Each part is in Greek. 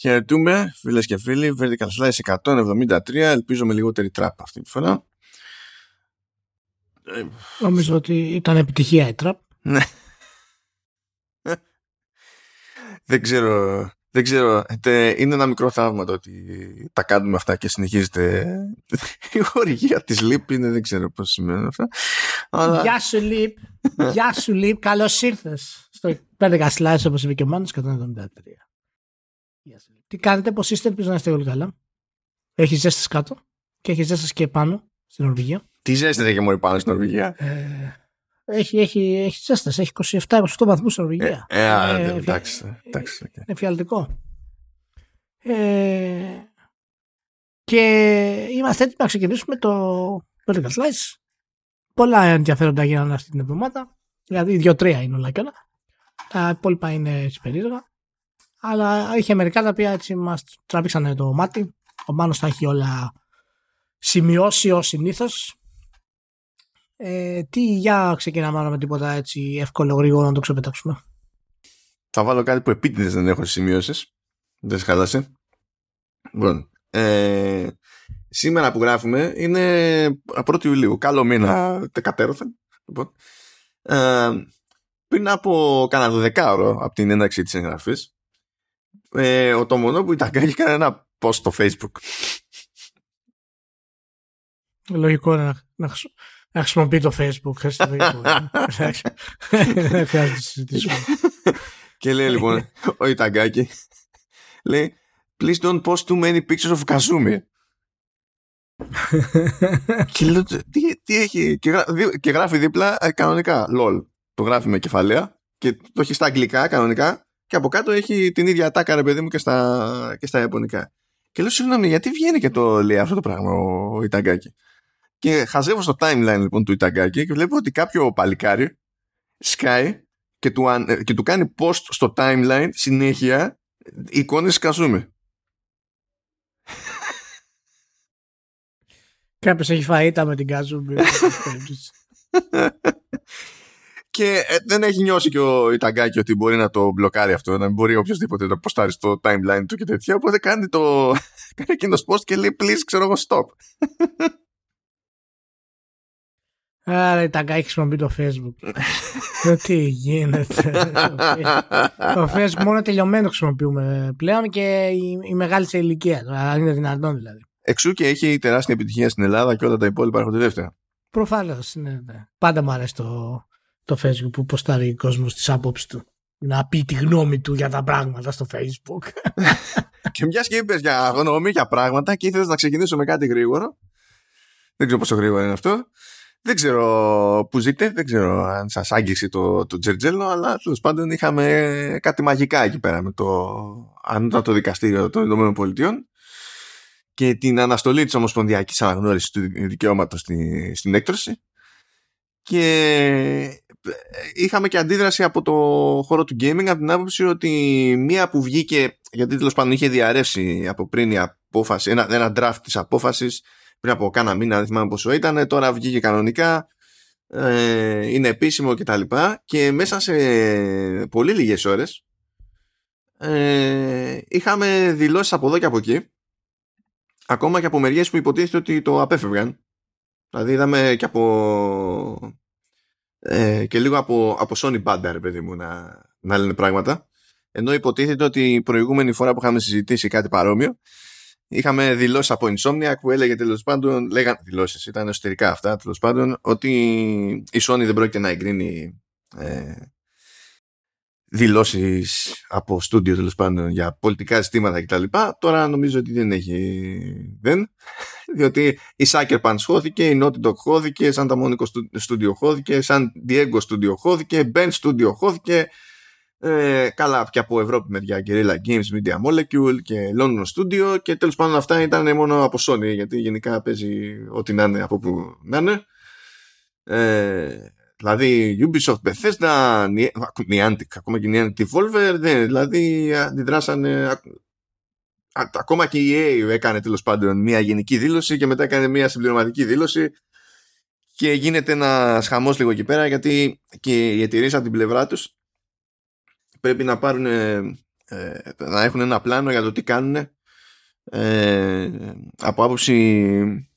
Χαιρετούμε φίλες και φίλοι. Vertical Slice 173 Ελπίζω με λιγότερη τραπ αυτή τη φορά. Νομίζω ότι ήταν επιτυχία η τραπ Ναι. Δεν ξέρω δεν ξέρω, είναι ένα μικρό θαύμα το ότι τα κάνουμε αυτά και συνεχίζεται. Η χορηγία της ΛΥΠ είναι, δεν ξέρω πώς σημαίνει αυτά. Αλλά... Γεια σου ΛΥΠ, γεια σου ΛΥΠ, καλώς ήρθες στο 5 slice όπως είπε και ο Μάνος 173. Τι κάνετε, πώς είστε, ελπίζω να είστε όλοι καλά. Έχει ζέστες κάτω και έχει ζέστες και πάνω στην Νορβηγία. Τι ζέστες έχει μόνο πάνω στην Νορβηγία; Ε, έχει, έχει, έχει ζέστες, έχει 27-28 βαθμούς στην Νορβηγία. Ε, ε, ε, εντάξει, εντάξει. Okay. Είναι φιαλτικό. Ε, και είμαστε έτοιμοι να ξεκινήσουμε το Vertical Slice. Πολλά ενδιαφέροντα γίνανε αυτή την εβδομάδα. Δηλαδή, δύο-τρία είναι όλα και όλα. Τα υπόλοιπα είναι περίεργα. Αλλά είχε μερικά τα οποία έτσι μας τράβηξαν το μάτι. Ο Μάνος θα έχει όλα σημειώσει ως συνήθως. Ε, τι για ξεκινάμε με τίποτα έτσι εύκολο γρήγορο να το ξεπετάξουμε. Θα βάλω κάτι που επίτηδες δεν έχω σημειώσεις. Δεν σε χάλασε. Λοιπόν, ε, σήμερα που γράφουμε είναι 1η Ιουλίου. Καλό μήνα κατέρωθεν. Λοιπόν, ε, πριν από κανένα δεκάωρο από την ένταξη της εγγραφής ε, ο Τομονό που ήταν κάνει ένα post στο facebook. Λογικό να, να, να χρησιμοποιεί το facebook. Δεν χρειάζεται να συζητήσουμε. Και λέει λοιπόν ο Ιταγκάκη λέει Please don't post too many pictures of Kazumi. και λέω τι, τι έχει και, γράφει, και γράφει δίπλα ε, κανονικά lol. Το γράφει με κεφαλαία και το έχει στα αγγλικά κανονικά και από κάτω έχει την ίδια ατάκα ρε παιδί μου και στα, και στα ιαπωνικά. Και λέω συγγνώμη γιατί βγαίνει και το λέει αυτό το πράγμα ο Ιταγκάκη; Και χαζεύω στο timeline λοιπόν του Ιταγκάκη και βλέπω ότι κάποιο παλικάρι σκάει και του, και του κάνει post στο timeline συνέχεια εικόνες Καζούμε. Κάποιος έχει φαΐτα με την Καζούμε. και ε, δεν έχει νιώσει και ο Ιταγκάκη ότι μπορεί να το μπλοκάρει αυτό, να μπορεί οποιοδήποτε να ποστάρει στο timeline του και τέτοια. Οπότε κάνει, το, κάνει εκείνος post και λέει please, ξέρω εγώ, stop. Άρα η Ταγκάκη χρησιμοποιεί το facebook. Ε, τι γίνεται. το facebook μόνο τελειωμένο χρησιμοποιούμε πλέον και η, η μεγάλη σε ηλικία. Αν είναι δυνατόν δηλαδή. Εξού και έχει τεράστια επιτυχία στην Ελλάδα και όλα τα υπόλοιπα έρχονται δεύτερα. Προφανώς. Ναι, ναι. Πάντα μου αρέσει το, το facebook που ποστάρει ο κόσμος της άποψης του. Να πει τη γνώμη του για τα πράγματα στο facebook. και μιας και είπες για γνώμη, για πράγματα και ήθελες να ξεκινήσω με κάτι γρήγορο. Δεν ξέρω πόσο γρήγορο είναι αυτό. Δεν ξέρω που ζείτε, δεν ξέρω αν σας άγγιξε το, το Τζερτζέλο, αλλά τέλος πάντων είχαμε κάτι μαγικά εκεί πέρα με το ανώτατο δικαστήριο των Ηνωμένων Πολιτειών και την αναστολή της Ομοσπονδιακής Αναγνώρισης του δικαιώματος στη, στην έκτρωση και είχαμε και αντίδραση από το χώρο του gaming από την άποψη ότι μία που βγήκε γιατί τέλος πάντων είχε διαρρεύσει από πριν η απόφαση, ένα, ένα draft της απόφασης πριν από κάνα μήνα, δεν θυμάμαι πόσο ήταν, τώρα βγήκε κανονικά, ε, είναι επίσημο κτλ. Και, και μέσα σε πολύ λίγες ώρες ε, είχαμε δηλώσεις από εδώ και από εκεί, ακόμα και από μεριές που υποτίθεται ότι το απέφευγαν. Δηλαδή είδαμε και από ε, και λίγο από, από Sony Banda, παιδί μου, να, να λένε πράγματα. Ενώ υποτίθεται ότι η προηγούμενη φορά που είχαμε συζητήσει κάτι παρόμοιο, είχαμε δηλώσει από Insomniac που έλεγε τέλος πάντων, λέγαν δηλώσεις, ήταν εσωτερικά αυτά τέλος πάντων, ότι η Sony δεν πρόκειται να εγκρίνει ε, δηλώσεις από στούντιο τέλος πάντων για πολιτικά ζητήματα κτλ. Τώρα νομίζω ότι δεν έχει. Δεν. Διότι η Sucker Punch χώθηκε, η Naughty Dog χώθηκε, σαν τα Monaco Studio χώθηκε, σαν Diego Studio χώθηκε, Ben Studio χώθηκε, ε, καλά και από Ευρώπη μεριά Guerrilla Games, Media Molecule και London Studio και τέλος πάντων αυτά ήταν μόνο από Sony γιατί γενικά παίζει ό,τι να είναι από που να είναι ε, δηλαδή Ubisoft, Bethesda Niantic, ακόμα και Niantic Devolver δεν, δηλαδή αντιδράσανε ακόμα και η EA έκανε τέλος πάντων μια γενική δήλωση και μετά έκανε μια συμπληρωματική δήλωση και γίνεται ένας χαμός λίγο εκεί πέρα γιατί και οι εταιρείες από την πλευρά τους πρέπει να πάρουν ε, ε, να έχουν ένα πλάνο για το τι κάνουν ε, από άποψη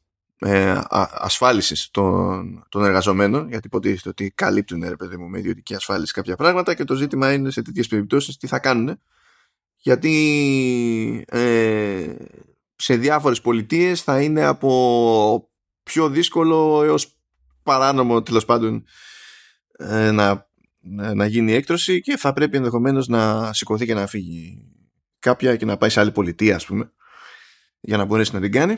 ε, ασφάλισης των, των εργαζομένων γιατί υποτίθεται ότι καλύπτουν ρε παιδί μου με ιδιωτική ασφάλιση κάποια πράγματα και το ζήτημα είναι σε τέτοιες περιπτώσεις τι θα κάνουν γιατί ε, σε διάφορες πολιτείες θα είναι από πιο δύσκολο έως παράνομο τέλος πάντων ε, να, να γίνει έκτρωση και θα πρέπει ενδεχομένως να σηκωθεί και να φύγει κάποια και να πάει σε άλλη πολιτεία ας πούμε για να μπορέσει να την κάνει.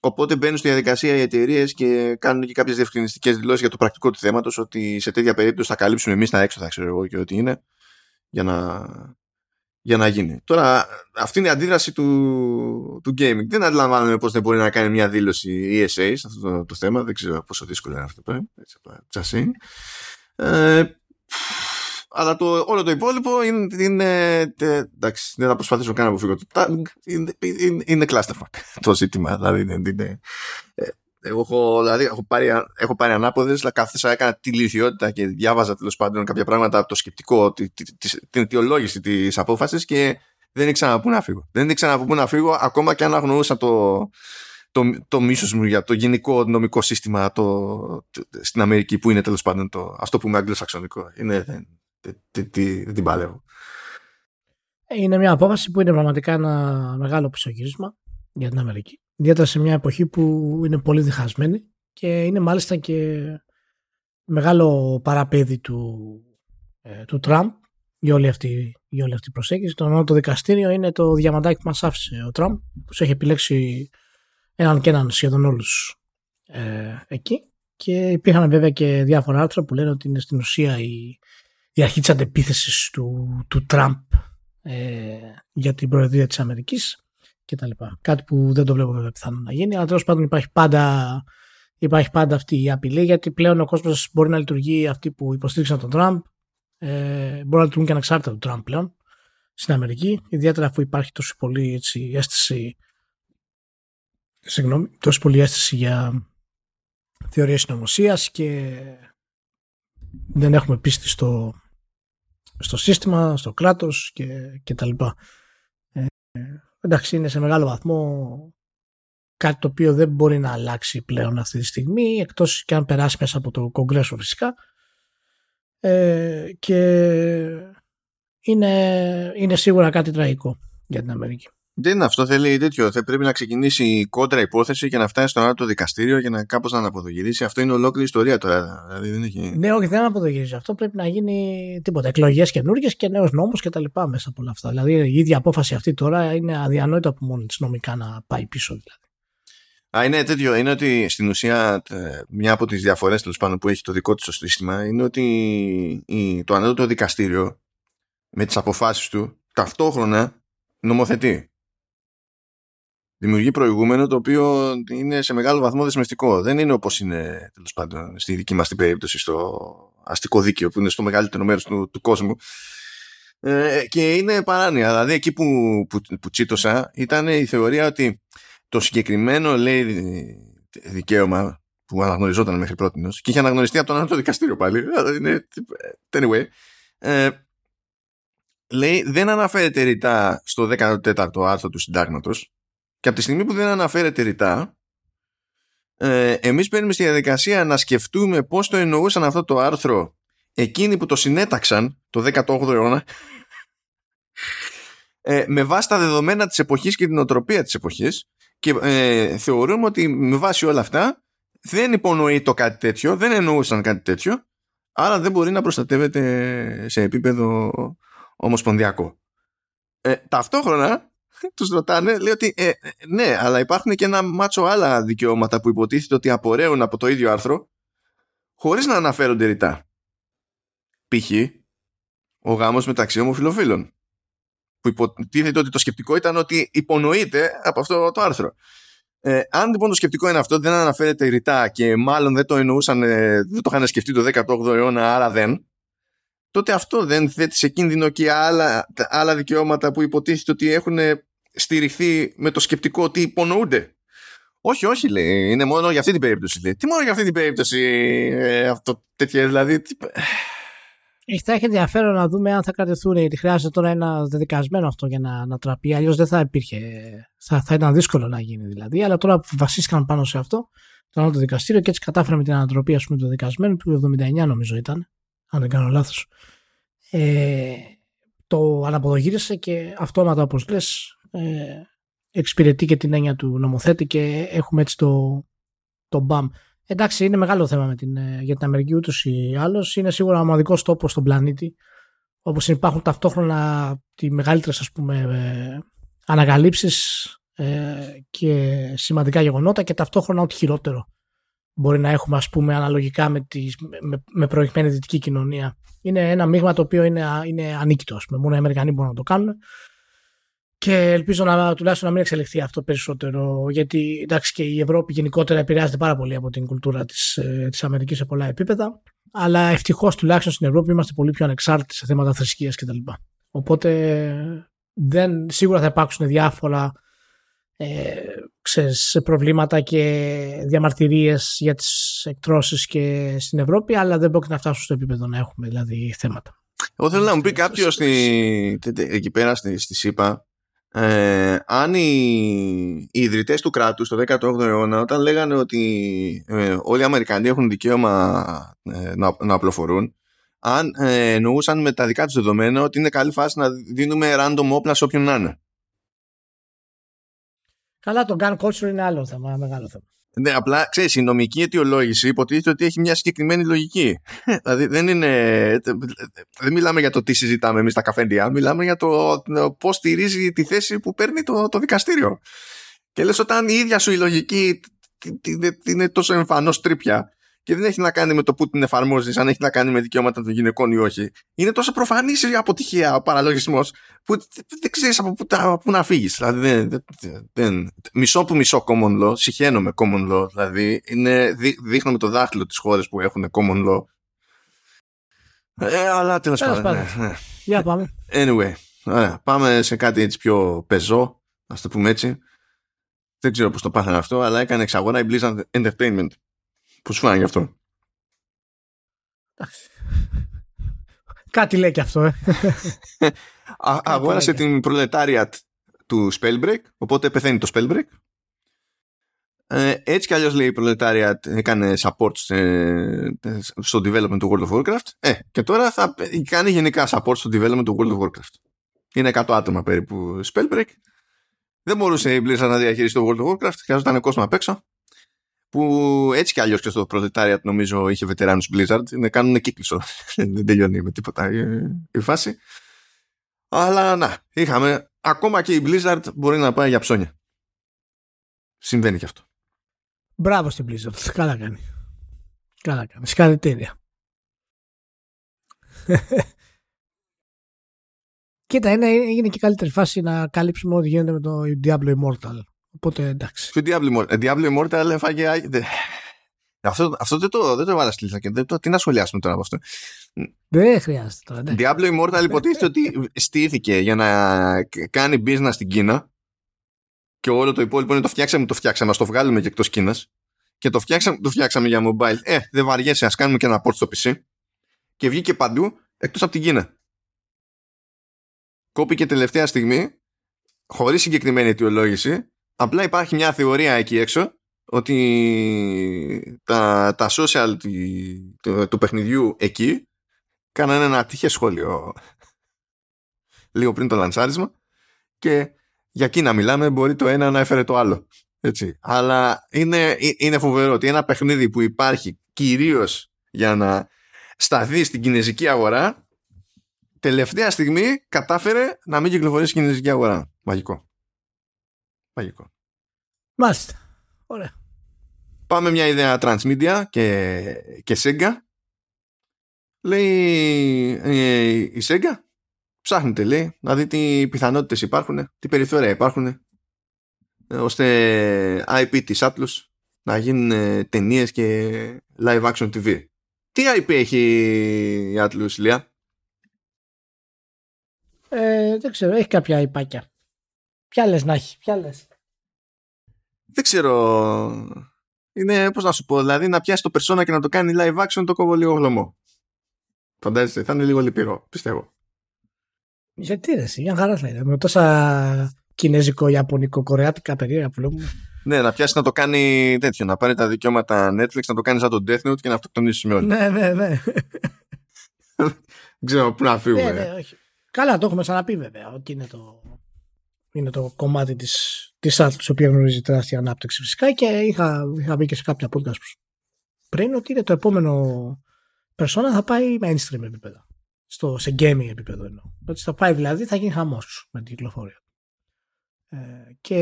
Οπότε μπαίνουν στη διαδικασία οι εταιρείες και κάνουν και κάποιες διευκρινιστικές δηλώσεις για το πρακτικό του θέματος ότι σε τέτοια περίπτωση θα καλύψουμε εμείς τα έξοδα, ξέρω εγώ και ό,τι είναι, για να, για να γίνει. Τώρα, αυτή είναι η αντίδραση του, του gaming. Δεν αντιλαμβάνομαι πώς δεν μπορεί να κάνει μια δήλωση η ESA σε αυτό το, το θέμα. Δεν ξέρω πόσο δύσκολο είναι αυτό το πράγμα. Έτσι απλά, ε, αλλά το, όλο το υπόλοιπο είναι, είναι εντάξει, δεν θα προσπαθήσω καν να αποφύγω είναι, είναι, είναι clusterfuck το ζήτημα δηλαδή είναι, είναι ε, εγώ έχω, δηλαδή, έχω πάρει, έχω πάρει ανάποδες, αλλά κάθεσα έκανα τη λυθιότητα και διάβαζα τέλος πάντων κάποια πράγματα από το σκεπτικό, τη, τη, της, την αιτιολόγηση της απόφασης και δεν ήξερα να πού να φύγω. Δεν ήξερα από πού να φύγω, ακόμα και αν αγνοούσα το, το, το μίσος μου για το γενικό νομικό σύστημα το, το, στην Αμερική, που είναι τέλος πάντων το, ας το πούμε αγγλοσαξονικό. Είναι, δεν, δεν, δεν την παλεύω. Είναι μια απόφαση που είναι πραγματικά ένα μεγάλο πισωγύρισμα για την Αμερική. Ιδιαίτερα σε μια εποχή που είναι πολύ διχασμένη και είναι μάλιστα και μεγάλο παραπέδι του, ε, του Τραμπ για όλη, αυτή, για όλη αυτή η προσέγγιση. Το νόμο το δικαστήριο είναι το διαμαντάκι που μας άφησε ο Τραμπ που έχει επιλέξει έναν και έναν σχεδόν όλους ε, εκεί και υπήρχαν βέβαια και διάφορα άρθρα που λένε ότι είναι στην ουσία η, η αρχή της αντεπίθεσης του, του Τραμπ ε, για την προεδρία της Αμερικής και τα λοιπά. Κάτι που δεν το βλέπω βέβαια πιθανό να γίνει, αλλά τέλος πάντων υπάρχει πάντα, υπάρχει πάντα αυτή η απειλή γιατί πλέον ο κόσμος μπορεί να λειτουργεί αυτοί που υποστήριξαν τον Τραμπ ε, μπορεί να λειτουργούν και ανεξάρτητα του Τραμπ πλέον στην Αμερική, ιδιαίτερα αφού υπάρχει τόσο πολύ έτσι, αίσθηση συγγνώμη, τόσο πολύ αίσθηση για θεωρία συνωμοσίας και δεν έχουμε πίστη στο, στο σύστημα, στο κράτος και, και τα λοιπά. Ε, εντάξει, είναι σε μεγάλο βαθμό κάτι το οποίο δεν μπορεί να αλλάξει πλέον αυτή τη στιγμή, εκτός και αν περάσει μέσα από το Κογκρέσο φυσικά. Ε, και είναι, είναι σίγουρα κάτι τραγικό για την Αμερική. Δεν είναι αυτό, θέλει τέτοιο. Θα πρέπει να ξεκινήσει κόντρα υπόθεση και να φτάσει στον άλλο το δικαστήριο για να κάπως να αναποδογυρίσει. Αυτό είναι ολόκληρη ιστορία τώρα. Δηλαδή δεν έχει... Ναι, όχι, δεν αναποδογυρίζει. Αυτό πρέπει να γίνει τίποτα. Εκλογές καινούργιες και νέο νόμο και τα λοιπά μέσα από όλα αυτά. Δηλαδή η ίδια απόφαση αυτή τώρα είναι αδιανόητα από μόνη της νομικά να πάει πίσω δηλαδή. Α, είναι τέτοιο. Είναι ότι στην ουσία μια από τις διαφορές που έχει το δικό της το σύστημα είναι ότι το ανώτατο δικαστήριο με τις αποφάσεις του ταυτόχρονα νομοθετεί δημιουργεί προηγούμενο το οποίο είναι σε μεγάλο βαθμό δεσμευτικό. Δεν είναι όπως είναι τέλος πάντων στη δική μας την περίπτωση στο αστικό δίκαιο που είναι στο μεγαλύτερο μέρος του, του κόσμου ε, και είναι παράνοια. Δηλαδή εκεί που, που, που τσίτωσα ήταν η θεωρία ότι το συγκεκριμένο λέει δικαίωμα που αναγνωριζόταν μέχρι πρώτης και είχε αναγνωριστεί από τον άλλο δικαστήριο πάλι. Είναι, anyway, ε, λέει δεν αναφέρεται ρητά στο 14ο άρθρο του συντάγματος και από τη στιγμή που δεν αναφέρεται ρητά, ε, εμείς παίρνουμε στη διαδικασία να σκεφτούμε πώς το εννοούσαν αυτό το άρθρο εκείνοι που το συνέταξαν το 18ο αιώνα ε, με βάση τα δεδομένα της εποχής και την οτροπία της εποχής και ε, θεωρούμε ότι με βάση όλα αυτά δεν υπονοεί το κάτι τέτοιο, δεν εννοούσαν κάτι τέτοιο άρα δεν μπορεί να προστατεύεται σε επίπεδο ομοσπονδιακό. Ε, ταυτόχρονα τους ρωτάνε, λέει ότι ε, ναι, αλλά υπάρχουν και ένα μάτσο άλλα δικαιώματα που υποτίθεται ότι απορρέουν από το ίδιο άρθρο, χωρίς να αναφέρονται ρητά. Π.χ. ο γάμος μεταξύ ομοφυλοφίλων. Που υποτίθεται ότι το σκεπτικό ήταν ότι υπονοείται από αυτό το άρθρο. Ε, αν λοιπόν το σκεπτικό είναι αυτό, δεν αναφέρεται ρητά και μάλλον δεν το εννοούσαν, ε, δεν το είχαν σκεφτεί το 18ο αιώνα, άρα δεν, τότε αυτό δεν θέτει σε κίνδυνο και άλλα, άλλα δικαιώματα που υποτίθεται ότι έχουν στηριχθεί με το σκεπτικό ότι υπονοούνται. Όχι, όχι, λέει. Είναι μόνο για αυτή την περίπτωση. Λέει. Τι μόνο για αυτή την περίπτωση. Ε, αυτό τέτοια, δηλαδή. Τι... θα έχει ενδιαφέρον να δούμε αν θα κρατηθούν, γιατί χρειάζεται τώρα ένα δεδικασμένο αυτό για να, να τραπεί. Αλλιώς δεν θα υπήρχε. Θα, θα ήταν δύσκολο να γίνει δηλαδή. Αλλά τώρα βασίστηκαν πάνω σε αυτό το άλλο το δικαστήριο και έτσι κατάφεραμε την ανατροπή ας πούμε, του δικασμένου του 79 νομίζω ήταν, αν δεν κάνω λάθος. Ε, το αναποδογύρισε και αυτόματα όπως λες ε, εξυπηρετεί και την έννοια του νομοθέτη και έχουμε έτσι το, το μπαμ. Εντάξει, είναι μεγάλο θέμα με την, ε, για την Αμερική ούτως ή άλλως. Είναι σίγουρα ο μοναδικός τόπος στον πλανήτη όπως υπάρχουν ταυτόχρονα τι μεγαλύτερε ας πούμε ε, ανακαλύψεις ε, και σημαντικά γεγονότα και ταυτόχρονα ό,τι χειρότερο μπορεί να έχουμε ας πούμε αναλογικά με, τις, με, με προηγμένη δυτική κοινωνία. Είναι ένα μείγμα το οποίο είναι, είναι ανίκητο. Ας πούμε. Μόνο οι Αμερικανοί μπορούν να το κάνουν. Και ελπίζω να, τουλάχιστον να μην εξελιχθεί αυτό περισσότερο, γιατί εντάξει και η Ευρώπη γενικότερα επηρεάζεται πάρα πολύ από την κουλτούρα της, ε, της Αμερικής σε πολλά επίπεδα, αλλά ευτυχώς τουλάχιστον στην Ευρώπη είμαστε πολύ πιο ανεξάρτητοι σε θέματα θρησκείας κτλ. Οπότε δεν, σίγουρα θα υπάρξουν διάφορα ε, ξέρεις, προβλήματα και διαμαρτυρίες για τις εκτρώσεις και στην Ευρώπη, αλλά δεν πρόκειται να φτάσουν στο επίπεδο να έχουμε δηλαδή θέματα. Εγώ θέλω να μου πει κάποιος εκεί πέρα στη, στη ΣΥΠΑ ε, αν οι, οι ιδρυτές του κράτους το 18ο αιώνα όταν λέγανε ότι ε, όλοι οι Αμερικανοί έχουν δικαίωμα ε, να, να απλοφορούν αν ε, εννοούσαν με τα δικά τους δεδομένα ότι είναι καλή φάση να δίνουμε random όπλα σε όποιον να είναι. Καλά, το gun culture είναι άλλο θέμα, μεγάλο θέμα. Ναι, απλά ξέρεις, η νομική αιτιολόγηση υποτίθεται ότι έχει μια συγκεκριμένη λογική. δηλαδή δεν είναι. Δεν μιλάμε για το τι συζητάμε εμείς στα καφέντια, μιλάμε για το πώς στηρίζει τη θέση που παίρνει το, το δικαστήριο. Και λες, όταν η ίδια σου η λογική είναι τόσο εμφανώς τρίπια και δεν έχει να κάνει με το που την εφαρμόζεις, αν έχει να κάνει με δικαιώματα των γυναικών ή όχι. Είναι τόσο προφανής η αποτυχία ο παραλογισμός που δεν ξέρεις από πού, πού να φύγεις. Δηλαδή, δεν, δεν, μισό που μισό common law, συχαίνω με common law. Δηλαδή, είναι, δείχνω με το δάχτυλο τις χώρες που έχουν common law. Ε, αλλά τέλος πάντων. Ναι, ναι. Για πάμε. Anyway, ωραία, πάμε σε κάτι έτσι πιο πεζό, ας το πούμε έτσι. Δεν ξέρω πώς το πάθανε αυτό, αλλά έκανε εξαγορά η Blizzard Entertainment. Πώς σου φάνηκε αυτό; Κάτι λέει και αυτό, ε. αγόρασε την προλετάριατ του Spellbreak, οπότε πεθαίνει το Spellbreak. Ε, έτσι κι αλλιώς λέει η προλετάριατ έκανε support στο development του World of Warcraft. Ε, και τώρα θα κάνει γενικά support στο development του World of Warcraft. Είναι 100 άτομα περίπου Spellbreak. Δεν μπορούσε η Blizzard να διαχειριστεί το World of Warcraft, χρειάζονταν κόσμο απ' έξω που έτσι κι αλλιώς και στο Proletariat νομίζω είχε βετεράνους Blizzard. Είναι κάνουν κύκλισο. Δεν τελειώνει με τίποτα η φάση. Αλλά να είχαμε. Ακόμα και η Blizzard μπορεί να πάει για ψώνια. Συμβαίνει και αυτό. Μπράβο στην Blizzard. Καλά κάνει. Καλά κάνει. Συγχαρητήρια. Κοίτα, είναι, είναι και καλύτερη φάση να καλύψουμε ό,τι γίνεται με το Diablo Immortal Οπότε εντάξει. Ποιο Diablo Immortal. Diablo Immortal έφαγε. Αυτό, αυτό δεν το, δεν το έβαλα στη λίστα και δεν το, τι να σχολιάσουμε τώρα από αυτό. Δεν χρειάζεται τώρα. Ναι. Diablo Immortal υποτίθεται ότι στήθηκε για να κάνει business στην Κίνα και όλο το υπόλοιπο είναι το φτιάξαμε, το φτιάξαμε, ας το βγάλουμε και εκτός Κίνας. Και το φτιάξαμε, το φτιάξαμε για mobile. Ε, δεν βαριέσαι, ας κάνουμε και ένα port στο PC. Και βγήκε παντού εκτός από την Κίνα. Κόπηκε τελευταία στιγμή, χωρίς συγκεκριμένη αιτιολόγηση, Απλά υπάρχει μια θεωρία εκεί έξω ότι τα, τα social του, του παιχνιδιού εκεί κάνανε ένα τυχαίο σχόλιο λίγο πριν το λανσάρισμα και για εκεί να μιλάμε μπορεί το ένα να έφερε το άλλο. Έτσι. Αλλά είναι, είναι φοβερό ότι ένα παιχνίδι που υπάρχει κυρίως για να σταθεί στην κινέζικη αγορά τελευταία στιγμή κατάφερε να μην κυκλοφορήσει στην κινέζικη αγορά. Μαγικό. Μαγικό. Μάλιστα. Ωραία. Πάμε μια ιδέα transmedia και, και Sega. Λέει ε, η Sega ψάχνετε λέει να δει τι πιθανότητες υπάρχουν, τι περιθώρια υπάρχουν ε, ώστε IP της Atlus να γίνουν ε, ταινίες και live action TV. Τι IP έχει η Atlus, Λία; Ε, δεν ξέρω, έχει κάποια υπάκια. Ποια λες να έχει, ποια λες; Δεν ξέρω. Είναι, πώς να σου πω, δηλαδή να πιάσει το persona και να το κάνει live action το κόβω λίγο γλωμό. Φαντάζεστε, θα είναι λίγο λυπηρό, πιστεύω. Γιατί ρε, μια χαρά θα είναι. Με τόσα κινέζικο, ιαπωνικό, κορεάτικα περίεργα που βλέπουμε. Ναι, να πιάσει να το κάνει τέτοιο, να πάρει τα δικαιώματα Netflix, να το κάνει σαν τον Death Note και να αυτοκτονήσει με όλοι. Ναι, ναι, ναι. Δεν ξέρω πού να φύγουμε. ναι, ναι, όχι. Καλά, το έχουμε ξαναπεί βέβαια ότι είναι το, είναι το κομμάτι της, της Atlas, η οποία γνωρίζει τεράστια ανάπτυξη φυσικά και είχα, είχα μπει και σε κάποια podcast πριν ότι είναι το επόμενο persona θα πάει mainstream επίπεδο. Στο, σε gaming επίπεδο εννοώ. Ότι θα πάει δηλαδή, θα γίνει χαμός με την κυκλοφορία. Ε, και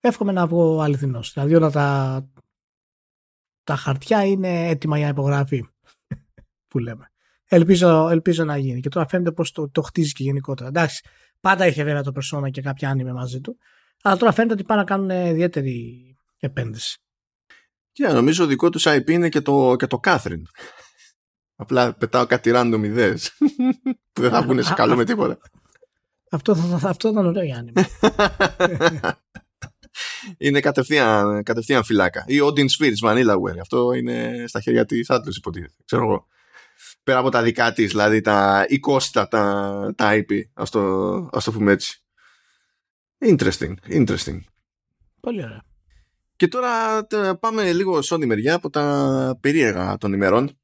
εύχομαι να βγω αληθινός. Δηλαδή όλα τα, τα χαρτιά είναι έτοιμα για υπογραφή που λέμε. Ελπίζω, ελπίζω να γίνει. Και τώρα φαίνεται πως το, το χτίζει και γενικότερα. Εντάξει, πάντα είχε βέβαια το Persona και κάποια άνιμε μαζί του. Αλλά τώρα φαίνεται ότι πάνε να κάνουν ιδιαίτερη επένδυση. Και νομίζω δικό τους IP είναι και το, και το Catherine. Απλά πετάω κάτι random ιδέες που δεν θα βγουν σε καλό με τίποτα. Αυτό, θα, θα, αυτό ήταν ωραίο για άνιμε. είναι κατευθείαν, κατευθείαν φυλάκα. Ή Odin Spheres, Vanillaware. Αυτό είναι στα χέρια της Atlas υποτίθεται. Ξέρω εγώ. Πέρα από τα δικά της, δηλαδή τα οικόστα τα, τα IP. Ας το, ας το πούμε έτσι. Interesting, interesting. Πολύ ωραία. Και τώρα πάμε λίγο Sony μεριά από τα περίεργα των ημερών.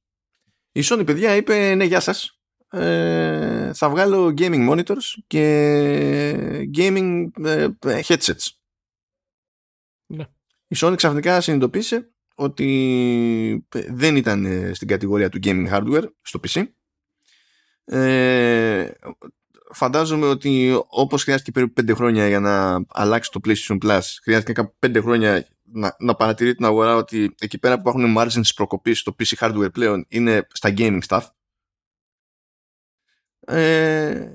Η Sony παιδιά είπε ναι γεια σας. Ε, θα βγάλω gaming monitors και gaming ε, headsets. Ναι. Η Sony ξαφνικά συνειδητοποίησε ότι δεν ήταν στην κατηγορία του gaming hardware στο PC. Ε, φαντάζομαι ότι όπως χρειάστηκε περίπου 5 χρόνια για να αλλάξει το PlayStation Plus χρειάστηκε κάπου 5 χρόνια να, να παρατηρεί την αγορά ότι εκεί πέρα που υπάρχουν margins προκοπής στο PC hardware πλέον είναι στα gaming stuff ε,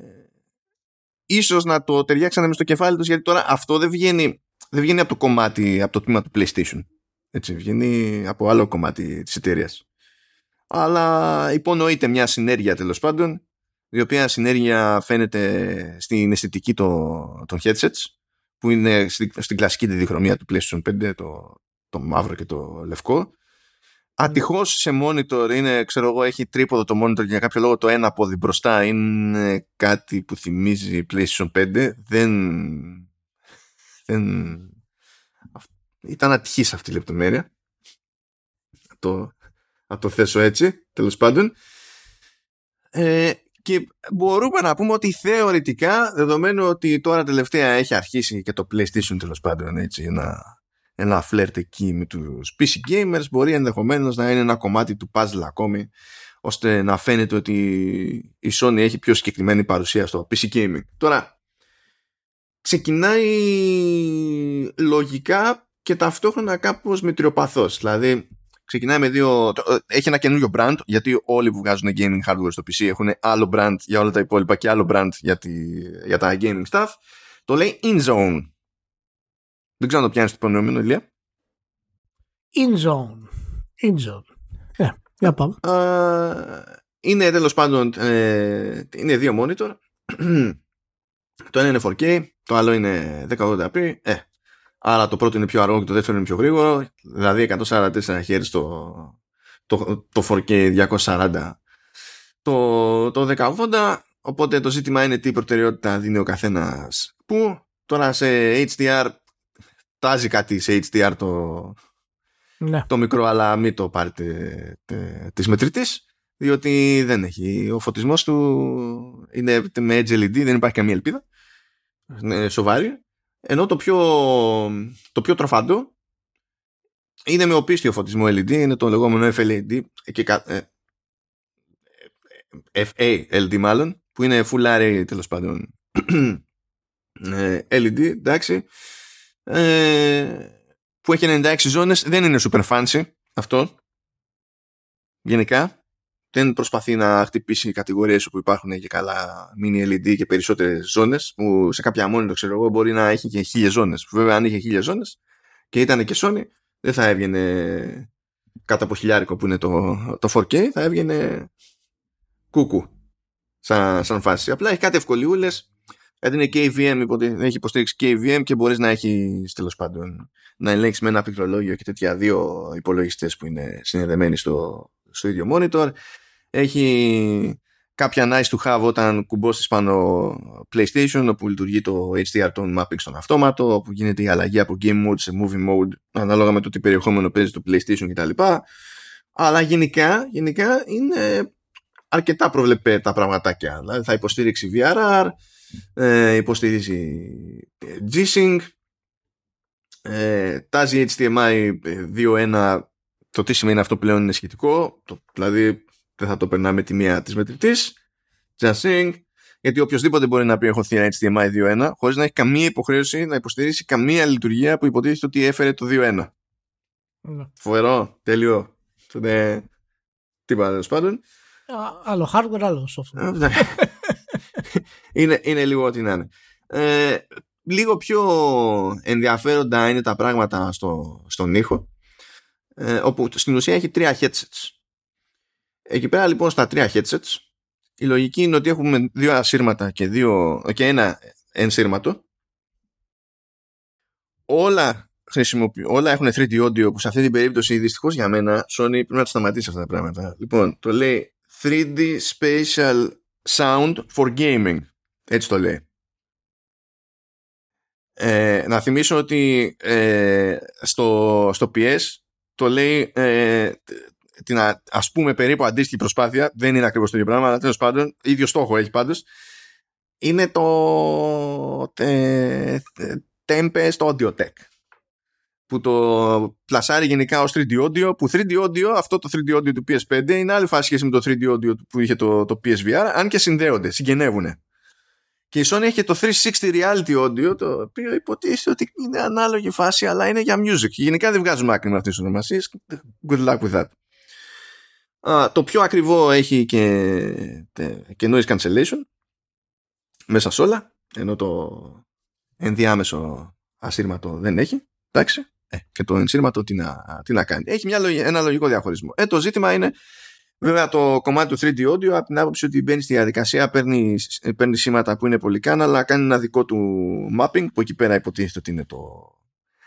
ίσως να το ταιριάξανε μες στο κεφάλι τους γιατί τώρα αυτό δεν βγαίνει, δεν βγαίνει από το κομμάτι από το τμήμα του PlayStation έτσι, βγαίνει από άλλο κομμάτι της εταιρείας. αλλά υπονοείται μια συνέργεια τέλος πάντων η οποία συνέργεια φαίνεται στην αισθητική των, των headsets που είναι στην, στην κλασική διχρωμία του PlayStation 5 το, το μαύρο και το λευκό Ατυχώς σε monitor είναι, ξέρω εγώ, έχει τρίποδο το monitor και για κάποιο λόγο το ένα πόδι μπροστά είναι κάτι που θυμίζει PlayStation 5. Δεν. δεν... Ήταν ατυχής αυτή η λεπτομέρεια. το, να το θέσω έτσι, τέλος πάντων. Ε, και μπορούμε να πούμε ότι θεωρητικά, δεδομένου ότι τώρα τελευταία έχει αρχίσει και το PlayStation τέλος πάντων έτσι, ένα, ένα φλερτ εκεί με τους PC gamers, μπορεί ενδεχομένως να είναι ένα κομμάτι του puzzle ακόμη, ώστε να φαίνεται ότι η Sony έχει πιο συγκεκριμένη παρουσία στο PC gaming. Τώρα, ξεκινάει λογικά και ταυτόχρονα κάπως μετριοπαθώς. Δηλαδή, ξεκινάει με δύο. Έχει ένα καινούριο brand, γιατί όλοι που βγάζουν gaming hardware στο PC έχουν άλλο brand για όλα τα υπόλοιπα και άλλο brand για, τη, για τα gaming stuff. Το λέει InZone. Δεν ξέρω αν το πιάνεις το υπονοούμενο, Ηλία. InZone. InZone. Ε, για πάμε. είναι τέλος πάντων. Ε, είναι δύο monitor. το ένα είναι 4K, το άλλο είναι 1080p. Ε, Άρα το πρώτο είναι πιο αργό και το δεύτερο είναι πιο γρήγορο. Δηλαδή 144 Hz το, το, το 4K 240 το, το 1080. Οπότε το ζήτημα είναι τι προτεραιότητα δίνει ο καθένας που. Τώρα σε HDR τάζει κάτι σε HDR το, ναι. το μικρό αλλά μην το πάρετε της μετρητής, διότι δεν έχει ο φωτισμός του είναι με Edge LED δεν υπάρχει καμία ελπίδα είναι σοβαρή ενώ το πιο, το πιο τροφαντό είναι με οπίστιο φωτισμό LED, είναι το λεγόμενο FLED και, ε, FALD μάλλον, που είναι full array τέλος πάντων. Ε, LED, εντάξει, ε, που έχει 96 ζώνες, δεν είναι super fancy αυτό, γενικά, δεν προσπαθεί να χτυπήσει κατηγορίες όπου υπάρχουν και καλά mini LED και περισσότερες ζώνες, που σε κάποια μόνη το ξέρω εγώ μπορεί να έχει και χίλιες ζώνες. Βέβαια, αν είχε χίλιες ζώνες και ήταν και Sony, δεν θα έβγαινε κάτω από χιλιάρικο που είναι το, το 4K, θα έβγαινε κούκου σαν, σαν φάση. Απλά έχει κάτι ευκολιούλες. Γιατί είναι KVM, έχει υποστήριξη KVM και μπορείς να έχεις τέλος πάντων να ελέγξεις με ένα πληκτρολόγιο και τέτοια δύο υπολογιστές που είναι συνδεδεμένοι στο, στο ίδιο monitor Έχει κάποια nice to have όταν κουμπώσεις πάνω PlayStation όπου λειτουργεί το HDR tone mapping στον αυτόματο όπου γίνεται η αλλαγή από game mode σε movie mode ανάλογα με το τι περιεχόμενο παίζει το PlayStation κτλ. Αλλά γενικά, γενικά είναι αρκετά προβλεπέ τα πραγματάκια. Δηλαδή θα υποστήριξει VRR, ε, υποστηρίζει G-Sync, ε, τάζει HDMI 2.1 το τι σημαίνει αυτό πλέον είναι σχετικό το, δηλαδή δεν θα το περνάμε τη μία της μετρητής just saying γιατί οποιοδήποτε μπορεί να πει έχω θύρα HDMI 2.1 χωρίς να έχει καμία υποχρέωση να υποστηρίσει καμία λειτουργία που υποτίθεται ότι έφερε το 2.1 ναι. φοβερό, τέλειο ναι. τίποτα τέλος πάντων άλλο hardware, άλλο software ναι. είναι, είναι λίγο ό,τι να είναι ε, λίγο πιο ενδιαφέροντα είναι τα πράγματα στο, στον ήχο ε, όπου στην ουσία έχει τρία headsets. Εκεί πέρα λοιπόν στα τρία headsets η λογική είναι ότι έχουμε δύο ασύρματα και, δύο, και ένα ενσύρματο. Όλα, όλα έχουν 3D audio που σε αυτή την περίπτωση δυστυχώς για μένα Sony πρέπει να το σταματήσει αυτά τα πράγματα. Λοιπόν, το λέει 3D Spatial Sound for Gaming. Έτσι το λέει. Ε, να θυμίσω ότι ε, στο, στο PS το λέει ε, την ας πούμε περίπου αντίστοιχη προσπάθεια δεν είναι ακριβώς το ίδιο πράγμα αλλά τέλος πάντων ίδιο στόχο έχει πάντως είναι το τε, Tempest Audio Tech που το πλασάρει γενικά ως 3D audio που 3D audio, αυτό το 3D audio του PS5 είναι άλλη φάση σχέση με το 3D audio που είχε το, το PSVR αν και συνδέονται, συγγενεύουν και η Sony έχει το 360 reality audio, το οποίο υποτίθεται ότι είναι ανάλογη φάση, αλλά είναι για music. Γενικά δεν βγάζουμε άκρη με αυτές τις ονομασίες. Good luck with that. Α, το πιο ακριβό έχει και, και noise cancellation μέσα σε όλα, ενώ το ενδιάμεσο ασύρματο δεν έχει. Εντάξει. Ε, και το ενσύρματο τι να, τι να κάνει. Έχει μια, ένα λογικό διαχωρισμό. Ε, το ζήτημα είναι Βέβαια το κομμάτι του 3D audio από την άποψη ότι μπαίνει στη διαδικασία, παίρνει, παίρνει σήματα που είναι πολυκάνα, αλλά κάνει ένα δικό του mapping που εκεί πέρα υποτίθεται ότι είναι το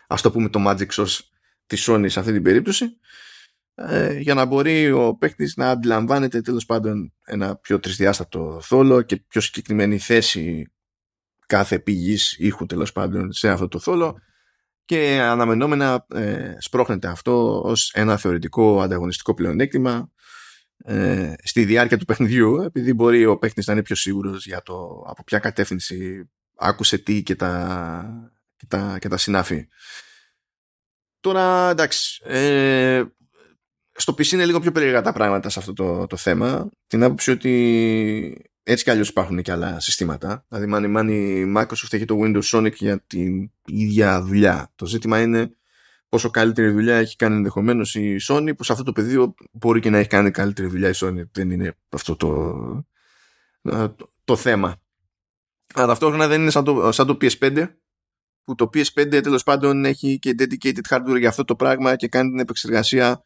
ας το πούμε το magic sauce της Sony σε αυτή την περίπτωση ε, για να μπορεί ο παίκτης να αντιλαμβάνεται τέλος πάντων ένα πιο τρισδιάστατο θόλο και πιο συγκεκριμένη θέση κάθε πηγής ήχου τέλος πάντων σε αυτό το θόλο και αναμενόμενα ε, σπρώχνεται αυτό ως ένα θεωρητικό ανταγωνιστικό πλεονέκτημα ε, στη διάρκεια του παιχνιδιού επειδή μπορεί ο παίχτης να είναι πιο σίγουρος για το από ποια κατεύθυνση άκουσε τι και τα, και τα, και τα συνάφη. Τώρα εντάξει ε, στο PC είναι λίγο πιο περίεργα τα πράγματα σε αυτό το, το θέμα την άποψη ότι έτσι κι αλλιώς υπάρχουν και άλλα συστήματα δηλαδή μάνι μάνι Microsoft έχει το Windows Sonic για την ίδια δουλειά το ζήτημα είναι πόσο καλύτερη δουλειά έχει κάνει ενδεχομένως η Sony, που σε αυτό το πεδίο μπορεί και να έχει κάνει καλύτερη δουλειά η Sony. Δεν είναι αυτό το, το, θέμα. Αλλά ταυτόχρονα δεν είναι σαν το, σαν το PS5, που το PS5 τέλος πάντων έχει και dedicated hardware για αυτό το πράγμα και κάνει την επεξεργασία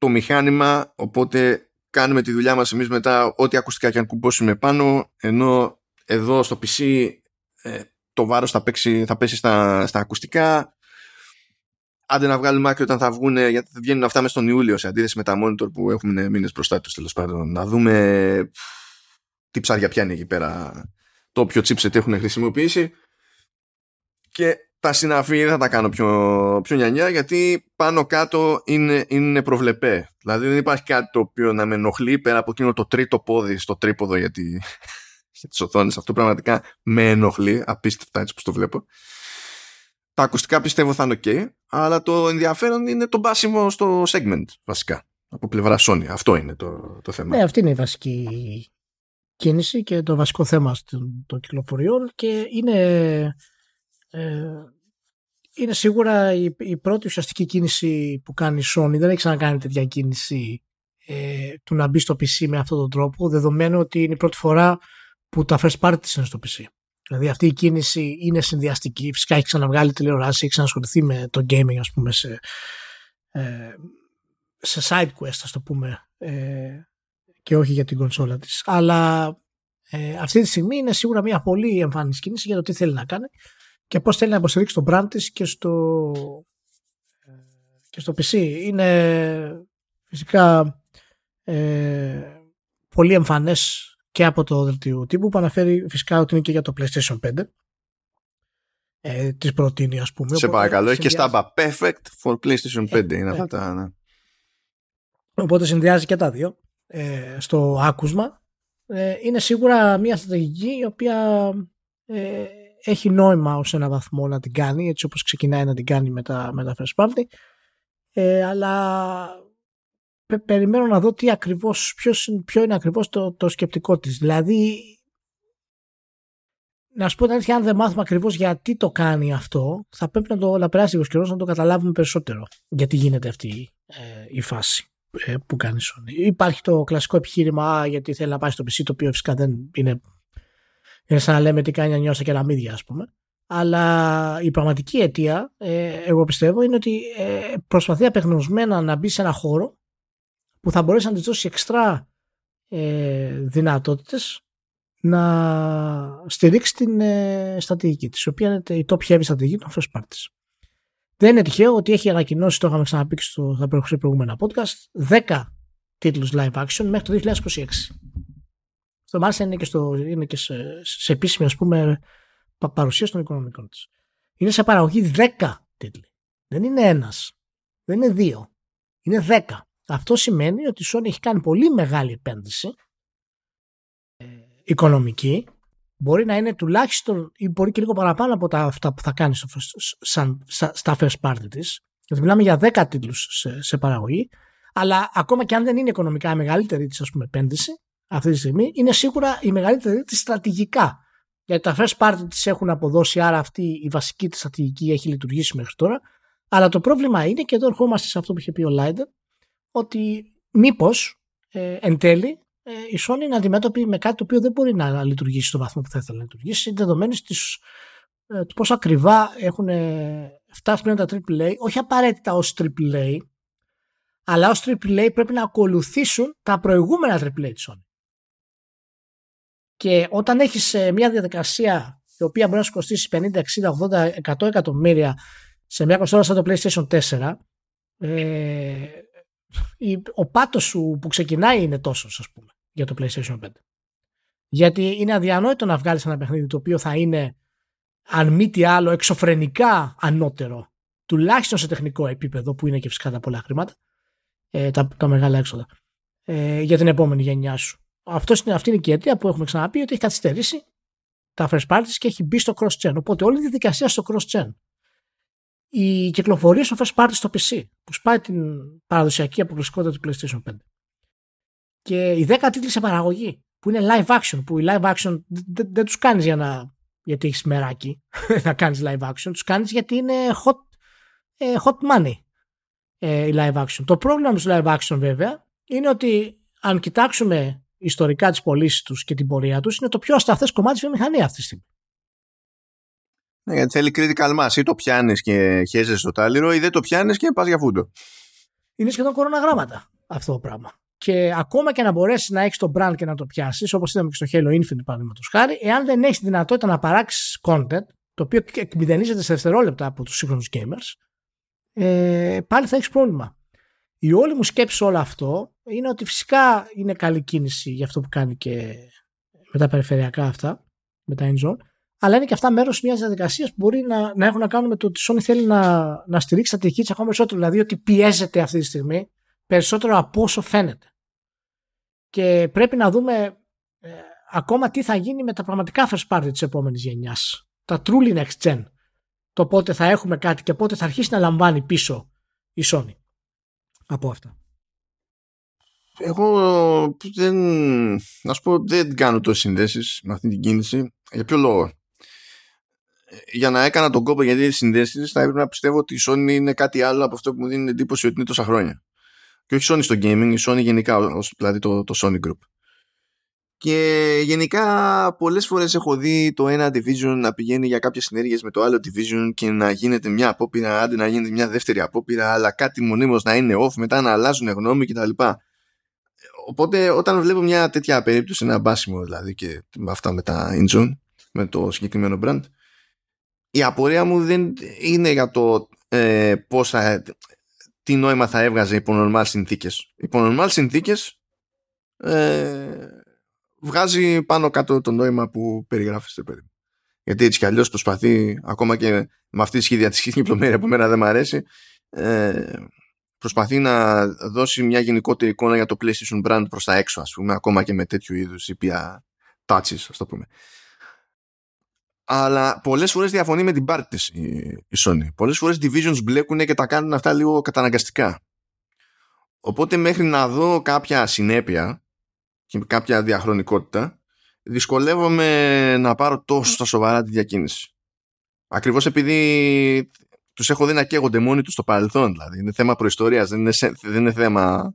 το μηχάνημα, οπότε κάνουμε τη δουλειά μας εμείς μετά ό,τι ακουστικά και αν κουμπώσουμε πάνω, ενώ εδώ στο PC ε, το βάρος θα, θα πέσει στα, στα ακουστικά άντε να βγάλουμε άκρη όταν θα βγουν, γιατί θα βγαίνουν αυτά μέσα στον Ιούλιο σε αντίθεση με τα monitor που έχουμε μήνες μπροστά του τέλος πάντων. Να δούμε τι ψάρια πιάνει εκεί πέρα το όποιο chipset έχουν χρησιμοποιήσει. Και τα συναφή δεν θα τα κάνω πιο, πιο νιανιά γιατί πάνω κάτω είναι, είναι προβλεπέ. Δηλαδή δεν υπάρχει κάτι το οποίο να με ενοχλεί πέρα από εκείνο το τρίτο πόδι στο τρίποδο γιατί για τις οθόνες. Αυτό πραγματικά με ενοχλεί απίστευτα έτσι που το βλέπω. Τα ακουστικά πιστεύω θα είναι ok, αλλά το ενδιαφέρον είναι το μπάσιμο στο segment βασικά από πλευρά Sony. Αυτό είναι το, το θέμα. Ναι, αυτή είναι η βασική κίνηση και το βασικό θέμα των κυκλοφοριών και είναι, ε, είναι σίγουρα η, η, πρώτη ουσιαστική κίνηση που κάνει η Sony. Δεν έχει ξανακάνει τέτοια κίνηση ε, του να μπει στο PC με αυτόν τον τρόπο, δεδομένου ότι είναι η πρώτη φορά που τα first parties είναι στο PC. Δηλαδή αυτή η κίνηση είναι συνδυαστική. Φυσικά έχει ξαναβγάλει τηλεοράση, έχει ξανασχοληθεί με το gaming ας πούμε σε, ε, σε side quest ας το πούμε ε, και όχι για την κονσόλα της. Αλλά ε, αυτή τη στιγμή είναι σίγουρα μια πολύ εμφανή κίνηση για το τι θέλει να κάνει και πώς θέλει να υποστηρίξει το brand της και στο, ε, και στο PC. Είναι φυσικά ε, πολύ εμφανές και από το δελτίο τύπου που αναφέρει φυσικά ότι είναι και για το PlayStation 5 ε, της προτείνει ας πούμε. Σε παρακαλώ, έχει και στάμπα perfect for PlayStation 5 είναι αυτά τα... Ναι. Οπότε συνδυάζει και τα δύο ε, στο άκουσμα. Ε, είναι σίγουρα μια στρατηγική η οποία ε, έχει νόημα ως ένα βαθμό να την κάνει έτσι όπως ξεκινάει να την κάνει με τα, με τα first party ε, αλλά περιμένω να δω τι ακριβώς, ποιος, ποιο είναι ακριβώς το, το σκεπτικό της. Δηλαδή να σου πω την αλήθεια, αν δεν μάθουμε ακριβώς γιατί το κάνει αυτό, θα πρέπει να το να περάσει λίγο καιρός να το καταλάβουμε περισσότερο. Γιατί γίνεται αυτή ε, η φάση ε, που κάνει η Sony. Υπάρχει το κλασικό επιχείρημα γιατί θέλει να πάει στο PC, το οποίο φυσικά δεν είναι. Είναι σαν να λέμε τι κάνει να νιώσει και μύδια, ας πούμε. Αλλά η πραγματική αιτία, ε, εγώ πιστεύω, είναι ότι ε, προσπαθεί απεγνωσμένα να μπει σε ένα χώρο που θα μπορέσει να της δώσει εξτρά ε, δυνατότητες να στηρίξει την ε, στρατηγική της, η οποία είναι η top heavy στρατηγική των first parties. Δεν είναι τυχαίο ότι έχει ανακοινώσει, το είχαμε ξαναπεί και στο, στα προηγούμενα podcast, 10 τίτλους live action μέχρι το 2026. Στο μάλιστα είναι και, στο, είναι και σε, σε επίσημη ας πούμε παρουσίαση των οικονομικών της. Είναι σε παραγωγή 10 τίτλοι. Δεν είναι ένας. Δεν είναι δύο. Είναι 10. Αυτό σημαίνει ότι η Sony έχει κάνει πολύ μεγάλη επένδυση οικονομική μπορεί να είναι τουλάχιστον ή μπορεί και λίγο παραπάνω από τα, αυτά που θα κάνει στο, σαν, στα first party της. Γιατί μιλάμε για 10 τίτλους σε, σε, παραγωγή. Αλλά ακόμα και αν δεν είναι οικονομικά η μεγαλύτερη της επένδυση αυτή τη στιγμή, είναι σίγουρα η μεγαλύτερη της στρατηγικά. Γιατί τα first party τη έχουν αποδώσει, άρα αυτή η βασική της στρατηγική έχει λειτουργήσει μέχρι τώρα. Αλλά το πρόβλημα είναι, και εδώ ερχόμαστε σε αυτό που είχε πει ο Λάιντερ, ότι μήπως ε, εν τέλει ε, η Sony είναι αντιμέτωπη με κάτι το οποίο δεν μπορεί να λειτουργήσει στο βαθμό που θα ήθελε να λειτουργήσει, δεδομένης ε, του πόσο ακριβά έχουν φτάσει πλέον τα AAA, όχι απαραίτητα ως AAA, αλλά ως AAA πρέπει να ακολουθήσουν τα προηγούμενα AAA της Sony. Και όταν έχεις ε, μια διαδικασία η οποία μπορεί να σου κοστίσει 50, 60, 80, 100 εκατομμύρια σε μια κονσόλα σαν το PlayStation 4, ε, ο πάτος σου που ξεκινάει είναι τόσος, ας πούμε, για το PlayStation 5. Γιατί είναι αδιανόητο να βγάλεις ένα παιχνίδι το οποίο θα είναι, αν μη τι άλλο, εξωφρενικά ανώτερο, τουλάχιστον σε τεχνικό επίπεδο, που είναι και φυσικά τα πολλά χρήματα, ε, τα, τα μεγάλα έξοδα, ε, για την επόμενη γενιά σου. Αυτός είναι, αυτή είναι και η αιτία που έχουμε ξαναπεί ότι έχει καθυστερήσει τα first parties και έχει μπει στο cross-gen. Οπότε όλη η διαδικασία στο cross-gen η κυκλοφορία στο first party στο PC που σπάει την παραδοσιακή αποκλειστικότητα του PlayStation 5 και οι 10 τίτλοι σε παραγωγή που είναι live action που οι live action δεν, δεν τους κάνεις για να γιατί έχεις μεράκι να κάνεις live action τους κάνεις γιατί είναι hot, ε, hot money ε, η live action. Το πρόβλημα με τους live action βέβαια είναι ότι αν κοιτάξουμε ιστορικά τις πωλήσει τους και την πορεία τους είναι το πιο ασταθές κομμάτι της βιομηχανίας αυτή τη στιγμή ναι, γιατί θέλει critical mass. Ή το πιάνεις και χέζεσαι στο τάλιρο, ή δεν το πιάνεις και πας για φούντο. Είναι σχεδόν κοροναγράμματα αυτό το πράγμα. Και ακόμα και να μπορέσεις να έχεις το brand και να το πιάσεις, όπως είδαμε και στο Halo Infinite παραδείγματος χάρη, εάν δεν έχεις δυνατότητα να παράξεις content, το οποίο εκμηδενίζεται σε δευτερόλεπτα από τους σύγχρονους gamers, ε, πάλι θα έχεις πρόβλημα. Η όλη μου σκέψη σε όλο αυτό είναι ότι φυσικά είναι καλή κίνηση για αυτό που κάνει και με τα περιφερειακά αυτά, με τα in αλλά είναι και αυτά μέρος μιας διαδικασίας που μπορεί να, να έχουν να κάνουν με το ότι η Sony θέλει να, να στηρίξει τη της ακόμα περισσότερο. Δηλαδή ότι πιέζεται αυτή τη στιγμή περισσότερο από όσο φαίνεται. Και πρέπει να δούμε ε, ακόμα τι θα γίνει με τα πραγματικά first party της επόμενης γενιάς. Τα truly next gen. Το πότε θα έχουμε κάτι και πότε θα αρχίσει να λαμβάνει πίσω η Sony από αυτά. Εγώ δεν, να σου πω, δεν κάνω τόσες συνδέσεις με αυτή την κίνηση. Για ποιο λόγο; Για να έκανα τον κόπο γιατί συνδέσεις, θα έπρεπε να πιστεύω ότι η Sony είναι κάτι άλλο από αυτό που μου δίνει εντύπωση ότι είναι τόσα χρόνια. Και όχι Sony στο gaming, η Sony γενικά, δηλαδή το, το Sony Group. Και γενικά πολλές φορές έχω δει το ένα division να πηγαίνει για κάποιες συνέργειες με το άλλο division και να γίνεται μια απόπειρα, άντε να γίνεται μια δεύτερη απόπειρα, αλλά κάτι μονίμως να είναι off, μετά να αλλάζουν γνώμη κτλ. Οπότε όταν βλέπω μια τέτοια περίπτωση, ένα μπάσιμο δηλαδή και αυτά με τα InZone, με το συγκεκριμένο brand, η απορία μου δεν είναι για το ε, πώς θα, τι νόημα θα έβγαζε υπό normal συνθήκες. Υπό normal συνθήκες ε, βγάζει πάνω κάτω το νόημα που περιγράφεστε παιδί γιατί έτσι κι αλλιώς προσπαθεί ακόμα και με αυτή τη σχεδιατική πλωμέρεια που μένα δεν μου αρέσει ε, προσπαθεί να δώσει μια γενικότερη εικόνα για το PlayStation brand προς τα έξω ας πούμε ακόμα και με τέτοιου είδους ήπια touches ας το πούμε. Αλλά πολλές φορές διαφωνεί με την πάρτη της η, Sony. Πολλές φορές divisions μπλέκουν και τα κάνουν αυτά λίγο καταναγκαστικά. Οπότε μέχρι να δω κάποια συνέπεια και κάποια διαχρονικότητα δυσκολεύομαι να πάρω τόσο στα σοβαρά τη διακίνηση. Ακριβώς επειδή τους έχω δει να καίγονται μόνοι τους στο παρελθόν. Δηλαδή είναι θέμα προϊστορίας, δεν είναι, δεν είναι θέμα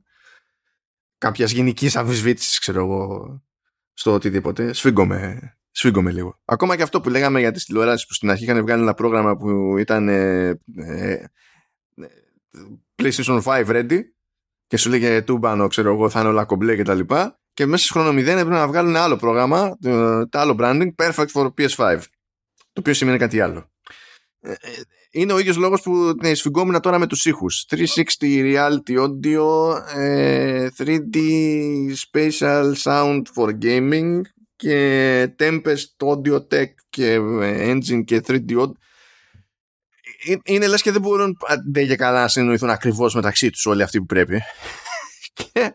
κάποιας γενικής αμφισβήτησης, ξέρω εγώ, στο οτιδήποτε. Σφίγγομαι, σφίγγομαι λίγο. Ακόμα και αυτό που λέγαμε για τις τηλεοράσεις που στην αρχή είχαν βγάλει ένα πρόγραμμα που ήταν ε, ε, PlayStation 5 ready και σου λέγε τούμπανο, ξέρω εγώ, θα είναι όλα κομπλέ και τα λοιπά και μέσα σε χρόνο 0 έπρεπε να βγάλουν ένα άλλο πρόγραμμα, το, το άλλο branding, Perfect for PS5. Το οποίο σημαίνει κάτι άλλο. Ε, ε, είναι ο ίδιος λόγος που ναι, σφιγγόμουν τώρα με τους ήχους. 360 Reality Audio, 3D ε, Spatial Sound for Gaming και Tempest Audio Tech και Engine και 3D Audio. Είναι λες και δεν μπορούν δεν και καλά να συνοηθούν ακριβώς μεταξύ τους όλοι αυτοί που πρέπει. και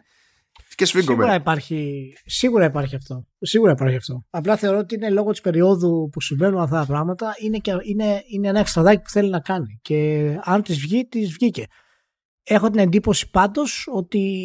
και Σίγουρα υπάρχει, σίγουρα υπάρχει αυτό. Σίγουρα υπάρχει αυτό. Απλά θεωρώ ότι είναι λόγω της περίοδου που συμβαίνουν αυτά τα πράγματα, είναι, και, είναι, είναι ένα εξτραδάκι που θέλει να κάνει. Και αν της βγει, της βγήκε. Έχω την εντύπωση πάντως ότι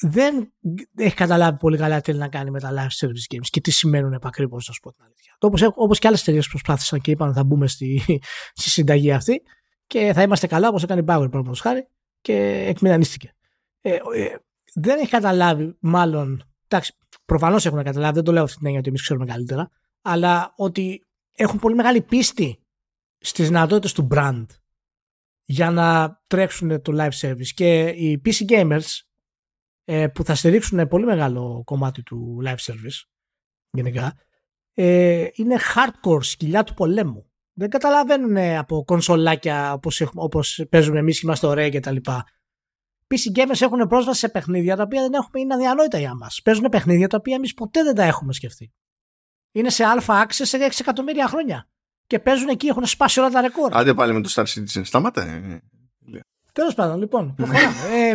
δεν έχει καταλάβει πολύ καλά τι θέλει να κάνει με τα live service games και τι σημαίνουν επακριβώ, να σου πω την αλήθεια. Όπως όπως και άλλες εταιρείες προσπάθησαν και είπαν θα μπούμε στη, στη συνταγή αυτή και θα είμαστε καλά, όπως έκανε η Bauer, παραδείγματος χάρη, και εκμηδανίστηκε. Ε, ε, δεν έχει καταλάβει, μάλλον. Εντάξει, προφανώς έχουν καταλάβει, δεν το λέω αυτή την έννοια ότι εμείς ξέρουμε καλύτερα, αλλά ότι έχουν πολύ μεγάλη πίστη στις δυνατότητες του brand για να τρέξουν το live service. Και οι PC gamers ε, που θα στηρίξουν πολύ μεγάλο κομμάτι του live service γενικά ε, είναι hardcore σκυλιά του πολέμου. Δεν καταλαβαίνουν από κονσολάκια όπως, όπως παίζουμε εμείς και είμαστε ωραίοι και τα λοιπά PC gamers έχουν πρόσβαση σε παιχνίδια τα οποία δεν έχουμε, είναι αδιανόητα για μας. Παίζουν παιχνίδια τα οποία εμείς ποτέ δεν τα έχουμε σκεφτεί. Είναι σε αλφα access σε 6 εκατομμύρια χρόνια. Και παίζουν εκεί, έχουν σπάσει όλα τα ρεκόρ. Άντε πάλι με το Star Citizen. Σταμάτα. Ε. Τέλος πάντων, λοιπόν. ε,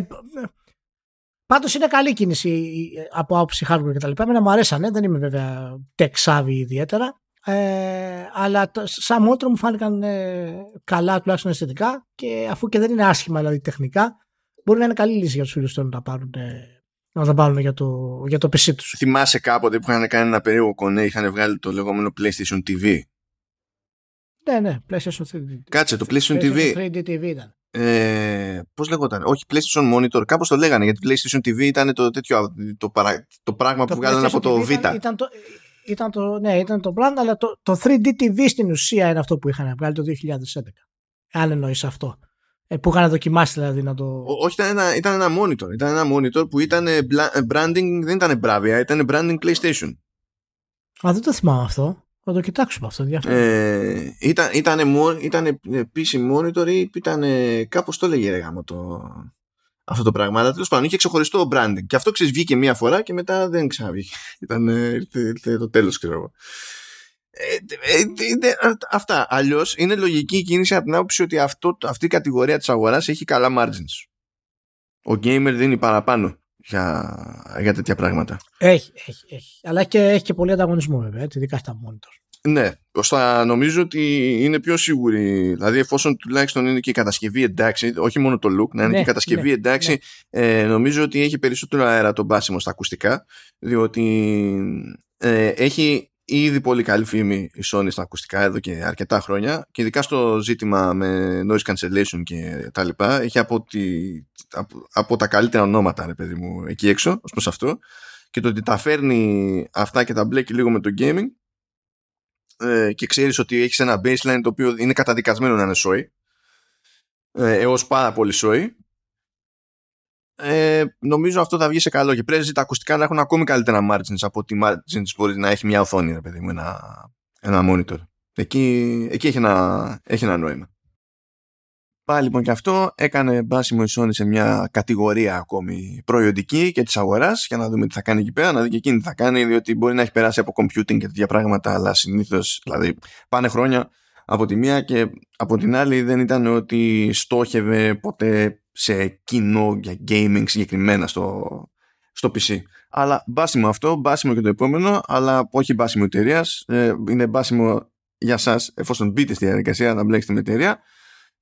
Πάντως είναι καλή κίνηση από άποψη hardware κτλ. Εμένα μου αρέσανε, δεν είμαι βέβαια tech savvy ιδιαίτερα. Ε, αλλά σαν μότρο μου φάνηκαν ε, καλά τουλάχιστον αισθητικά και αφού και δεν είναι άσχημα δηλαδή τεχνικά μπορεί να είναι καλή λύση για τους φίλους του να τα πάρουν, να τα πάρουν για, το, για το PC τους. Θυμάσαι κάποτε που είχαν κάνει ένα περίεργο κονέ, είχαν βγάλει το λεγόμενο PlayStation TV. Ναι, ναι, PlayStation 3D. Κάτσε, το PlayStation, TV. 3D TV ήταν. Ε, πώς λέγονταν, όχι PlayStation Monitor, κάπως το λέγανε γιατί PlayStation TV ήταν το, τέτοιο, το, παρα, το πράγμα το που βγάλανε από το Vita. Ήταν, ήταν, το, ήταν το, ναι, ήταν το brand, αλλά το, το 3D TV στην ουσία είναι αυτό που είχαν βγάλει το 2011. Αν εννοείς αυτό. Ε, που είχαν δοκιμάσει δηλαδή να το. όχι, ήταν ένα, ήταν ένα monitor. Ήταν ένα monitor που ήταν ε, branding, δεν ήταν Bravia, ήταν branding PlayStation. Α, δεν το θυμάμαι αυτό. Θα το κοιτάξουμε αυτό. Ε, ήταν, ήταν, ήταν PC monitor ή ήταν. Κάπως το έλεγε γάμο το, αυτό το πράγμα. Αλλά τέλος πάντων είχε ξεχωριστό branding. Και αυτό ξεσβήκε μία φορά και μετά δεν ξαναβγήκε. Ήταν το τέλος, ξέρω εγώ. Ε, ε, ε, αυτά. Αλλιώς είναι λογική η κίνηση από την άποψη ότι αυτό, αυτή η κατηγορία της αγοράς έχει καλά margins. Ο gamer δίνει παραπάνω για, για τέτοια πράγματα. Έχει, έχει, έχει. Αλλά και, έχει και πολύ ανταγωνισμό βέβαια, έτσι, ειδικά στα monitor. Ναι, ώστε νομίζω ότι είναι πιο σίγουρη. Δηλαδή, εφόσον τουλάχιστον είναι και η κατασκευή εντάξει, όχι μόνο το look, να είναι ναι, και η κατασκευή ναι, εντάξει, ναι. Ε, νομίζω ότι έχει περισσότερο αέρα το μπάσιμο στα ακουστικά, διότι ε, έχει ήδη πολύ καλή φήμη η Sony στα ακουστικά εδώ και αρκετά χρόνια και ειδικά στο ζήτημα με noise cancellation και τα λοιπά έχει από, τη, από, από, τα καλύτερα ονόματα ρε παιδί μου εκεί έξω ως προς αυτό. Και το ότι τα φέρνει αυτά και τα μπλέκει λίγο με το gaming ε, και ξέρεις ότι έχεις ένα baseline το οποίο είναι καταδικασμένο να είναι σόι ε, έως πάρα πολύ σόι ε, νομίζω αυτό θα βγει σε καλό και πρέπει τα ακουστικά να έχουν ακόμη καλύτερα margins από ότι margins μπορεί να έχει μια οθόνη, ρε παιδί μου, ένα, ένα monitor. Εκεί, εκεί έχει, ένα, έχει ένα νόημα. Πάει λοιπόν και αυτό, έκανε μπάσιμο η Sony σε μια κατηγορία ακόμη προϊόντική και της αγοράς για να δούμε τι θα κάνει εκεί πέρα, να δει και εκείνη τι θα κάνει, διότι μπορεί να έχει περάσει από computing και τέτοια πράγματα, αλλά συνήθως δηλαδή πάνε χρόνια από τη μία και από την άλλη δεν ήταν ότι στόχευε ποτέ σε κοινό για gaming συγκεκριμένα στο, στο PC. Αλλά μπάσιμο αυτό, μπάσιμο και το επόμενο, αλλά όχι μπάσιμο εταιρείας. Ε, είναι μπάσιμο για εσά εφόσον μπείτε στη διαδικασία να μπλέξετε με εταιρεία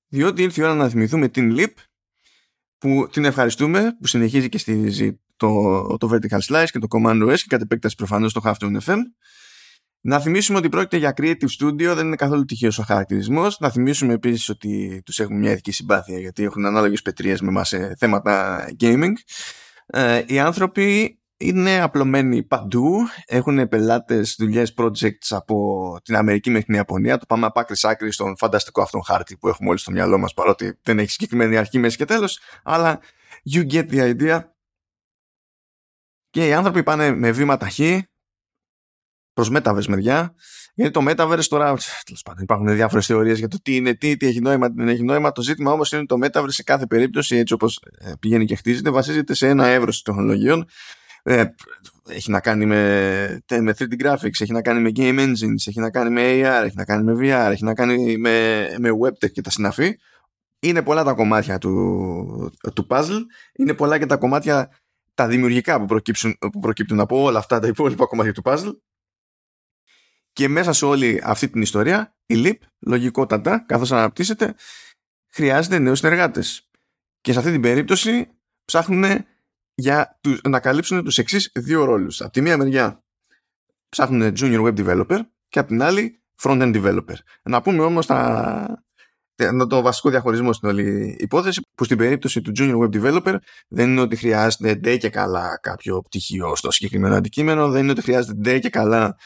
διότι ήρθε η ώρα να θυμηθούμε την LIP που την ευχαριστούμε που συνεχίζει και στηρίζει το, το Vertical Slice και το Command OS και κατ' επέκταση προφανώς το Halftone FM. Να θυμίσουμε ότι πρόκειται για Creative Studio, δεν είναι καθόλου τυχαίος ο χαρακτηρισμός. Να θυμίσουμε επίσης ότι τους έχουμε μια ειδική συμπάθεια γιατί έχουν ανάλογες πετρίες με εμά σε θέματα gaming. Ε, οι άνθρωποι είναι απλωμένοι παντού, έχουν πελάτες, δουλειές, projects από την Αμερική μέχρι την Ιαπωνία, το πάμε από άκρης άκρης στον φανταστικό αυτόν χάρτη που έχουμε όλοι στο μυαλό μας παρότι δεν έχει συγκεκριμένη αρχή, μέση και τέλος, αλλά you get the idea. Και οι άνθρωποι πάνε με βήμα ταχύ προς Metaverse μεριά γιατί το Metaverse τώρα τέλος πάντων, υπάρχουν διάφορες θεωρίες για το τι είναι τι, τι έχει νόημα, τι δεν έχει νόημα το ζήτημα όμως είναι το Metaverse σε κάθε περίπτωση έτσι όπως ε, πηγαίνει και χτίζεται βασίζεται σε ένα εύρος τεχνολογιών ε, έχει να κάνει με, με 3D graphics, έχει να κάνει με game engines, έχει να κάνει με AR, έχει να κάνει με VR, έχει να κάνει με, με webtech και τα συναφή. Είναι πολλά τα κομμάτια του, του puzzle, είναι πολλά και τα κομμάτια τα δημιουργικά που, προκύψουν, που προκύπτουν από όλα αυτά τα υπόλοιπα κομμάτια του puzzle. Και μέσα σε όλη αυτή την ιστορία, η LIP, λογικότατα, καθώς αναπτύσσεται, χρειάζεται νέους συνεργάτες. Και σε αυτή την περίπτωση ψάχνουν για να καλύψουν τους εξής δύο ρόλους. Από τη μία μεριά ψάχνουν junior web developer και από την άλλη front-end developer. Να πούμε όμως τα, το βασικό διαχωρισμό στην όλη υπόθεση που στην περίπτωση του junior web developer δεν είναι ότι χρειάζεται ντε και καλά κάποιο πτυχίο στο συγκεκριμένο αντικείμενο, δεν είναι ότι χρειάζεται ντε και καλά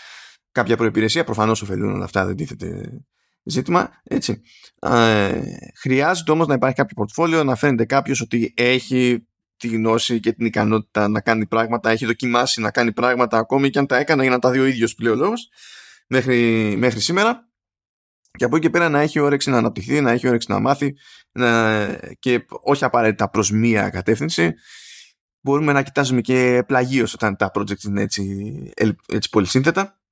κάποια προϋπηρεσία, προφανώς ωφελούν όλα αυτά, δεν τίθεται ζήτημα, έτσι. Ε, χρειάζεται όμως να υπάρχει κάποιο πορτφόλιο, να φαίνεται κάποιος ότι έχει τη γνώση και την ικανότητα να κάνει πράγματα, έχει δοκιμάσει να κάνει πράγματα ακόμη και αν τα έκανα για να τα δει ο ίδιος πλέον μέχρι, μέχρι σήμερα. Και από εκεί και πέρα να έχει όρεξη να αναπτυχθεί, να έχει όρεξη να μάθει να, και όχι απαραίτητα προς μία κατεύθυνση. Μπορούμε να κοιτάζουμε και πλαγίως όταν τα project είναι έτσι, έτσι πολύ σύνθετα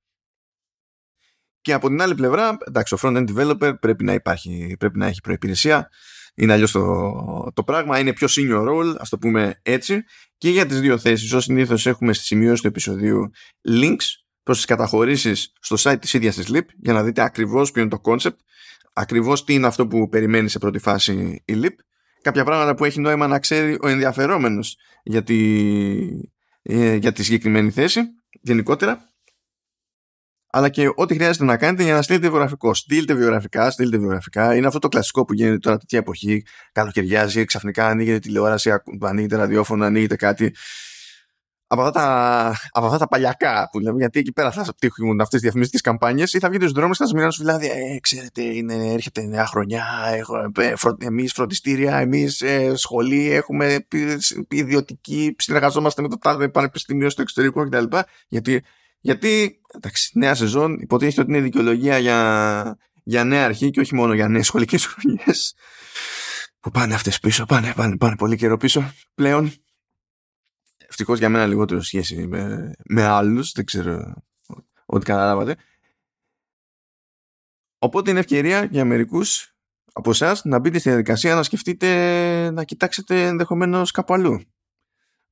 και από την άλλη πλευρά, εντάξει, ο front-end developer πρέπει να, υπάρχει, πρέπει να έχει προϋπηρεσία είναι αλλιώς το, το πράγμα. Είναι πιο senior role, ας το πούμε έτσι. Και για τις δύο θέσεις, ως συνήθως έχουμε στη σημειώση του επεισοδίου links προς τις καταχωρήσεις στο site της ίδιας της LIP για να δείτε ακριβώς ποιο είναι το concept, ακριβώς τι είναι αυτό που περιμένει σε πρώτη φάση η LIP. Κάποια πράγματα που έχει νόημα να ξέρει ο ενδιαφερόμενος για, τη, ε, για τη συγκεκριμένη θέση γενικότερα αλλά και ό,τι χρειάζεται να κάνετε για να στείλετε βιογραφικό. Στείλτε βιογραφικά, στείλτε βιογραφικά. Είναι αυτό το κλασικό που γίνεται τώρα τέτοια εποχή. Καλοκαιριάζει, ξαφνικά ανοίγεται τηλεόραση, ανοίγεται ραδιόφωνο, ανοίγεται κάτι. Από αυτά, τα, από αυτά τα παλιακά που λέμε, γιατί εκεί πέρα θα πτύχουν αυτές τις διαφημιστικές καμπάνιες ή θα βγείτε στους δρόμους και θα σας μιλάνε σου δηλαδή, ε, ξέρετε, είναι, έρχεται νέα χρονιά, ε, εμείς φροντιστήρια, εμείς ε, σχολή, έχουμε ιδιωτική, συνεργαζόμαστε με το τάδε πανεπιστήμιο στο εξωτερικό κτλ. Γιατί γιατί, εντάξει, νέα σεζόν υποτίθεται ότι είναι δικαιολογία για, για νέα αρχή και όχι μόνο για νέες σχολικές χρονιές που πάνε αυτές πίσω, πάνε, πάνε, πάνε πολύ καιρό πίσω πλέον. Ευτυχώς για μένα λιγότερο σχέση με, με άλλους, δεν ξέρω ό,τι καταλάβατε. Οπότε είναι ευκαιρία για μερικούς από εσάς να μπείτε στη διαδικασία να σκεφτείτε να κοιτάξετε ενδεχομένως κάπου αλλού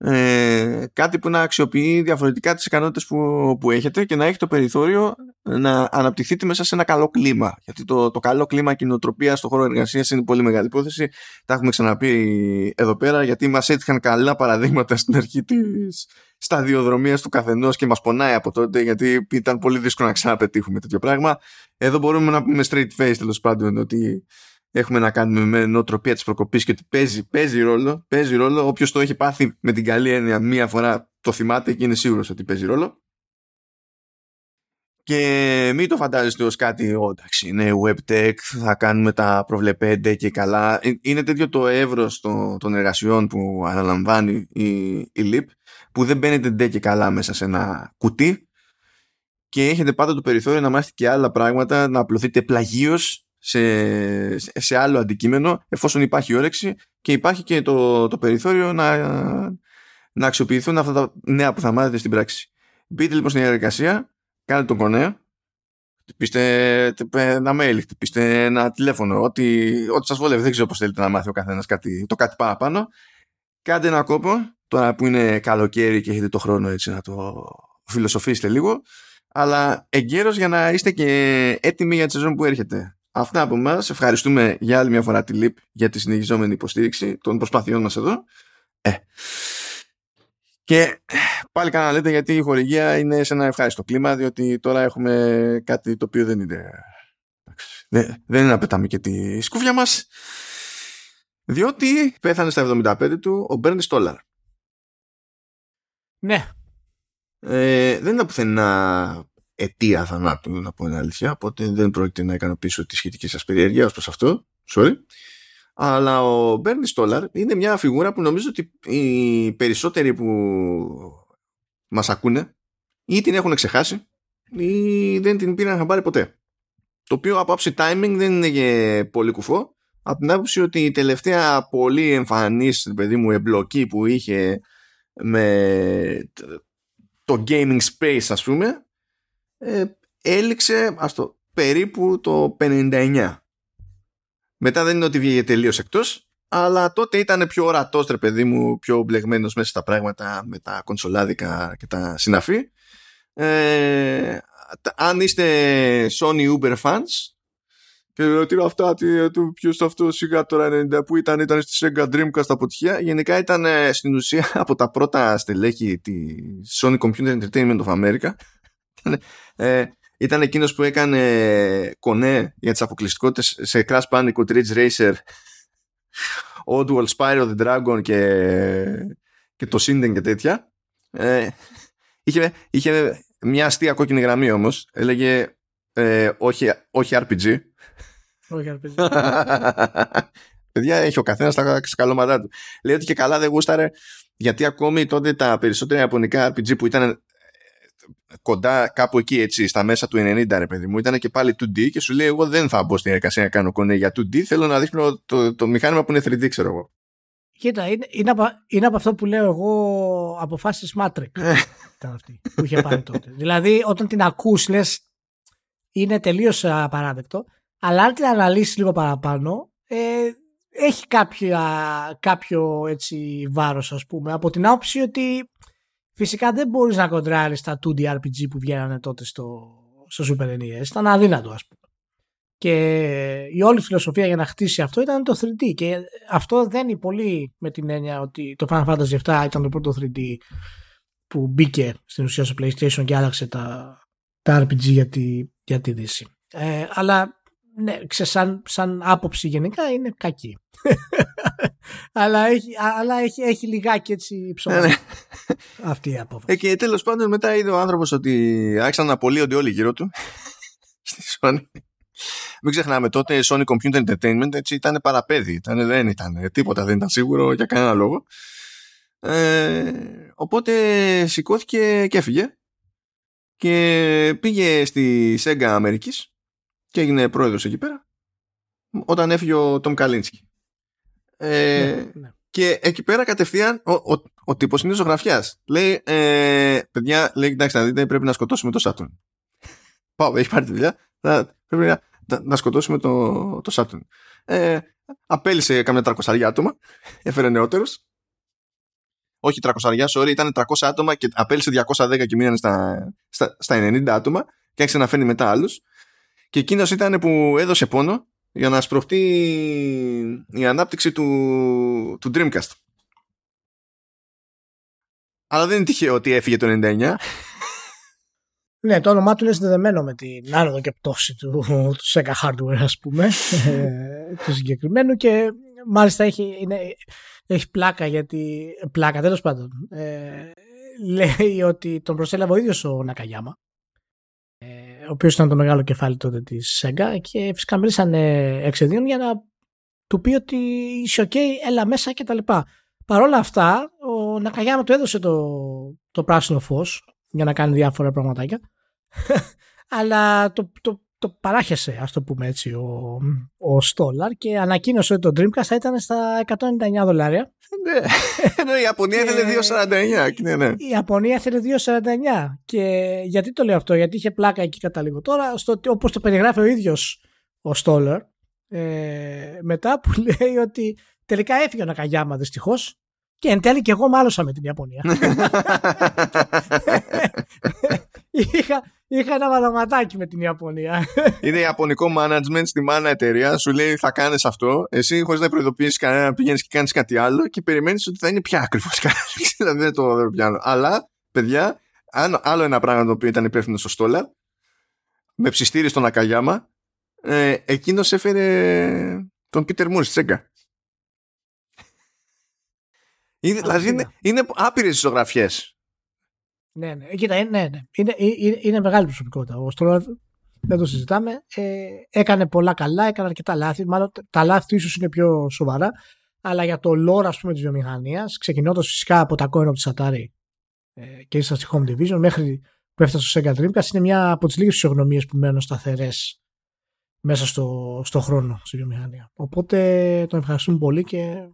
ε, κάτι που να αξιοποιεί διαφορετικά τις ικανότητες που, που έχετε και να έχει το περιθώριο να αναπτυχθείτε μέσα σε ένα καλό κλίμα. Γιατί το, το καλό κλίμα και η νοοτροπία στον χώρο εργασίας είναι πολύ μεγάλη υπόθεση. Τα έχουμε ξαναπεί εδώ πέρα γιατί μας έτυχαν καλά παραδείγματα στην αρχή της σταδιοδρομίας του καθενός και μας πονάει από τότε γιατί ήταν πολύ δύσκολο να ξαναπετύχουμε τέτοιο πράγμα. Εδώ μπορούμε να πούμε straight face τέλος πάντων ότι έχουμε να κάνουμε με νοοτροπία της προκοπής και ότι παίζει, παίζει ρόλο, παίζει ρόλο. Όποιος το έχει πάθει με την καλή έννοια μία φορά το θυμάται και είναι σίγουρος ότι παίζει ρόλο. Και μην το φαντάζεστε ως κάτι, εντάξει, είναι web θα κάνουμε τα προβλεπέντε και καλά. Ε, είναι τέτοιο το εύρος των εργασιών που αναλαμβάνει η, η LIP, που δεν μπαίνετε ντε και καλά μέσα σε ένα κουτί και έχετε πάντα το περιθώριο να μάθετε και άλλα πράγματα, να απλωθείτε πλαγίως σε, σε άλλο αντικείμενο εφόσον υπάρχει όρεξη και υπάρχει και το, το περιθώριο να, να αξιοποιηθούν αυτά τα νέα που θα μάθετε στην πράξη. Μπείτε λοιπόν στην διαδικασία, κάνετε τον κονέα, χτυπήστε ένα mail, χτυπήστε ένα τηλέφωνο, ό,τι, ό,τι σας βολεύει, δεν ξέρω πώς θέλετε να μάθει ο καθένας κάτι, το κάτι παραπάνω. Κάντε ένα κόπο, τώρα που είναι καλοκαίρι και έχετε το χρόνο έτσι να το φιλοσοφήσετε λίγο, αλλά εγκαίρως για να είστε και έτοιμοι για τη σεζόν που έρχεται. Αυτά από εμάς. Ευχαριστούμε για άλλη μια φορά τη ΛΥΠ για τη συνεχιζόμενη υποστήριξη των προσπαθειών μας εδώ. Ε. Και πάλι κανένα λέτε γιατί η χορηγία είναι σε ένα ευχάριστο κλίμα διότι τώρα έχουμε κάτι το οποίο δεν είναι δεν, δεν είναι να πετάμε και τη σκούφια μας διότι πέθανε στα 75 του ο Μπέρνι Στόλαρ. Ναι. Ε, δεν είναι πουθενά αιτία θανάτου, να πω την αλήθεια. Οπότε δεν πρόκειται να ικανοποιήσω τη σχετική σας περιέργεια ως προς αυτό. Sorry. Αλλά ο Μπέρνι Στόλαρ είναι μια φιγούρα που νομίζω ότι οι περισσότεροι που μας ακούνε ή την έχουν ξεχάσει ή δεν την πήραν να πάρει ποτέ. Το οποίο από άψη timing δεν είναι και πολύ κουφό. Από την άποψη ότι η τελευταία πολύ εμφανής παιδί μου εμπλοκή που είχε με το gaming space ας πούμε ε, έληξε ας το, περίπου το 59. Μετά δεν είναι ότι βγήκε τελείως εκτός, αλλά τότε ήταν πιο ορατός ρε παιδί μου, πιο μπλεγμένος μέσα στα πράγματα με τα κονσολάδικα και τα συναφή. Ε, αν είστε Sony Uber fans και ρωτήρω αυτά, ποιος αυτός σιγά τώρα 90 που ήταν, ήταν στη Sega Dreamcast αποτυχία. Γενικά ήταν ε, στην ουσία από τα πρώτα στελέχη της Sony Computer Entertainment of America ε, ήταν εκείνος που έκανε κονέ για τις αποκλειστικότητες σε Crash Bandicoot Ridge Racer Oddworld Spyro the Dragon και, και το Sinden και τέτοια. Ε, είχε, είχε μια αστεία κόκκινη γραμμή όμως. Έλεγε ε, όχι, όχι RPG. Όχι RPG. Παιδιά έχει ο καθένας τα σκαλώματά του. Λέει ότι και καλά δεν γούσταρε γιατί ακόμη τότε τα περισσότερα ιαπωνικά RPG που ήταν κοντά κάπου εκεί έτσι στα μέσα του 90 ρε παιδί μου ήταν και πάλι 2D και σου λέει εγώ δεν θα μπω στην εργασία να κάνω κονέ για 2D θέλω να δείχνω το, το μηχάνημα που είναι 3D ξέρω εγώ Κοίτα, είναι, είναι, από, είναι από αυτό που λέω εγώ αποφάσεις Matrix ε. ήταν αυτή που είχε πάρει τότε. δηλαδή όταν την ακούς λες είναι τελείως απαράδεκτο αλλά αν την αναλύσεις λίγο παραπάνω ε, έχει κάποια, κάποιο έτσι βάρος ας πούμε από την άποψη ότι Φυσικά δεν μπορείς να κοντράρεις τα 2D RPG που βγαίνανε τότε στο, στο Super NES. Ήταν αδύνατο ας πούμε. Και η όλη φιλοσοφία για να χτίσει αυτό ήταν το 3D. Και αυτό δένει πολύ με την έννοια ότι το Final Fantasy VII ήταν το πρώτο 3D που μπήκε στην ουσία στο PlayStation και άλλαξε τα, τα RPG για τη, για τη Δύση. Ε, αλλά ναι, σαν, σαν άποψη γενικά είναι κακή. αλλά έχει, αλλά έχει, έχει λιγάκι έτσι ψωμί. Ναι, ναι. Αυτή η απόφαση. Ε, και τέλος πάντων μετά είδε ο άνθρωπος ότι άρχισαν να απολύονται όλοι γύρω του. Στη Sony. Μην ξεχνάμε τότε Sony Computer Entertainment έτσι ήταν παραπέδι. Ήταν, δεν ήταν τίποτα, δεν ήταν σίγουρο για κανένα λόγο. Ε, οπότε σηκώθηκε και έφυγε και πήγε στη Sega Αμερικής και έγινε πρόεδρος εκεί πέρα όταν έφυγε ο Τόμ Καλίνσκι. Ε, ναι, ναι. Και εκεί πέρα κατευθείαν ο, ο, ο τύπος είναι ζωγραφιάς. Λέει, ε, παιδιά, λέει, εντάξει, να δείτε, πρέπει να σκοτώσουμε το Σάτουν. Πάω, έχει πάρει τη δουλειά. πρέπει να, να, σκοτώσουμε το, το Σάτουν. Ε, απέλησε κάμια τρακοσαριά άτομα. Έφερε νεότερους. Όχι τρακοσαριά, sorry, ήταν 300 άτομα και απέλησε 210 και μείνανε στα, στα, στα 90 άτομα και άρχισε να φέρνει μετά άλλους. Και εκείνος ήταν που έδωσε πόνο για να σπροχτεί η ανάπτυξη του, του Dreamcast. Αλλά δεν είναι τυχαίο ότι έφυγε το 99. Ναι, το όνομά του είναι συνδεδεμένο με την άνοδο και πτώση του, του Sega Hardware, ας πούμε, ε, του συγκεκριμένου και μάλιστα έχει, είναι, έχει πλάκα γιατί, πλάκα τέλος πάντων, ε, λέει ότι τον προσέλαβε ο ίδιος ο Νακαγιάμα ο οποίος ήταν το μεγάλο κεφάλι τότε της Sega και φυσικά μίλησαν εξεδίων για να του πει ότι είσαι ok, έλα μέσα και τα λοιπά. Παρ' όλα αυτά, ο Νακαγιάμα του έδωσε το, το πράσινο φως για να κάνει διάφορα πραγματάκια. Αλλά το, το, το παράχεσε, ας το πούμε έτσι, ο, ο Στόλαρ και ανακοίνωσε ότι το Dreamcast θα ήταν στα 199 δολάρια. Ναι, ενώ η Ιαπωνία ήθελε 2,49. Ναι, ναι. Η Ιαπωνία ήθελε 2,49. Και γιατί το λέω αυτό, γιατί είχε πλάκα εκεί κατά λίγο τώρα, στο, όπως το περιγράφει ο ίδιος ο Στόλαρ, ε, μετά που λέει ότι τελικά έφυγε ο Νακαγιάμα δυστυχώς. Και εν τέλει και εγώ μάλωσα με την Ιαπωνία. είχα, είχα ένα βαδοματάκι με την Ιαπωνία. Είναι Ιαπωνικό management στη μάνα εταιρεία. Σου λέει θα κάνεις αυτό. Εσύ χωρίς να προειδοποιήσεις κανένα πηγαίνεις και κάνεις κάτι άλλο και περιμένεις ότι θα είναι πια ακριβώς κάτι. δηλαδή δεν το πιάνω. Αλλά, παιδιά, άλλο ένα πράγμα το οποίο ήταν υπεύθυνο στο Στόλαρ με ψιστήρι στον Ακαγιάμα ε, εκείνος έφερε τον Πίτερ Μούρ Τσέγκα. Είναι, δηλαδή είναι, είναι άπειρες ισογραφιές. Ναι, ναι. Κοίτα, ναι, ναι. Είναι, είναι, είναι μεγάλη προσωπικότητα. Ο Στρόλαρ δεν το συζητάμε. Ε, έκανε πολλά καλά, έκανε αρκετά λάθη. Μάλλον τα λάθη του ίσως είναι πιο σοβαρά. Αλλά για το lore, ας πούμε, της βιομηχανίας, ξεκινώντας φυσικά από τα κόρη τη Atari ε, και ήρθα στη Home Division μέχρι που έφτασε στο Sega Dreamcast, είναι μια από τις λίγες φυσιογνωμίε που μένουν σταθερές μέσα στο, στο χρόνο στη βιομηχανία. Οπότε τον ευχαριστούμε πολύ και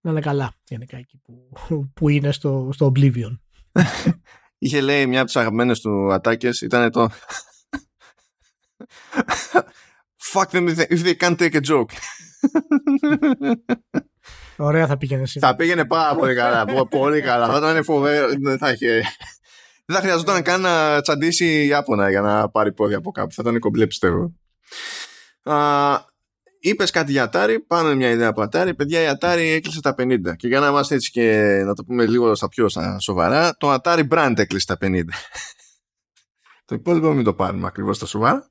να είναι καλά γενικά εκεί που, που είναι στο, στο Oblivion. Είχε λέει μια από τις αγαπημένες του ατάκες ήταν το. Fuck them if they can't take a joke. Ωραία θα πήγαινε εσύ. Θα πήγαινε πάρα πολύ καλά. πολύ καλά. Θα ήταν φοβερό. Δεν θα είχε. Δεν θα χρειαζόταν καν να τσαντήσει Ιάπωνα για να πάρει πόδια από κάπου. Θα ήταν κομπλέ πιστεύω. Είπες κάτι για Atari, πάμε μια ιδέα από Atari. Παιδιά, η Atari έκλεισε τα 50. Και για να είμαστε έτσι και να το πούμε λίγο στα πιο σοβαρά, το Atari Brand έκλεισε τα 50. το υπόλοιπο μην το πάρουμε ακριβώς στα σοβαρά.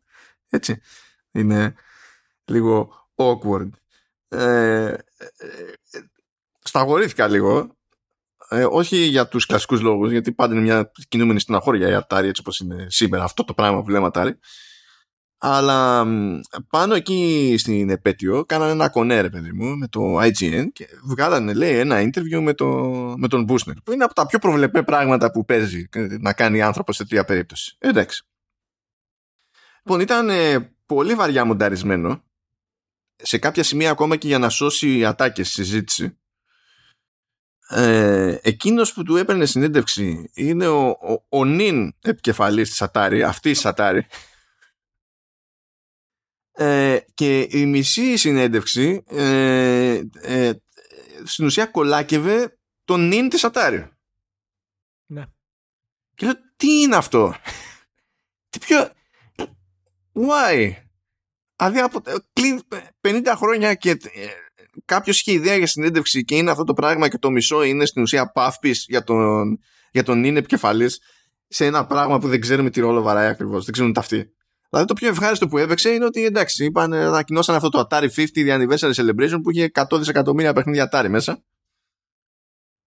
Έτσι. Είναι λίγο awkward. Ε, ε, σταγορήθηκα λίγο. Ε, όχι για τους κλασικούς λόγους, γιατί πάντα είναι μια κινούμενη στην αχώρια η Atari, έτσι όπως είναι σήμερα αυτό το πράγμα που λέμε Atari. Αλλά πάνω εκεί στην επέτειο κάνανε ένα κονέ, παιδί μου, με το IGN και βγάλανε, λέει, ένα interview με, το, με τον Μπούσνερ, που είναι από τα πιο προβλεπέ πράγματα που παίζει να κάνει άνθρωπος σε τρία περίπτωση. Εντάξει. Λοιπόν, ήταν ε, πολύ βαριά μονταρισμένο, σε κάποια σημεία ακόμα και για να σώσει ατάκες στη συζήτηση. Ε, εκείνος που του έπαιρνε συνέντευξη είναι ο, ο, ο νυν επικεφαλής της Atari, αυτής της Atari, ε, και η μισή συνέντευξη ε, ε, στην ουσία κολάκευε τον νυν της Atari. Ναι. Και λέω, τι είναι αυτό; τι πιο... Why; Δηλαδή από 50 χρόνια και κάποιος είχε ιδέα για συνέντευξη και είναι αυτό το πράγμα και το μισό είναι στην ουσία παύπης για τον, για τον νυν επικεφαλής σε ένα πράγμα που δεν ξέρουμε τι ρόλο βαράει ακριβώς. Δεν ξέρουν τα αυτοί. Δηλαδή το πιο ευχάριστο που έπαιξε είναι ότι εντάξει, είπαν, ανακοινώσαν αυτό το Atari 50 The Anniversary Celebration που είχε 100 δισεκατομμύρια παιχνίδια Atari μέσα.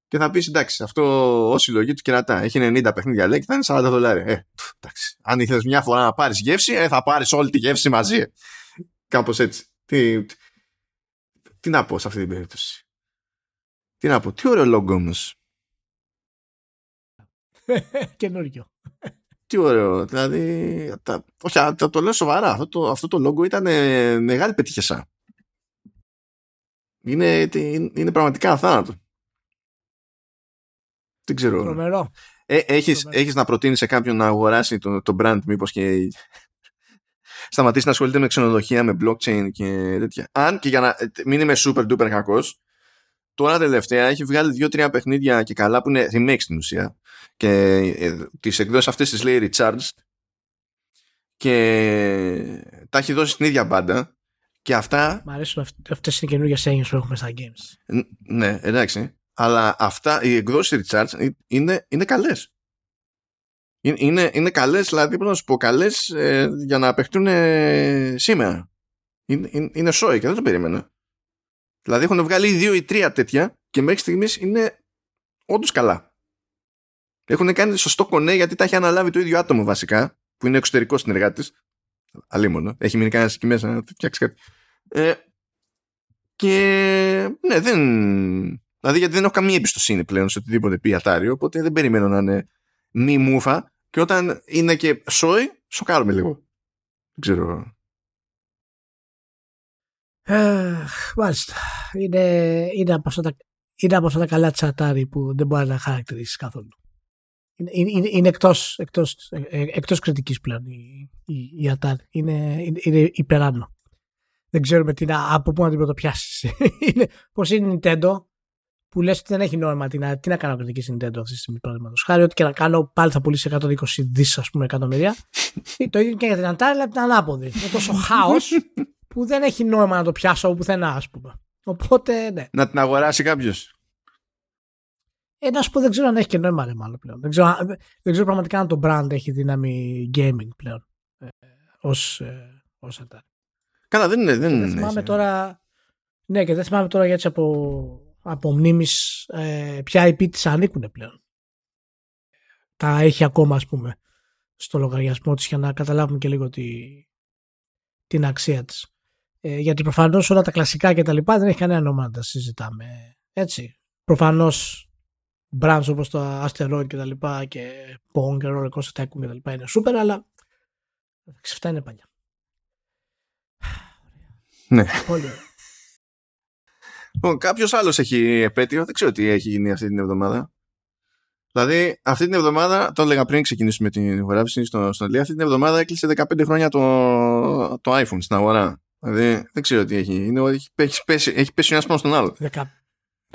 Και θα πεις εντάξει, αυτό ως συλλογή του κερατά. Έχει 90 παιχνίδια λέει και θα είναι 40 δολάρια. Ε, εντάξει. Αν ήθελες μια φορά να πάρεις γεύση, ε, θα πάρεις όλη τη γεύση μαζί. Κάπως έτσι. Τι, τι, τι να πω σε αυτή την περίπτωση; Τι να πω, τι ωραίο λόγο όμως. Καινούριο. Τι ωραίο. Δηλαδή, τα, όχι, το, το λέω σοβαρά. Αυτό το, αυτό το logo ήταν ε, μεγάλη πετυχεσά. Είναι, είναι πραγματικά αθάνατο. Δεν ξέρω. Τρομερό. Ε, έχεις, έχεις να προτείνεις σε κάποιον να αγοράσει το, το brand μήπως και σταματήσει να ασχολείται με ξενοδοχεία, με blockchain και τέτοια. Αν και για να μην είμαι super duper κακός, τώρα τελευταία έχει βγάλει δύο-τρία παιχνίδια και καλά που είναι remake στην ουσία και ε, τις εκδόσεις αυτές τις λέει Recharged και τα έχει δώσει στην ίδια μπάντα και αυτά... Μ' αρέσουν αυτές οι καινούργιες έννοιες που έχουμε στα games. Ναι, εντάξει. Αλλά αυτά, οι εκδόσεις Recharged είναι, είναι καλές. Είναι, είναι καλές, δηλαδή πρέπει να σου πω καλές ε, για να παιχτούν σήμερα. Είναι, είναι, είναι σόι και δεν το περίμενα. Δηλαδή έχουν βγάλει δύο ή τρία τέτοια και μέχρι στιγμής είναι όντως καλά. Έχουν κάνει σωστό κονέ γιατί τα έχει αναλάβει το ίδιο άτομο βασικά, που είναι εξωτερικό συνεργάτης. Αλίμονο. Έχει μείνει κανένας εκεί μέσα να φτιάξει κάτι. Ε, και ναι, δεν. Δηλαδή γιατί δεν έχω καμία εμπιστοσύνη πλέον σε οτιδήποτε πει Atari, οπότε δεν περιμένω να είναι μη μούφα. Και όταν είναι και σόι, σοκάρομαι λίγο. Δεν ξέρω. Ε, μάλιστα. Είναι, είναι, από αυτά τα, είναι από αυτά τα καλά τσατάρι που δεν μπορεί να χαρακτηρίσεις καθόλου. Είναι, είναι, είναι εκτός, εκτός, ε, εκτός κριτικής πλέον η, η, η Atari. Είναι, είναι, είναι υπεράνω. Δεν ξέρουμε τι να, από πού να την πρωτοπιάσεις. είναι, πώς είναι η Nintendo που λες ότι δεν έχει νόημα τι να, τι να κάνω κριτική στην Nintendo αυτή τη στιγμή παραδείγματος. Χάρη ότι και να κάνω πάλι θα πουλήσει 120 δις ας πούμε εκατομμυρία. το ίδιο και για την Atari αλλά την ανάποδη. Είναι τόσο χάος που δεν έχει νόημα να το πιάσω πουθενά ας πούμε. Οπότε ναι. Να την αγοράσει κάποιος. Ε, να σου πω, δεν ξέρω αν έχει και νόημα ρε, μάλλον πλέον. Δεν ξέρω, δεν ξέρω πραγματικά αν το brand έχει δύναμη gaming πλέον. Ε, ως, ε, ως Atari. Καλά, δεν είναι. Δεν, δεν είναι, θυμάμαι έτσι. τώρα. Ναι, και δεν θυμάμαι τώρα γιατί από, από μνήμης ε, ποια IP της ανήκουν πλέον. Τα έχει ακόμα, ας πούμε, στο λογαριασμό της για να καταλάβουμε και λίγο τη, την αξία της. Ε, γιατί προφανώς όλα τα κλασικά και τα λοιπά δεν έχει κανένα νόημα να τα συζητάμε. Έτσι. Προφανώς brands όπως το Asteroid και τα λοιπά και Pong και Roller Coaster Tycoon και τα λοιπά είναι super, αλλά αυτά είναι παλιά. Ναι. Πολύ ωραία. Λοιπόν, κάποιος άλλος έχει επέτειο. Δεν ξέρω τι έχει γίνει αυτή την εβδομάδα. Δηλαδή, αυτή την εβδομάδα, το έλεγα πριν ξεκινήσουμε την ηχογράφηση στο, στο Λία, αυτή την εβδομάδα έκλεισε 15 χρόνια το, το iPhone στην αγορά. Δηλαδή, δεν ξέρω τι έχει. Είναι, έχει, έχει, πέσει, έχει πέσει ο ένας πάνω στον άλλο.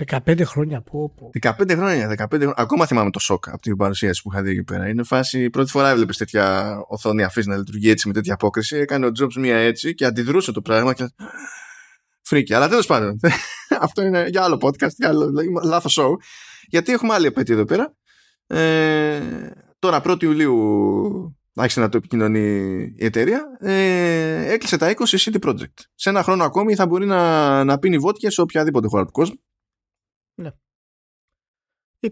Δεκα- 15 χρόνια από όπου. 15 χρόνια, 15 χρόνια. Ακόμα θυμάμαι το σοκ από την παρουσίαση που είχα δει εκεί πέρα. Είναι φάση, πρώτη φορά έβλεπες τέτοια οθόνη αφής να λειτουργεί έτσι με τέτοια απόκριση. Έκανε ο Jobs μία έτσι και αντιδρούσε το πράγμα. Και... Φρίκη. Αλλά τέλος πάντων, αυτό είναι για άλλο podcast, για άλλο λάθος show. Γιατί έχουμε άλλη επέτειο εδώ πέρα. Ε, τώρα 1η Ιουλίου άρχισε να το επικοινωνεί η εταιρεία. Ε, έκλεισε τα 20 CD Projekt. Σε ένα χρόνο ακόμη θα μπορεί να, να πίνει βότκα σε οποιαδήποτε χώρα του κόσμου. 20,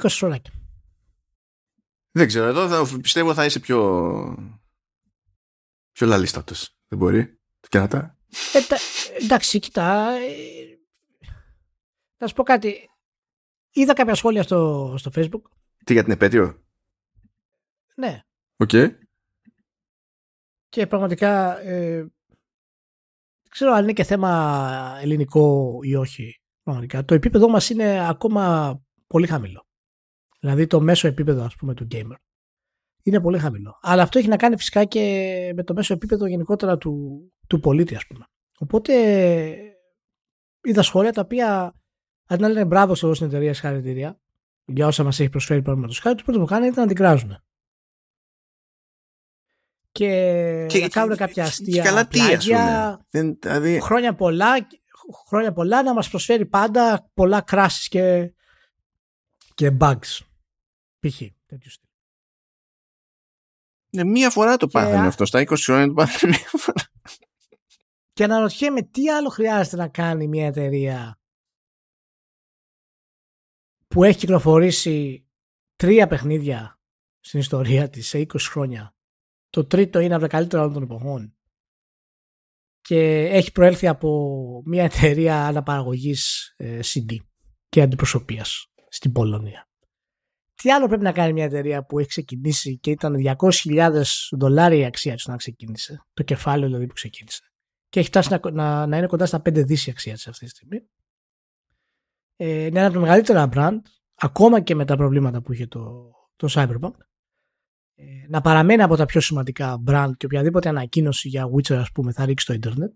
20 φοράκια. Δεν ξέρω, εδώ θα, πιστεύω θα είσαι πιο πιο λαλίστατος. Δεν μπορεί. Το κερατά. Ε, τα- εντάξει, κοιτά. ε, να σου πω κάτι. Είδα κάποια σχόλια στο, στο facebook. Τι για την επέτειο; Ναι. Οκ. Και πραγματικά ε, δεν ξέρω αν είναι και θέμα ελληνικό ή όχι. Πραγματικά. Το επίπεδό μας είναι ακόμα πολύ χαμηλό. Δηλαδή το μέσο επίπεδο ας πούμε του gamer είναι πολύ χαμηλό. Αλλά αυτό έχει να κάνει φυσικά και με το μέσο επίπεδο γενικότερα του, του πολίτη ας πούμε. Οπότε είδα σχόλια τα οποία αντί να λένε μπράβο σε εγώ στην εταιρεία συγχαρητήρια για όσα μας έχει προσφέρει παραδείγματος χάρη, το πρώτο που κάνει ήταν να την κράζουν. Και, να κάνουν κάποια αστεία Και καλά τι ας πλάγια, πούμε. Δεν, δηλαδή, χρόνια πολλά, χρόνια πολλά να μας προσφέρει πάντα πολλά κράσεις και, και bugs. Π.χ. τέτοιου στυλ. ναι, μία φορά το Και πάθανε α- αυτό. Στα 20 χρόνια το πάθανε μία φορά. Και αναρωτιέμαι τι άλλο χρειάζεται να κάνει μια εταιρεία που έχει κυκλοφορήσει τρία παιχνίδια στην ιστορία της σε 20 χρόνια. Το τρίτο είναι από τα καλύτερα όλων των εποχών. Και έχει προέλθει από μια εταιρεία αναπαραγωγής ε, CD και αντιπροσωπείας στην Πολωνία. Τι άλλο πρέπει να κάνει μια εταιρεία που έχει ξεκινήσει και ήταν 200.000 δολάρια η αξία της να ξεκίνησε. Το κεφάλαιο δηλαδή που ξεκίνησε και έχει φτάσει να, να, να είναι κοντά στα 5 δις η αξία της αυτή τη στιγμή. Ε, είναι ένα από τα μεγαλύτερα brand, ακόμα και με τα προβλήματα που είχε το, το Cyberpunk. Ε, να παραμένει από τα πιο σημαντικά brand και οποιαδήποτε ανακοίνωση για Witcher ας πούμε θα ρίξει στο ίντερνετ.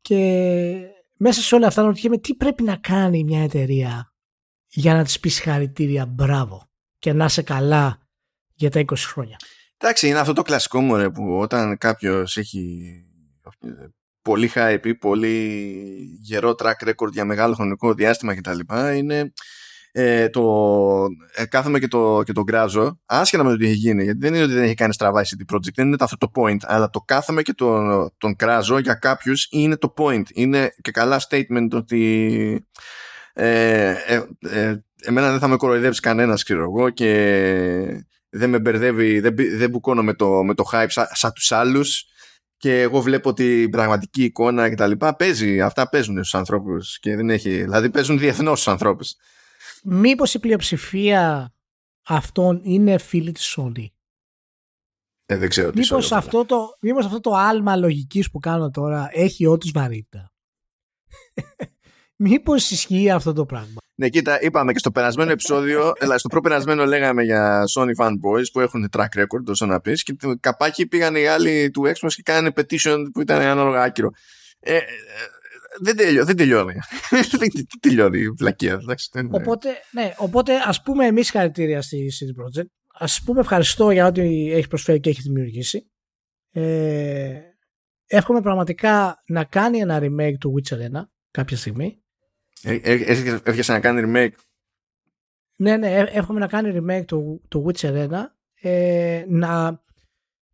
Και μέσα σε όλα αυτά ρωτιέμαι τι πρέπει να κάνει μια εταιρεία για να της πεις συγχαρητήρια μπράβο και να είσαι καλά για τα 20 χρόνια. Εντάξει, είναι αυτό το κλασικό μου ρε, που όταν κάποιος έχει πολύ hype ή πολύ γερό track record για μεγάλο χρονικό διάστημα κτλ. Είναι ε, το ε, κάθομαι και το, και το γκράζω άσχετα με το τι έχει γίνει γιατί δεν είναι ότι δεν έχει κάνει στραβά η CD Projekt δεν είναι αυτό το point αλλά το κάθομαι και τον, τον κράζω για κάποιους είναι το point. Είναι και καλά statement ότι ε, ε, ε, εμένα δεν θα με κοροϊδέψει κανένας ξέρω εγώ και δεν με μπερδεύει δεν, μπι- δεν μπουκώνω με το, με το hype σαν σα τους άλλους. Και εγώ βλέπω την πραγματική εικόνα και τα λοιπά παίζει, αυτά παίζουν στους ανθρώπους και δεν έχει, δηλαδή παίζουν διεθνώς στους ανθρώπους Μήπως η πλειοψηφία αυτών είναι φίλοι της Sony; Ε, δεν ξέρω τι Μήπως αυτό, το, μήπως αυτό το άλμα λογικής που κάνω τώρα έχει όντως βαρύτητα; Μήπως ισχύει αυτό το πράγμα; Ναι, κοίτα, είπαμε και στο περασμένο επεισόδιο, δηλαδή στο προπερασμένο λέγαμε για Sony fanboys που έχουν track record, όσο να πεις, και το καπάκι πήγαν οι άλλοι του Xbox και κάνανε petition που ήταν ανάλογα άκυρο. Ε, ε, δεν, τελειώ, δεν τελειώνει. δεν τελειώνει η βλακία. Οπότε, ναι, οπότε ας πούμε εμείς χαρακτήρια στη CD Projekt. Ας πούμε ευχαριστώ για ό,τι έχει προσφέρει και έχει δημιουργήσει. Ε, εύχομαι πραγματικά να κάνει ένα remake του Witcher 1 κάποια στιγμή ε, ε, έρχεσαι να κάνει remake; Ναι, ναι, εύχομαι να κάνει remake του, του Witcher 1. Ε, να,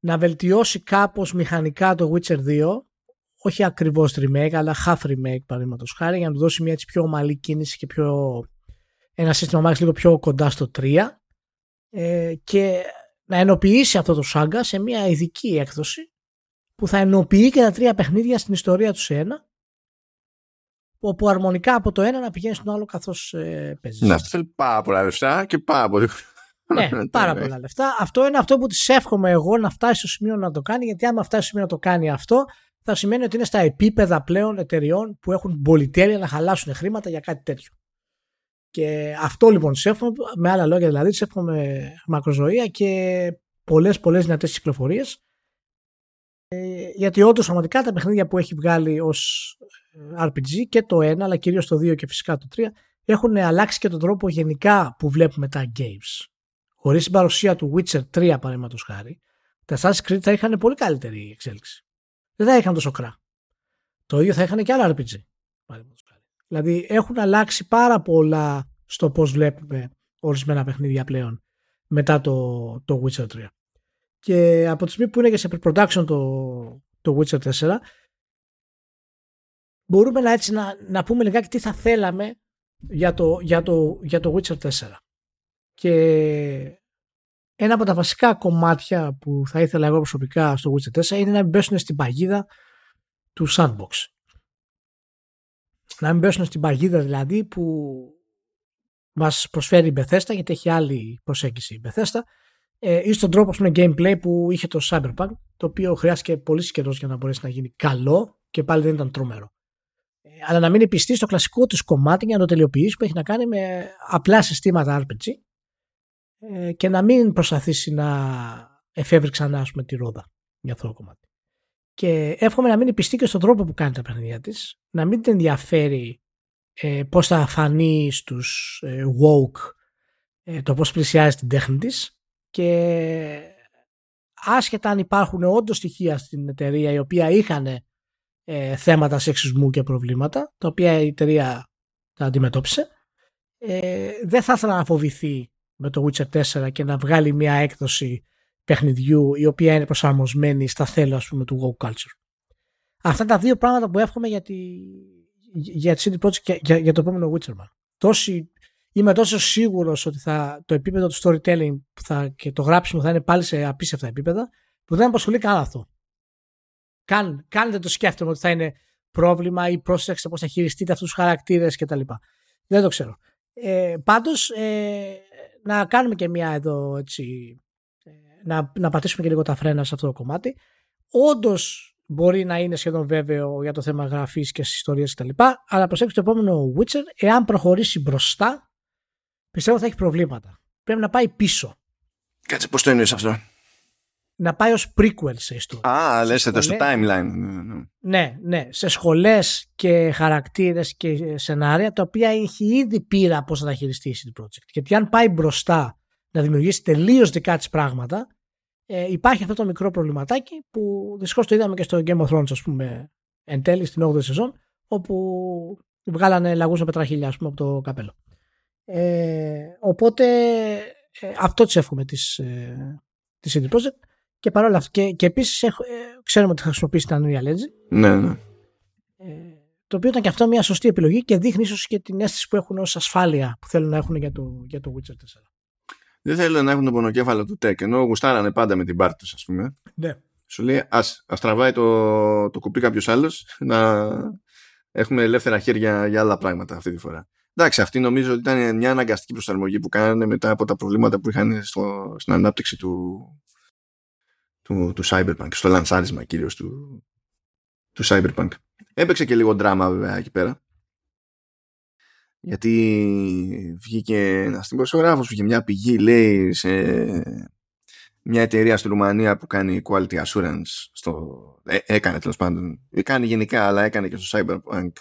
να βελτιώσει κάπως μηχανικά το Witcher 2 όχι ακριβώς remake αλλά half remake παραδείγματος χάρη για να του δώσει μια έτσι πιο ομαλή κίνηση και πιο, ένα σύστημα μάχης λίγο πιο κοντά στο 3 ε, και να ενοποιήσει αυτό το σάγκα σε μια ειδική έκδοση που θα ενοποιεί και τα τρία παιχνίδια στην ιστορία τους σε ένα όπου αρμονικά από το ένα να πηγαίνει στο άλλο καθώς ε, παίζεις. Ναι, αυτό θέλει πάρα πολλά λεφτά και πάρα πολύ. Ναι, πάρα πολλά λεφτά. Αυτό είναι αυτό που της εύχομαι εγώ να φτάσει στο σημείο να το κάνει, γιατί άμα φτάσει στο σημείο να το κάνει αυτό, θα σημαίνει ότι είναι στα επίπεδα πλέον εταιριών που έχουν πολυτέλεια να χαλάσουν χρήματα για κάτι τέτοιο. Και αυτό λοιπόν τη εύχομαι, με άλλα λόγια δηλαδή, τη εύχομαι μακροζωία και πολλές πολλές δυνατές κυκλοφορίες. Ε, γιατί όντως πραγματικά τα παιχνίδια που έχει βγάλει ως RPG και το 1 αλλά κυρίως το 2 και φυσικά το 3 έχουν αλλάξει και τον τρόπο γενικά που βλέπουμε τα games. Χωρίς την παρουσία του Witcher 3 παραδείγματος χάρη τα Assassin's Creed θα είχαν πολύ καλύτερη εξέλιξη. Δεν θα είχαν τόσο κρά. Το ίδιο θα είχαν και άλλα RPG. Δηλαδή έχουν αλλάξει πάρα πολλά στο πώς βλέπουμε ορισμένα παιχνίδια πλέον μετά το, το Witcher 3. Και από τη στιγμή που είναι και σε pre-production το, το Witcher 4 μπορούμε να, έτσι, να, να πούμε λιγάκι τι θα θέλαμε για το, για, το, για το Witcher 4. Και ένα από τα βασικά κομμάτια που θα ήθελα εγώ προσωπικά στο Witcher 4 είναι να μην πέσουν στην παγίδα του sandbox. Να μην πέσουν στην παγίδα δηλαδή που μας προσφέρει η Bethesda γιατί έχει άλλη προσέγγιση η Bethesda ε, ή στον τρόπο πούμε, gameplay που είχε το Cyberpunk το οποίο χρειάστηκε πολύ καιρός για να μπορέσει να γίνει καλό και πάλι δεν ήταν τρομερό αλλά να μείνει πιστή στο κλασικό της κομμάτι για να το τελειοποιήσει που έχει να κάνει με απλά συστήματα RPG ε, και να μην προσπαθήσει να εφεύρει ξανά πούμε, τη ρόδα για αυτό το κομμάτι. Και εύχομαι να μείνει πιστή και στον τρόπο που κάνει τα παιχνίδια της, να μην την ενδιαφέρει ε, πώς θα φανεί στους ε, woke ε, το πώς πλησιάζει την τέχνη της και άσχετα αν υπάρχουν όντως στοιχεία στην εταιρεία η οποία είχαν ε, θέματα σεξισμού και προβλήματα, τα οποία η εταιρεία τα αντιμετώπισε. Ε, δεν θα ήθελα να φοβηθεί με το Witcher 4 και να βγάλει μια έκδοση παιχνιδιού η οποία είναι προσαρμοσμένη στα θέλω ας πούμε του Go Culture. Αυτά τα δύο πράγματα που εύχομαι για, τη, για τη CD Projekt και για, για το επόμενο Witcher Τόση, είμαι τόσο σίγουρος ότι θα, το επίπεδο του storytelling θα, και το γράψιμο θα είναι πάλι σε απίστευτα επίπεδα που δεν απασχολεί καν αυτό. Καν, καν δεν το σκέφτομαι ότι θα είναι πρόβλημα ή πρόσεξε πώς θα χειριστείτε αυτούς τους χαρακτήρες κτλ. Δεν το ξέρω. Ε, πάντως, ε, να κάνουμε και μια εδώ έτσι, ε, να, να πατήσουμε και λίγο τα φρένα σε αυτό το κομμάτι. Όντως μπορεί να είναι σχεδόν βέβαιο για το θέμα γραφής και ιστορίε κτλ. Αλλά προσέξτε το επόμενο Witcher, εάν προχωρήσει μπροστά, πιστεύω θα έχει προβλήματα. Πρέπει να πάει πίσω. Κάτσε, πώς το εννοείς αυτό; Να πάει ως prequel σε ιστορία. Α, λες το στο timeline. Ναι, ναι, σε σχολές και χαρακτήρες και σενάρια τα οποία έχει ήδη πείρα πώς θα τα χειριστεί η CD Projekt. Γιατί αν πάει μπροστά να δημιουργήσει τελείως δικά της πράγματα ε, υπάρχει αυτό το μικρό προβληματάκι που δυστυχώς το είδαμε και στο Game of Thrones ας πούμε εν τέλει στην 8η σεζόν όπου βγάλανε λαγούς με πετραχίλια ας πούμε από το καπέλο. Ε, οπότε ε, αυτό της εύχομαι της, ε, της CD Projekt και παρόλα αυτά. Και, και επίσης ε, ξέρουμε ότι θα χρησιμοποιήσει την Unreal Engine. Ναι, ναι. Ε, το οποίο ήταν και αυτό μια σωστή επιλογή και δείχνει ίσως και την αίσθηση που έχουν ως ασφάλεια που θέλουν να έχουν για το, για το Witcher 4. Δεν θέλουν να έχουν το πονοκέφαλο του tech, ενώ γουστάρανε πάντα με την πάρτη τους, ας πούμε. Ναι. Σου λέει, ας ας τραβάει το, το κουπί κάποιος άλλος να έχουμε ελεύθερα χέρια για άλλα πράγματα αυτή τη φορά. Εντάξει, αυτή νομίζω ότι ήταν μια αναγκαστική προσαρμογή που κάνανε μετά από τα προβλήματα που είχαν στο, στην ανάπτυξη του, του, του Cyberpunk, στο λανσάρισμα κυρίως του, του Cyberpunk. Έπαιξε και λίγο δράμα βέβαια εκεί πέρα. Γιατί βγήκε ένας δημοσιογράφος, βγήκε μια πηγή, λέει, σε μια εταιρεία στη Ρουμανία που κάνει quality assurance. Στο, ε, έκανε τέλος πάντων. Κάνει γενικά, αλλά έκανε και στο Cyberpunk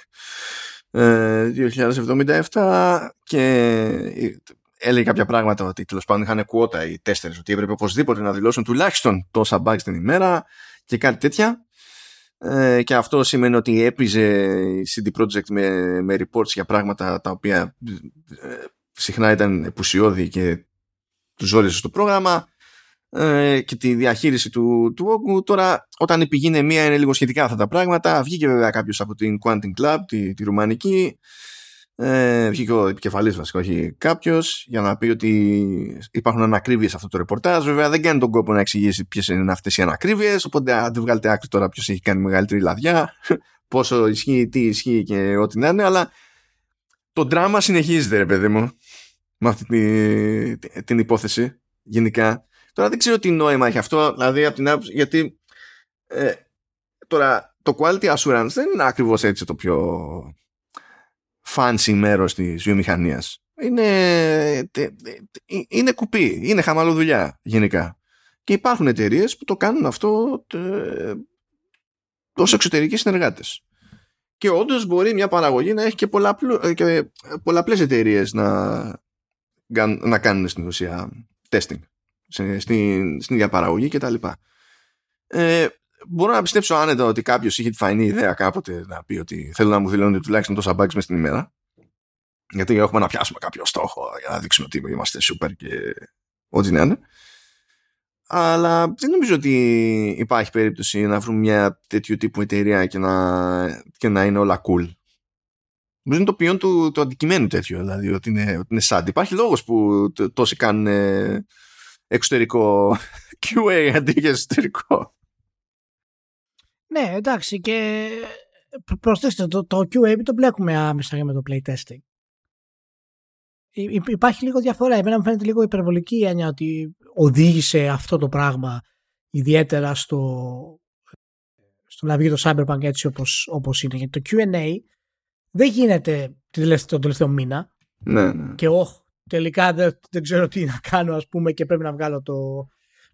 2077 ε, και έλεγε κάποια πράγματα ότι τέλος πάντων είχαν κουότα οι τέσσερις, ότι έπρεπε οπωσδήποτε να δηλώσουν τουλάχιστον τόσα bugs την ημέρα και κάτι τέτοια. Ε, και αυτό σημαίνει ότι έπιζε η CD Projekt με, με reports για πράγματα τα οποία ε, συχνά ήταν επουσιώδη και τους ζόριζε στο πρόγραμμα ε, και τη διαχείριση του, του όγκου. Τώρα, όταν η πηγή είναι μία, είναι λίγο σχετικά αυτά τα πράγματα. Βγήκε βέβαια κάποιος από την Quantum Club, τη, τη ρουμανική. Ε, βγήκε ο επικεφαλής βασικά, όχι κάποιος, για να πει ότι υπάρχουν ανακρίβειες σε αυτό το ρεπορτάζ. Βέβαια δεν κάνει τον κόπο να εξηγήσει ποιες είναι αυτές οι ανακρίβειες, οπότε αν δεν βγάλετε άκρη τώρα ποιος έχει κάνει μεγαλύτερη λαδιά, πόσο ισχύει, τι ισχύει και ό,τι να είναι, αλλά το δράμα συνεχίζεται, ρε παιδί μου, με αυτή την, την υπόθεση γενικά. Τώρα δεν ξέρω τι νόημα έχει αυτό, δηλαδή από την άποψη, γιατί ε, τώρα το quality assurance δεν είναι ακριβώς έτσι το πιο fancy μέρος της βιομηχανίας. Είναι, είναι κουπί, είναι χαμαλοδουλειά γενικά. Και υπάρχουν εταιρείες που το κάνουν αυτό ως εξωτερικοί συνεργάτες. Και όντως μπορεί μια παραγωγή να έχει και, πολλαπλού, και πολλαπλές εταιρείες να, να κάνουν στην ουσία testing στην, στην ίδια παραγωγή κτλ. Ε, μπορώ να πιστέψω άνετα ότι κάποιος είχε τη φανή ιδέα κάποτε να πει ότι θέλω να μου δηλώνει τουλάχιστον τόσα bugs μες στην ημέρα. Γιατί έχουμε να πιάσουμε κάποιο στόχο για να δείξουμε ότι είμαστε super και ό,τι να είναι. Αλλά δεν νομίζω ότι υπάρχει περίπτωση να βρούμε μια τέτοιου τύπου εταιρεία και να, και να είναι όλα cool. Νομίζω είναι το ποιόν του, του αντικειμένου τέτοιο, δηλαδή ότι είναι, ότι είναι sad. Υπάρχει λόγος που τόσοι κάνουν εξωτερικό QA αντί για εσωτερικό. Ναι, εντάξει και προσθέστε το, το QA μην το μπλέκουμε άμεσα με το playtesting. Υπάρχει λίγο διαφορά. Εμένα μου φαίνεται λίγο υπερβολική η έννοια ότι οδήγησε αυτό το πράγμα ιδιαίτερα στο, στο να βγει το Cyberpunk έτσι όπως, όπως είναι. Γιατί το Q&A δεν γίνεται τον τελευταίο μήνα. Ναι, ναι. Και όχι, τελικά δεν, δεν ξέρω τι να κάνω ας πούμε και πρέπει να βγάλω το,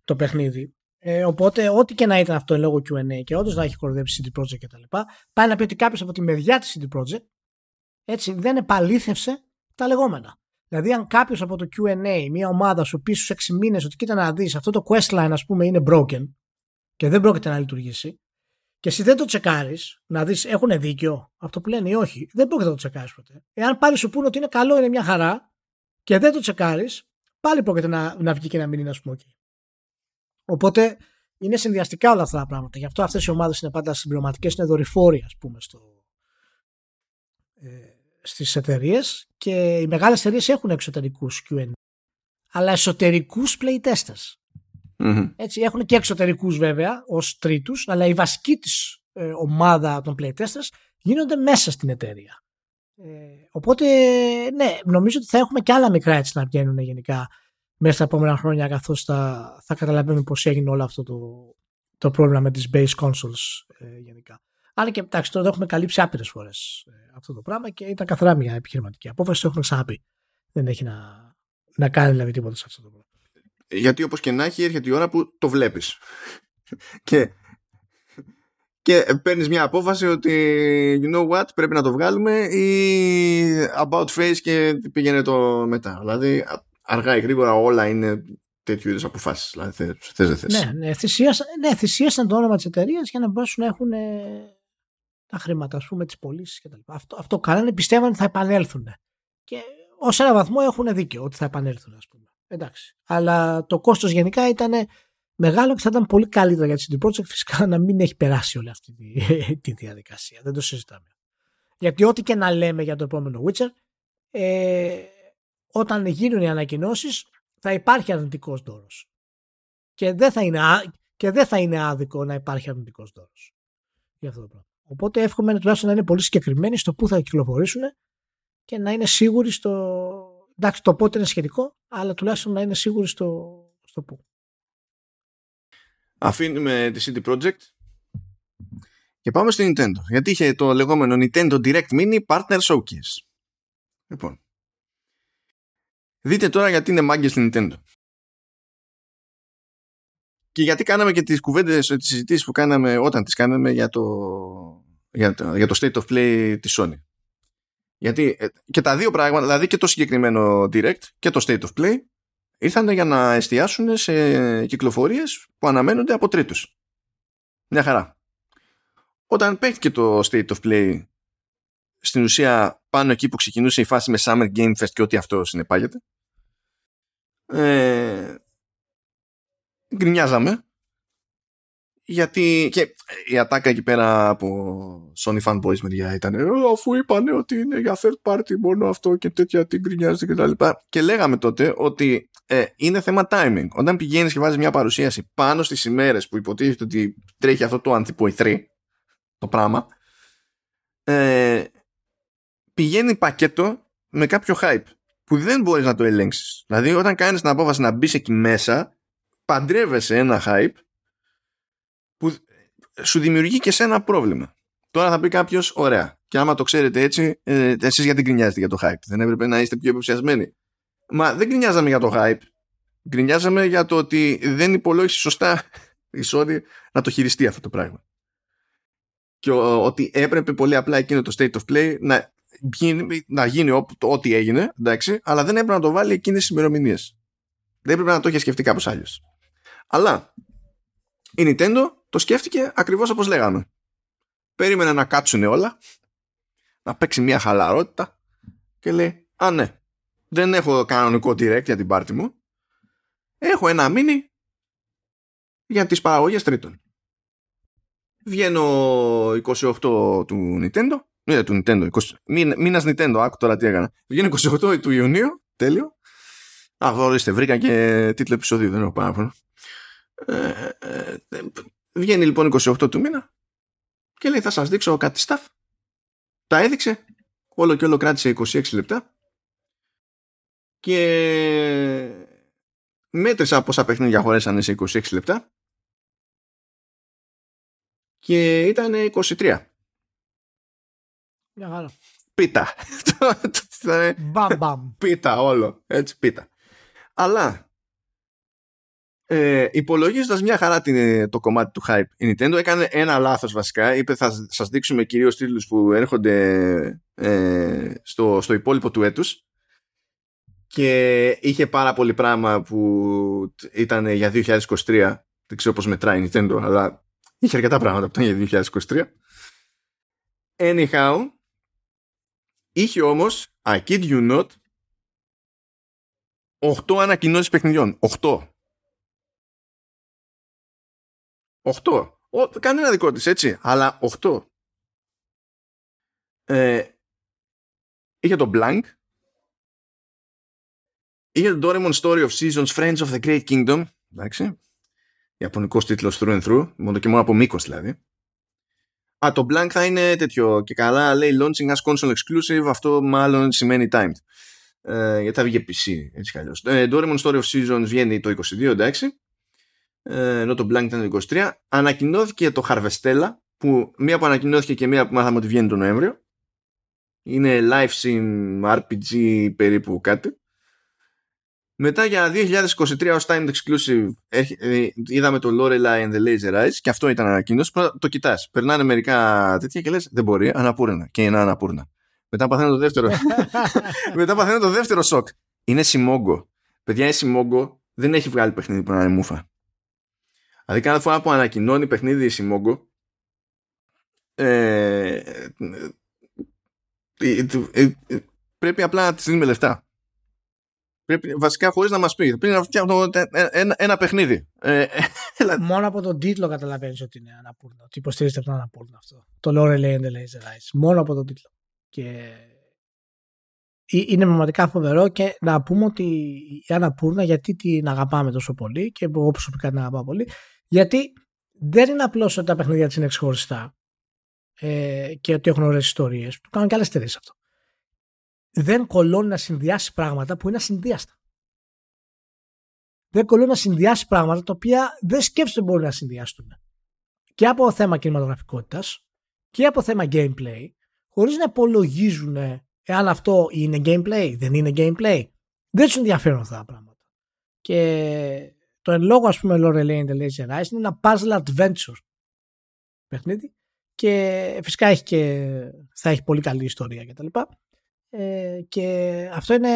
το παιχνίδι. Ε, οπότε, ό,τι και να ήταν αυτό λόγω QA και όντως να έχει κορδέψει CD Projekt κτλ., πάει να πει ότι κάποιος από τη μεριά της CD Projekt έτσι, δεν επαλήθευσε τα λεγόμενα. Δηλαδή, αν κάποιος από το QA, μια ομάδα σου πει στους 6 μήνες ότι κοίτα να δεις αυτό το questline, ας πούμε, είναι broken και δεν πρόκειται να λειτουργήσει, και εσύ δεν το τσεκάρεις, να δεις έχουν δίκιο αυτό που λένε ή όχι, δεν πρόκειται να το τσεκάρεις ποτέ. Εάν πάλι σου πούνε ότι είναι καλό, είναι μια χαρά, και δεν το τσεκάρεις, πάλι πρόκειται να, να βγει και να μην είναι, ας πούμε, okay. Οπότε είναι συνδυαστικά όλα αυτά τα πράγματα. Γι' αυτό αυτές οι ομάδες είναι πάντα συμπληρωματικές, είναι δορυφόροι, ας πούμε, στο, ε, στις εταιρείες. Και οι μεγάλες εταιρείες έχουν εξωτερικούς QA. Αλλά εσωτερικούς playtesters. Mm-hmm. Έτσι, έχουν και εξωτερικούς βέβαια ως τρίτους, αλλά η βασική της ε, ομάδα των playtesters γίνονται μέσα στην εταιρεία. Ε, οπότε, ναι, νομίζω ότι θα έχουμε και άλλα μικρά έτσι να βγαίνουν γενικά μέσα στα επόμενα χρόνια καθώς θα, θα καταλαβαίνουμε πώς έγινε όλο αυτό το, το πρόβλημα με τις base consoles ε, γενικά. Αλλά και εντάξει, τώρα το έχουμε καλύψει άπειρες φορές ε, αυτό το πράγμα και ήταν καθαρά μια επιχειρηματική απόφαση, το έχουμε ξαναπεί. Δεν έχει να, να κάνει δηλαδή τίποτα σε αυτό το πράγμα. Γιατί όπως και να έχει έρχεται η ώρα που το βλέπεις. και και παίρνεις μια απόφαση ότι you know what πρέπει να το βγάλουμε ή about face και πήγαινε το μετά. Δηλαδή αργά ή γρήγορα όλα είναι τέτοιου είδους αποφάσεις. Δηλαδή θε δεν θες. Ναι, ναι, θυσίασαν, ναι, θυσίασαν το όνομα της εταιρείας για να μπορέσουν να έχουν ε, τα χρήματα, ας πούμε, τις πωλήσεις κτλ. Αυτό, αυτό κάνανε, πιστεύαν ότι θα επανέλθουν. Και ως ένα βαθμό έχουν δίκιο ότι θα επανέλθουν, ας πούμε. Εντάξει. Αλλά το κόστος γενικά ήταν μεγάλο και θα ήταν πολύ καλύτερα για τη CD Projekt φυσικά να μην έχει περάσει όλη αυτή τη, τη διαδικασία. Δεν το συζητάμε. Γιατί ό,τι και να λέμε για το επόμενο Witcher, ε, όταν γίνουν οι ανακοινώσεις, θα υπάρχει αρνητικός δώρος. Και, δεν θα είναι, και δεν θα είναι άδικο να υπάρχει αρνητικός δώρος. Για αυτό το πράγμα. Οπότε εύχομαι τουλάχιστον να είναι πολύ συγκεκριμένοι στο πού θα κυκλοφορήσουν και να είναι σίγουροι στο. Εντάξει, το πότε είναι σχετικό, αλλά τουλάχιστον να είναι σίγουροι στο, στο πού. αφήνουμε τη CD Projekt και πάμε στο Nintendo. Γιατί είχε το λεγόμενο Nintendo Direct Mini Partner Showcase. Λοιπόν. Δείτε τώρα γιατί είναι μάγκες στην Nintendo. Και γιατί κάναμε και τις κουβέντες, τις συζητήσεις που κάναμε όταν τις κάναμε για το, για το, για το State of Play της Sony. Γιατί ε, και τα δύο πράγματα, δηλαδή και το συγκεκριμένο Direct και το State of Play, ήρθαν για να εστιάσουν σε κυκλοφορίες που αναμένονται από τρίτους. Μια χαρά. Όταν παίχτηκε το State of Play στην ουσία πάνω εκεί που ξεκινούσε η φάση με Summer Game Fest και ό,τι αυτό συνεπάγεται ε, γκρινιάζαμε. Γιατί και η ατάκα εκεί πέρα από Sony fanboys μεριά ήταν «Ε, αφού είπανε ότι είναι για third party μόνο αυτό και τέτοια τι γκρινιάζει και τα λοιπά και λέγαμε τότε ότι ε, είναι θέμα timing. Όταν πηγαίνεις και βάζεις μια παρουσίαση πάνω στις ημέρες που υποτίθεται ότι τρέχει αυτό το ανθιποϊθρή το πράγμα ε, πηγαίνει πακέτο με κάποιο hype που δεν μπορείς να το ελέγξεις δηλαδή όταν κάνεις την απόφαση να μπεις εκεί μέσα παντρεύεσαι ένα hype που σου δημιουργεί και σε ένα πρόβλημα. Τώρα θα πει κάποιος, ωραία. Και άμα το ξέρετε έτσι, ε, εσείς γιατί γκρινιάζετε για το hype; Δεν έπρεπε να είστε πιο υποψιασμένοι. Μα δεν γκρινιάζαμε για το hype. Γκρινιάζαμε για το ότι δεν υπολόγισε σωστά η Sony να το χειριστεί αυτό το πράγμα. Και ότι έπρεπε πολύ απλά εκείνο το state of play να γίνει, να γίνει ό,τι έγινε, εντάξει, αλλά δεν έπρεπε να το βάλει εκείνες τις ημερομηνίες. Δεν έπρεπε να το είχε σκεφτεί κάπως άλλο. Αλλά η Nintendo το σκέφτηκε ακριβώς όπως λέγαμε. Περίμενε να κάτσουν όλα, να παίξει μια χαλαρότητα και λέει «Α ναι, δεν έχω κανονικό direct για την πάρτι μου, έχω ένα μίνι για τις παραγωγές τρίτων». Βγαίνω 28 του Nintendo, ναι, του Nintendo, 20, μήνας Nintendo, άκου τώρα τι έκανα. Βγαίνω 28 του Ιουνίου, τέλειο. Αυτό ορίστε, βρήκα και τίτλο επεισοδίου, δεν έχω παράπονο. Ε, ε, ε, βγαίνει λοιπόν 28 του μήνα και λέει θα σας δείξω κάτι stuff. Τα έδειξε, όλο και όλο κράτησε 26 λεπτά και μέτρησα πόσα παιχνίδια χωρέσανε σε 26 λεπτά και ήταν 23. Μια χαρά. Πίτα. Μπαμ μπαμ. Πίτα όλο. Έτσι πίτα. Αλλά ε, υπολογίζοντας μια χαρά την, το κομμάτι του hype η Nintendo έκανε ένα λάθος βασικά είπε θα σας δείξουμε κυρίως τίτλους που έρχονται ε, στο, στο υπόλοιπο του έτους και είχε πάρα πολύ πράγμα που ήταν για 2023 δεν ξέρω πως μετράει η Nintendo αλλά είχε αρκετά πράγματα που ήταν για 2023 anyhow είχε όμως I kid you not 8 ανακοινώσεις παιχνιδιών 8 8. Ο, κανένα δικό της έτσι, αλλά 8. Ε, είχε το Blank. Είχε το Doraemon Story of Seasons Friends of the Great Kingdom. Εντάξει. Ιαπωνικός τίτλος through and through. Μόνο και μόνο από μήκος δηλαδή. Α, το Blank θα είναι τέτοιο και καλά λέει launching as console exclusive. Αυτό μάλλον σημαίνει timed. Ε, γιατί θα βγει PC έτσι κι αλλιώς. Ε, Doraemon Story of Seasons βγαίνει το 22 εντάξει. Ε, ενώ το Blank ήταν το 23 ανακοινώθηκε το Harvestella που μία που ανακοινώθηκε και μία που μάθαμε ότι βγαίνει τον Νοέμβριο είναι live sim RPG περίπου κάτι μετά για 2023 ως timed exclusive ε, είδαμε το Lorelai and the Laser Eyes και αυτό ήταν ανακοίνωση το κοιτάς, περνάνε μερικά τέτοια και λες δεν μπορεί, αναπούρνα και είναι αναπούρνα. Μετά παθαίνω το δεύτερο μετά παθαίνω το δεύτερο σοκ. Είναι Σιμόγκο. Παιδιά η Σιμόγκο δεν έχει βγάλει παιχνίδι που να είναι μούφα Δηλαδή κάθε φορά που ανακοινώνει παιχνίδι η Σιμόγκο ε, ε, ε, πρέπει απλά να της δίνουμε λεφτά. Πρέπει, βασικά χωρίς να μας πει. Πρέπει να φτιάχνω ένα, ένα παιχνίδι. Μόνο από τον τίτλο καταλαβαίνεις ότι είναι αναπούρνο. Ότι υποστηρίζεται από τον αναπούρνο αυτό. Το Lorelei and the Laser Eyes. Μόνο από τον τίτλο. Και είναι πραγματικά φοβερό και να πούμε ότι η Αναπούρνα γιατί την αγαπάμε τόσο πολύ και εγώ προσωπικά την αγαπάω πολύ γιατί δεν είναι απλώς ότι τα παιχνίδια της είναι ξεχωριστά ε, και ότι έχουν ωραίες ιστορίες. Του κάνουν και άλλες εταιρείε αυτό. Δεν κολώνει να συνδυάσει πράγματα που είναι ασυνδυάστα. δεν κολλούν να συνδυάσει πράγματα τα οποία δεν σκέφτονται μπορεί να συνδυαστούν. Και από θέμα κινηματογραφικότητας και από θέμα gameplay, χωρίς να υπολογίζουν εάν αυτό είναι gameplay, δεν είναι gameplay. Δεν του ενδιαφέρουν αυτά τα πράγματα. Και το εν λόγω, ας πούμε, Lore Lane The Laser Rise είναι ένα puzzle adventure παιχνίδι και φυσικά έχει και, θα έχει πολύ καλή ιστορία κτλ. Ε, και αυτό είναι,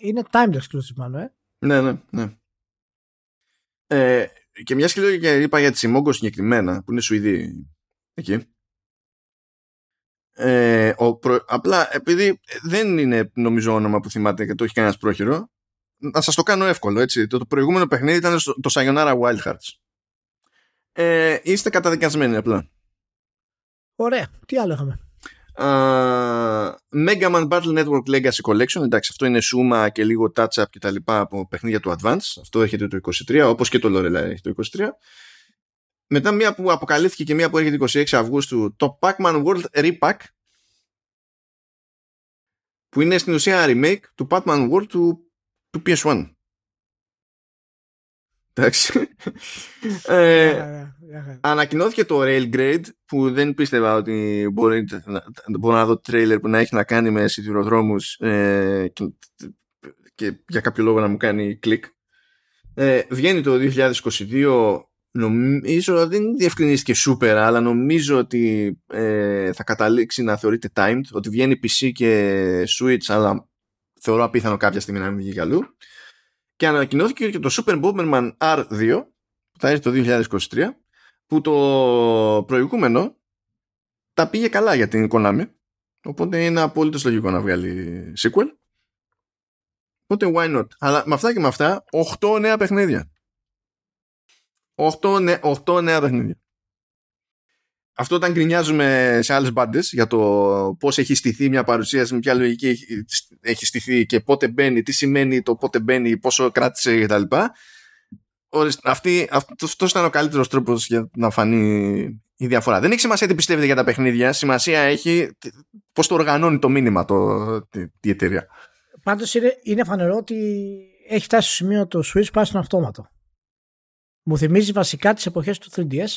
είναι timed exclusive μάλλον, ε. Ναι, ναι, ναι. Ε, και μια και και είπα για τη Σιμόγκο συγκεκριμένα, που είναι Σουηδή εκεί. Ε, ο απλά επειδή δεν είναι νομίζω όνομα που θυμάται και το έχει κανένας πρόχειρο, να σας το κάνω εύκολο έτσι. Το, το προηγούμενο παιχνίδι ήταν το Sayonara Wild Hearts. Ε, είστε καταδικασμένοι απλά. Ωραία. Τι άλλο είχαμε; Uh, Mega Man Battle Network Legacy Collection. Εντάξει αυτό είναι σούμα και λίγο touch-up και τα λοιπά από παιχνίδια του Advance. Αυτό έχετε το 23 όπως και το Lorelai έχει το 23 μετά μία που αποκαλύφθηκε και μία που έρχεται 26 Αυγούστου το Pac-Man World Repack που είναι στην ουσία remake του Pac-Man World του, του PS1 Εντάξει. ε, ανακοινώθηκε το Railgrade που δεν πίστευα ότι μπορεί, μπορώ να δω τρέιλερ που να έχει να κάνει με σιδηροδρόμους ε, και, και, για κάποιο λόγο να μου κάνει κλικ. Ε, βγαίνει το 2022 νομίζω δεν διευκρινίστηκε super αλλά νομίζω ότι ε, θα καταλήξει να θεωρείται timed ότι βγαίνει PC και Switch αλλά θεωρώ απίθανο κάποια στιγμή να μην βγει καλού και ανακοινώθηκε και το Super Bomberman R2 που θα έρθει το 2023 που το προηγούμενο τα πήγε καλά για την Konami. Οπότε είναι απόλυτος λογικό να βγάλει sequel. Οπότε why not; Αλλά με αυτά και με αυτά 8 νέα παιχνίδια. 8, νέα, 8 νέα παιχνίδια αυτό όταν γκρινιάζουμε σε άλλες μπάντες για το πώς έχει στηθεί μια παρουσίαση, με ποια λογική έχει στηθεί και πότε μπαίνει, τι σημαίνει το πότε μπαίνει, πόσο κράτησε κτλ. Αυτή, αυτός ήταν ο καλύτερος τρόπος για να φανεί η διαφορά. Δεν έχει σημασία τι πιστεύετε για τα παιχνίδια. Σημασία έχει πώς το οργανώνει το μήνυμα το, η εταιρεία. Πάντως είναι, είναι φανερό ότι έχει φτάσει στο σημείο το Switch πάει στον αυτόματο. Μου θυμίζει βασικά τις εποχές του 3DS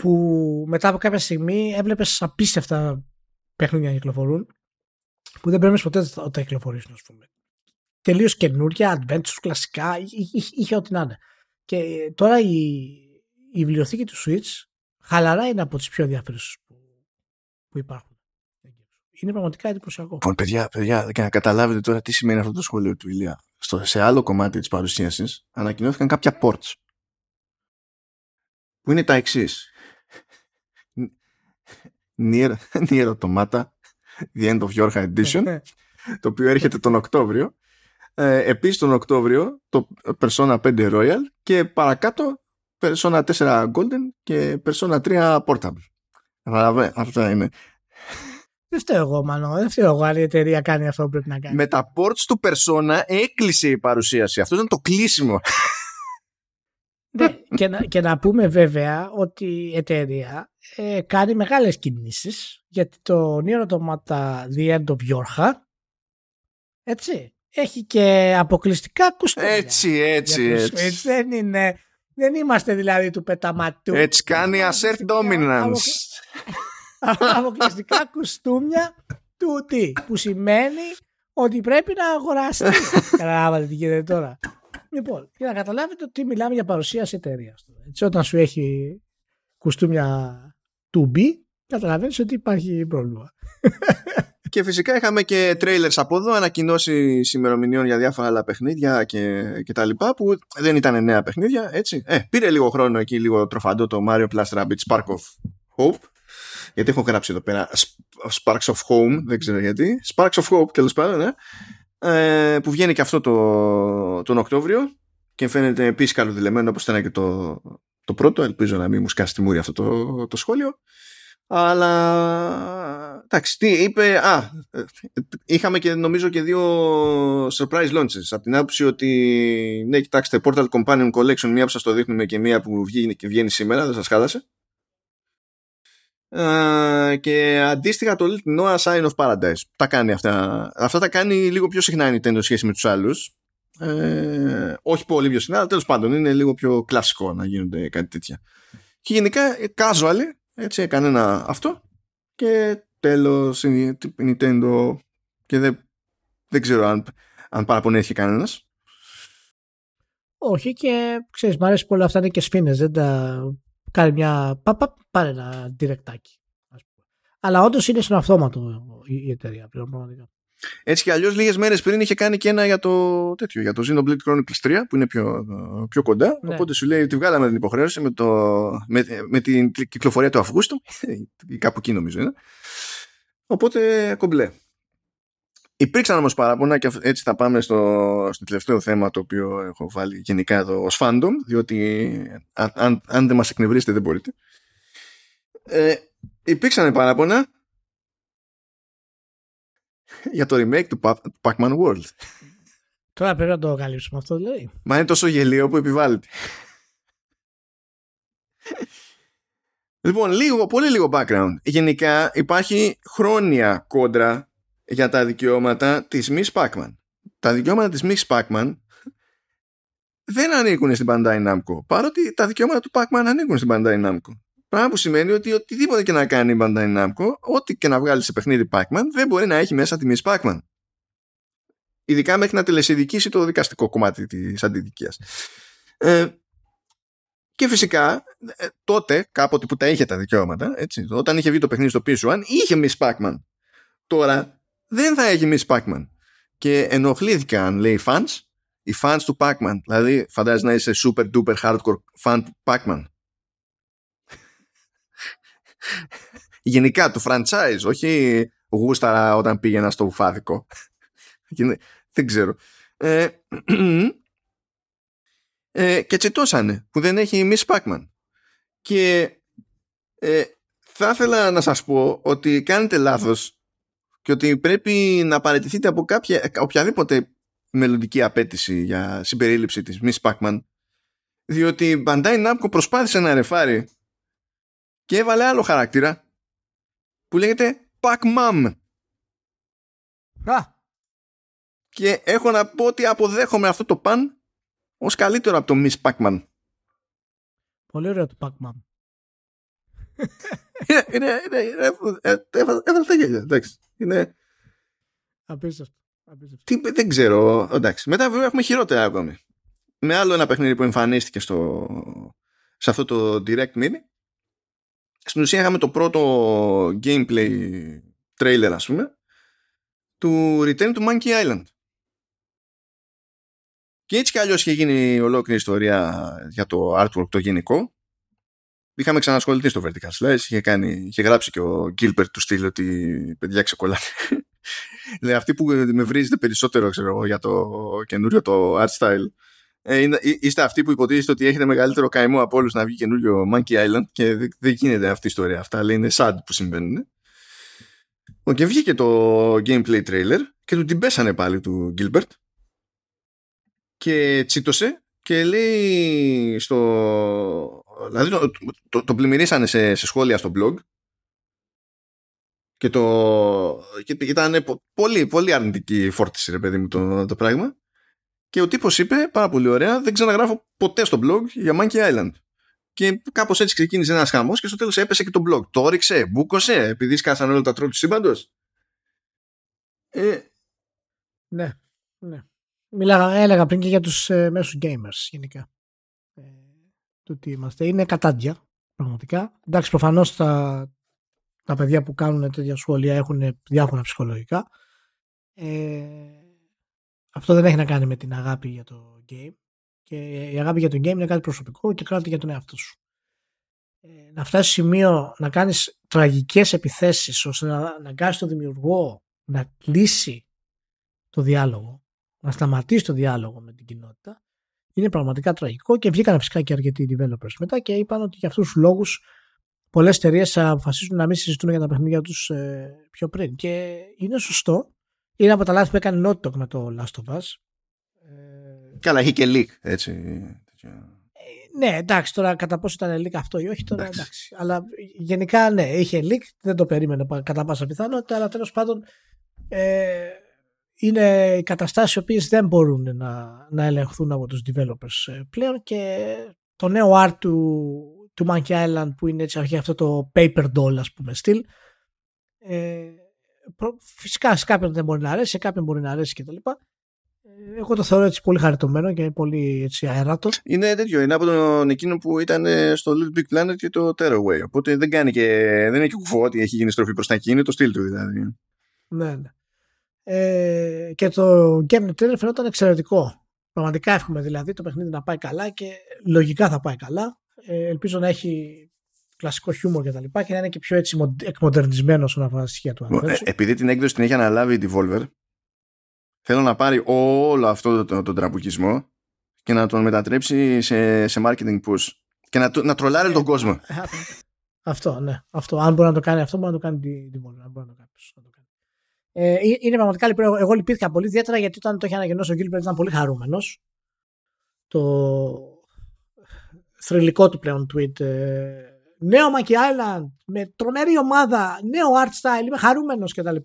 που μετά από κάποια στιγμή έβλεπες απίστευτα παιχνίδια να κυκλοφορούν που δεν πρέπει ποτέ ότι θα κυκλοφορήσουν, ας πούμε. Τελείως καινούρια, adventures, κλασικά, είχε ό,τι να είναι. Και τώρα η, η βιβλιοθήκη του Switch χαλαρά είναι από τις πιο ενδιαφέρουσες που, που υπάρχουν. Είναι πραγματικά εντυπωσιακό. Λοιπόν, παιδιά, παιδιά, για να καταλάβετε τώρα τι σημαίνει αυτό το σχόλιο του Ηλία. Στο, σε άλλο κομμάτι της παρουσίασης ανακοινώθηκαν κάποια ports. Που είναι τα εξής. Nier, Nier Automata The End of Your Edition ναι. το οποίο έρχεται τον Οκτώβριο ε, επίσης τον Οκτώβριο το Persona 5 Royal και παρακάτω Persona 4 Golden και Persona 3 Portable Καταλαβαίνετε, αυτά είναι δεν φταίω εγώ, μάλλον. Δεν φταίω εγώ αν η εταιρεία κάνει αυτό που πρέπει να κάνει. Με τα ports του Persona έκλεισε η παρουσίαση. Αυτό ήταν το κλείσιμο. Ναι, και, να, και να πούμε βέβαια ότι η εταιρεία ε, κάνει μεγάλες κινήσεις γιατί το Nier Automata The End of Yorha έτσι, έχει και αποκλειστικά κουστούμια. Έτσι, έτσι, έτσι. Δεν, είναι, δεν είμαστε δηλαδή του πεταματού. Έτσι κάνει assert dominance. αποκλειστικά κουστούμια του τι, που σημαίνει ότι πρέπει να αγοράσει. Καταλάβατε τι γίνεται τώρα. Λοιπόν, για να καταλάβετε ότι μιλάμε για παρουσίαση εταιρείας. Έτσι, όταν σου έχει κουστούμια to be, καταλαβαίνεις ότι υπάρχει πρόβλημα. Και φυσικά είχαμε και trailers από εδώ, ανακοινώσεις ημερομηνιών για διάφορα άλλα παιχνίδια και, και τα λοιπά, που δεν ήταν νέα παιχνίδια, έτσι. Ε, πήρε λίγο χρόνο εκεί, λίγο τροφαντό το Mario Plus Rabbit Spark of Hope, γιατί έχω γράψει εδώ πέρα Sparks of Home, δεν ξέρω γιατί. Sparks of Hope, τέλος πάντων, ναι ε, που βγαίνει και αυτό το, τον Οκτώβριο και φαίνεται επίσης καλοδηλεμένο όπως ήταν και το, το πρώτο ελπίζω να μην μου σκάσει τη μούρη αυτό το, το σχόλιο αλλά εντάξει τι είπε α, είχαμε και νομίζω και δύο surprise launches από την άποψη ότι ναι κοιτάξτε Portal Companion Collection μία που σας το δείχνουμε και μία που βγαίνει, και βγαίνει σήμερα δεν σας χάλασε ε, και αντίστοιχα το Little Noah Sign of Paradise. Τα κάνει αυτά. Αυτά τα κάνει λίγο πιο συχνά η Nintendo σχέση με τους άλλους. Ε, όχι πολύ πιο συχνά, αλλά τέλος πάντων είναι λίγο πιο κλασικό να γίνονται κάτι τέτοια. Και γενικά, casual, έτσι έκανε ένα αυτό και τέλος η Nintendo και δεν, δεν ξέρω αν, αν παραπονέθηκε κανένας. Όχι και ξέρεις, μου αρέσει πολύ αυτά είναι και σφήνες, δεν τα κάνει μια παπα, πάρε ένα διρεκτάκι. Αλλά όντως είναι στον αυτόματο η εταιρεία πλέον πραγματικά. Έτσι κι αλλιώς λίγες μέρες πριν είχε κάνει και ένα για το τέτοιο, για το Xenoblade Chronicles 3 που είναι πιο, πιο κοντά. Ναι. Οπότε σου λέει ότι βγάλαμε την υποχρέωση με, το, με, με την κυκλοφορία του Αυγούστου. κάπου εκεί νομίζω είναι. Οπότε κομπλέ. Υπήρξαν όμως παράπονα και έτσι θα πάμε στο, στο τελευταίο θέμα το οποίο έχω βάλει γενικά εδώ ως fandom διότι αν, αν δεν μας εκνευρίσετε δεν μπορείτε. Ε, υπήρξαν παράπονα για το remake του Pac-Man World. Τώρα πρέπει να το καλύψουμε αυτό δηλαδή. Μα είναι τόσο γελίο που επιβάλλεται. λοιπόν, λίγο, πολύ λίγο background. Γενικά υπάρχει χρόνια κόντρα για τα δικαιώματα της Miss Pac-Man. Τα δικαιώματα της Miss Pac-Man δεν ανήκουν στην Bandai Namco, παρότι τα δικαιώματα του Pac-Man ανήκουν στην Bandai Namco. Πράγμα που σημαίνει ότι οτιδήποτε και να κάνει η Bandai Namco, ό,τι και να βγάλει σε παιχνίδι Pac-Man, δεν μπορεί να έχει μέσα τη Miss Pac-Man. Ειδικά μέχρι να τελεσυδικήσει το δικαστικό κομμάτι της αντιδικίας. Ε, και φυσικά ε, τότε, κάποτε που τα είχε τα δικαιώματα, έτσι, όταν είχε βγει το παιχνίδι στο πίσω, αν είχε Miss Pac-Man. Τώρα δεν θα έχει Miss Pac-Man. Και ενοχλήθηκαν, λέει, οι fans, οι fans του Pac-Man. Δηλαδή, φαντάζεσαι να είσαι super duper hardcore fan του Pac-Man. Γενικά του franchise, όχι γούσταρα όταν πήγαινα στο ουφάδικο. δεν ξέρω. Ε, ε, και τσιτώσανε που δεν έχει Miss Pac-Man. Και ε, θα ήθελα να σας πω ότι κάνετε λάθος και ότι πρέπει να παραιτηθείτε από κάποια, οποιαδήποτε μελλοντική απέτηση για συμπερίληψη της Miss Pac-Man διότι η Bandai Namco προσπάθησε να ρεφάρει και έβαλε άλλο χαρακτήρα που λέγεται Pac-Mam. Α. Και έχω να πω ότι αποδέχομαι αυτό το παν ως καλύτερο από το Miss Pac-Man. Πολύ ωραίο το Pac-Man. είναι, έβαλε τα γέλια, εντάξει. Είναι... Απίστευτο. Τι, δεν ξέρω, εντάξει. Μετά βέβαια έχουμε χειρότερα ακόμη. Με άλλο ένα παιχνίδι που εμφανίστηκε στο, σε αυτό το Direct Mini στην ουσία είχαμε το πρώτο gameplay trailer ας πούμε του Return to Monkey Island. Και έτσι κι αλλιώς είχε γίνει ολόκληρη ιστορία για το artwork το γενικό. Είχαμε ξανασχοληθεί στο Vertical Slice είχε, κάνει, είχε γράψει και ο Gilbert του στυλ ότι παιδιά ξεκολλάτε Λέει αυτοί που με βρίζετε περισσότερο ξέρω, για το καινούριο το art style ε, είστε αυτοί που υποτίθεται ότι έχετε μεγαλύτερο καημό από όλους να βγει καινούριο Monkey Island και δεν, γίνεται αυτή η ιστορία. Αυτά λέει είναι sad που συμβαίνουν. Και βγήκε το gameplay trailer και του την πέσανε πάλι του Gilbert και τσίτωσε και λέει στο... Δηλαδή το, το, το πλημμυρίσανε σε, σε σχόλια στο blog και το και ήταν πολύ, πολύ αρνητική φόρτιση ρε παιδί μου το, το πράγμα και ο τύπος είπε πάρα πολύ ωραία δεν ξαναγράφω ποτέ στο blog για Monkey Island. Και κάπως έτσι ξεκίνησε ένας χαμός και στο τέλος έπεσε και το blog. Το όριξε, μπούκωσε, επειδή σκάσαν όλα τα τρόλ του σύμπαντος. Ε... Ναι, ναι. Μιλάγα, έλεγα πριν και για τους ε, μέσους gamers γενικά. Ε, το τι είμαστε. Είναι κατάντια, πραγματικά. Εντάξει, προφανώς τα, τα παιδιά που κάνουν τέτοια σχόλια έχουν διάφορα ψυχολογικά. Ε, αυτό δεν έχει να κάνει με την αγάπη για το game. Και η αγάπη για το game είναι κάτι προσωπικό και κράτη για τον εαυτό σου. Ε, να φτάσεις σημείο να κάνεις τραγικές επιθέσεις ώστε να αναγκάσεις τον δημιουργό να κλείσει το διάλογο, να σταματήσει το διάλογο με την κοινότητα, είναι πραγματικά τραγικό και βγήκαν φυσικά και αρκετοί developers μετά και είπαν ότι για αυτούς τους λόγους πολλές εταιρείες θα αποφασίσουν να μην συζητούν για τα παιχνίδια τους ε, πιο πριν. Και είναι σωστό είναι από τα λάθη που έκανε Naughty με το Last of Us. Καλά, είχε και leak, έτσι. Ε, ναι, εντάξει, τώρα κατά πόσο ήταν leak αυτό ή όχι, τώρα εντάξει. εντάξει. Αλλά γενικά ναι, είχε leak, δεν το περίμενε κατά πάσα πιθανότητα, αλλά τέλος πάντων ε, είναι καταστάσεις οι οποίες δεν μπορούν να, να ελεγχθούν από τους developers ε, πλέον και το νέο art του, του Monkey Island που είναι έτσι αρχή αυτό το paper doll ας πούμε στυλ ε, φυσικά σε κάποιον δεν μπορεί να αρέσει, σε κάποιον μπορεί να αρέσει κτλ. Ε, εγώ το θεωρώ έτσι πολύ χαριτωμένο και πολύ έτσι αεράτο. Είναι τέτοιο. Είναι από τον εκείνο που ήταν ε, στο Little Big Planet και το Terraway. Οπότε δεν κάνει και. Δεν είναι και κουφό ότι έχει γίνει στροφή προς τα εκεί. Είναι το στυλ του δηλαδή. Ναι, ναι. Ε, και το Game Trailer φαινόταν εξαιρετικό. Πραγματικά εύχομαι δηλαδή το παιχνίδι να πάει καλά και λογικά θα πάει καλά. Ε, ελπίζω να έχει κλασικό χιούμορ και τα λοιπά και να είναι και πιο έτσι εκμοντερνισμένο όσον αφορά τα στοιχεία του. Ε, επειδή την έκδοση την έχει αναλάβει η Devolver, θέλω να πάρει όλο αυτό τον το, τραμπουκισμό και να τον μετατρέψει σε, σε marketing push και να, να τρολάρει τον κόσμο. Ε, αυτό, ναι. Αυτό. Αν μπορεί να το κάνει αυτό, μπορεί να το κάνει η Devolver. Αν μπορεί να το κάνει. Ε, είναι πραγματικά λοιπόν, εγώ λυπήθηκα πολύ, ιδιαίτερα γιατί όταν το είχε ανακοινώσει ο Gilbert ήταν πολύ χαρούμενος. Το θρηλυκό του πλέον tweet. Ε, νέο Monkey Island με τρομερή ομάδα, νέο art style, είμαι χαρούμενος κτλ.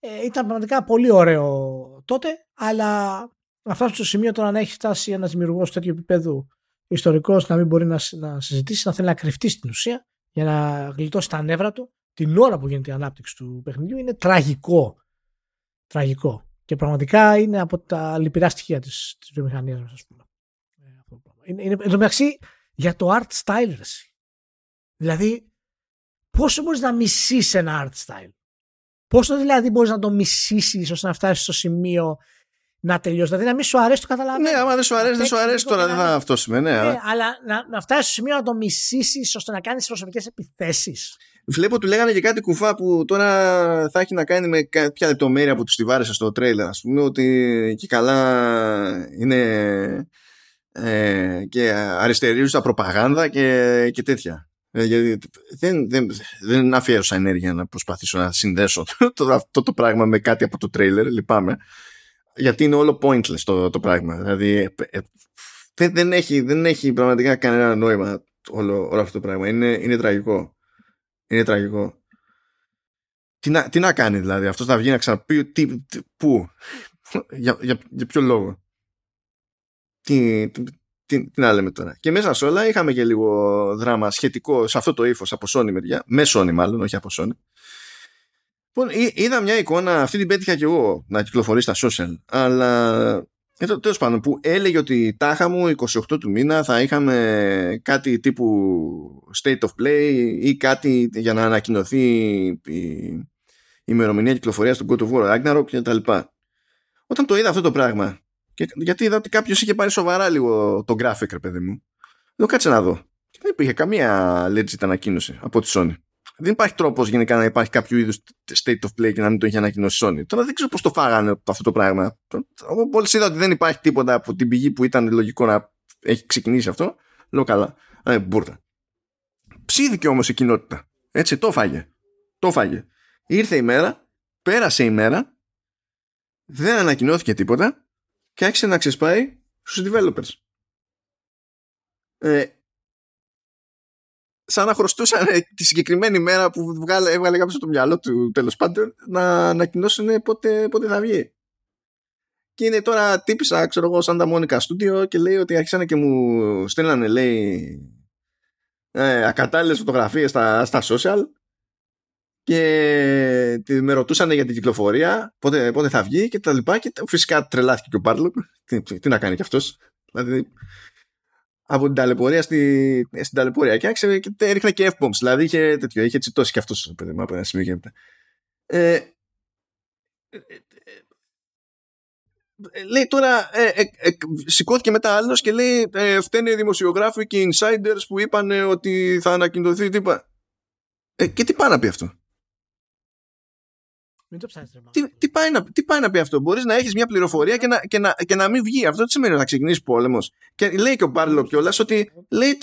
Ε, ήταν πραγματικά πολύ ωραίο τότε, αλλά να φτάσουμε στο σημείο τώρα να έχει φτάσει ένας δημιουργός τέτοιου επίπεδου ιστορικός να μην μπορεί να, να συζητήσει, να θέλει να κρυφτεί στην ουσία για να γλιτώσει τα νεύρα του την ώρα που γίνεται η ανάπτυξη του παιχνιδιού είναι τραγικό. Τραγικό. Και πραγματικά είναι από τα λυπηρά στοιχεία της, της βιομηχανίας μας, ας πούμε. Ε, είναι, είναι, εν τω μεταξύ, για το art style, Δηλαδή, πόσο μπορείς να μισήσεις ένα art style; Πόσο δηλαδή μπορείς να το μισήσεις ώστε να φτάσεις στο σημείο να τελειώσει; Δηλαδή να μην σου αρέσει το καταλαβαίνω. Ναι, άμα δεν σου αρέσει, δεν σου αρέσει τώρα, δεν θα αυτό σημαίνει. Ναι, ναι, αλλά να, να φτάσεις στο σημείο να το μισήσεις ώστε να κάνεις προσωπικές επιθέσεις. Βλέπω του λέγανε και κάτι κουφά που τώρα θα έχει να κάνει με κάποια λεπτομέρεια που τους τη βάρεσε στο τρέιλερ. Α πούμε ότι και καλά είναι ε, και αριστερίζουν στα προπαγάνδα και, και τέτοια. Ε, γιατί δεν, δεν, δεν αφιέρωσα ενέργεια να προσπαθήσω να συνδέσω το, αυτό το πράγμα με κάτι από το τρέιλερ, λυπάμαι. Γιατί είναι όλο pointless το, το πράγμα. Δηλαδή ε, ε, δεν, δεν, έχει, δεν έχει πραγματικά κανένα νόημα όλο, όλο αυτό το πράγμα. Είναι, είναι τραγικό. Είναι τραγικό. Τι να, τι να κάνει δηλαδή, αυτός να βγει να ξαναπεί τι, τι, πού, για, για, για ποιο λόγο; Τι, τι, τι να λέμε τώρα. Και μέσα σε όλα είχαμε και λίγο δράμα σχετικό σε αυτό το ύφος από Sony μεριά. Με Sony μάλλον, όχι από Sony. Λοιπόν, είδα μια εικόνα, αυτή την πέτυχα και εγώ να κυκλοφορεί στα social. Αλλά εδώ τέλος πάντων που έλεγε ότι τάχα μου 28 του μήνα θα είχαμε κάτι τύπου state of play ή κάτι για να ανακοινωθεί η ημερομηνία κυκλοφορίας του God of War Ragnarok κτλ. Όταν το είδα αυτό το πράγμα και, γιατί είδα ότι κάποιος είχε πάρει σοβαρά λίγο το graphic, ρε παιδί μου. Λέω κάτσε να δω. Και δεν υπήρχε καμία legit ανακοίνωση από τη Sony. Δεν υπάρχει τρόπος γενικά να υπάρχει κάποιο είδους state of play και να μην το έχει ανακοινώσει η Sony. Τώρα δεν ξέρω πώς το φάγανε αυτό το πράγμα. Εγώ μόλις είδα ότι δεν υπάρχει τίποτα από την πηγή που ήταν λογικό να έχει ξεκινήσει αυτό, λέω καλά. Ε, μπουρτα. Ψήθηκε όμως η κοινότητα. Έτσι, το φάγε. Το φάγε. Ήρθε η μέρα, πέρασε η μέρα, δεν ανακοινώθηκε τίποτα και άρχισε να ξεσπάει στους developers. Ε, σαν να χρωστούσαν τη συγκεκριμένη μέρα που βγάλε, έβγαλε κάποιος το μυαλό του τέλος πάντων να ανακοινώσουν πότε, πότε θα βγει. Και είναι τώρα τύπησα, ξέρω εγώ, σαν τα Monica Studio και λέει ότι άρχισαν και μου στέλνανε, λέει, ε, ακατάλληλες φωτογραφίες στα, στα social και με ρωτούσαν για την κυκλοφορία, πότε, πότε θα βγει και τα λοιπά και φυσικά τρελάθηκε και ο Πάρλοκ. Τι, τι, να κάνει κι αυτός. Δηλαδή, από την ταλαιπωρία στη, στην ταλαιπωρία και άρχισε και έριχνε και F-bombs. Δηλαδή είχε, τέτοιο, είχε τσιτώσει κι αυτός παιδί μου από ένα σημείο και μετά. Ε, ε, ε, λέει τώρα, ε, ε, ε, σηκώθηκε μετά άλλος και λέει ε, φταίνε οι δημοσιογράφοι και οι insiders που είπαν ότι θα ανακοινωθεί τίποτα. Ε, και τι πάει να πει αυτό; Μην το ψάχνεις, τι, τι, πάει να, τι πάει να πει αυτό; Μπορείς να έχεις μια πληροφορία και να, και, να, και να μην βγει. Αυτό τι σημαίνει ότι θα ξεκινήσει πόλεμος. Και λέει και ο Μπάρλο κιόλας ότι λέει,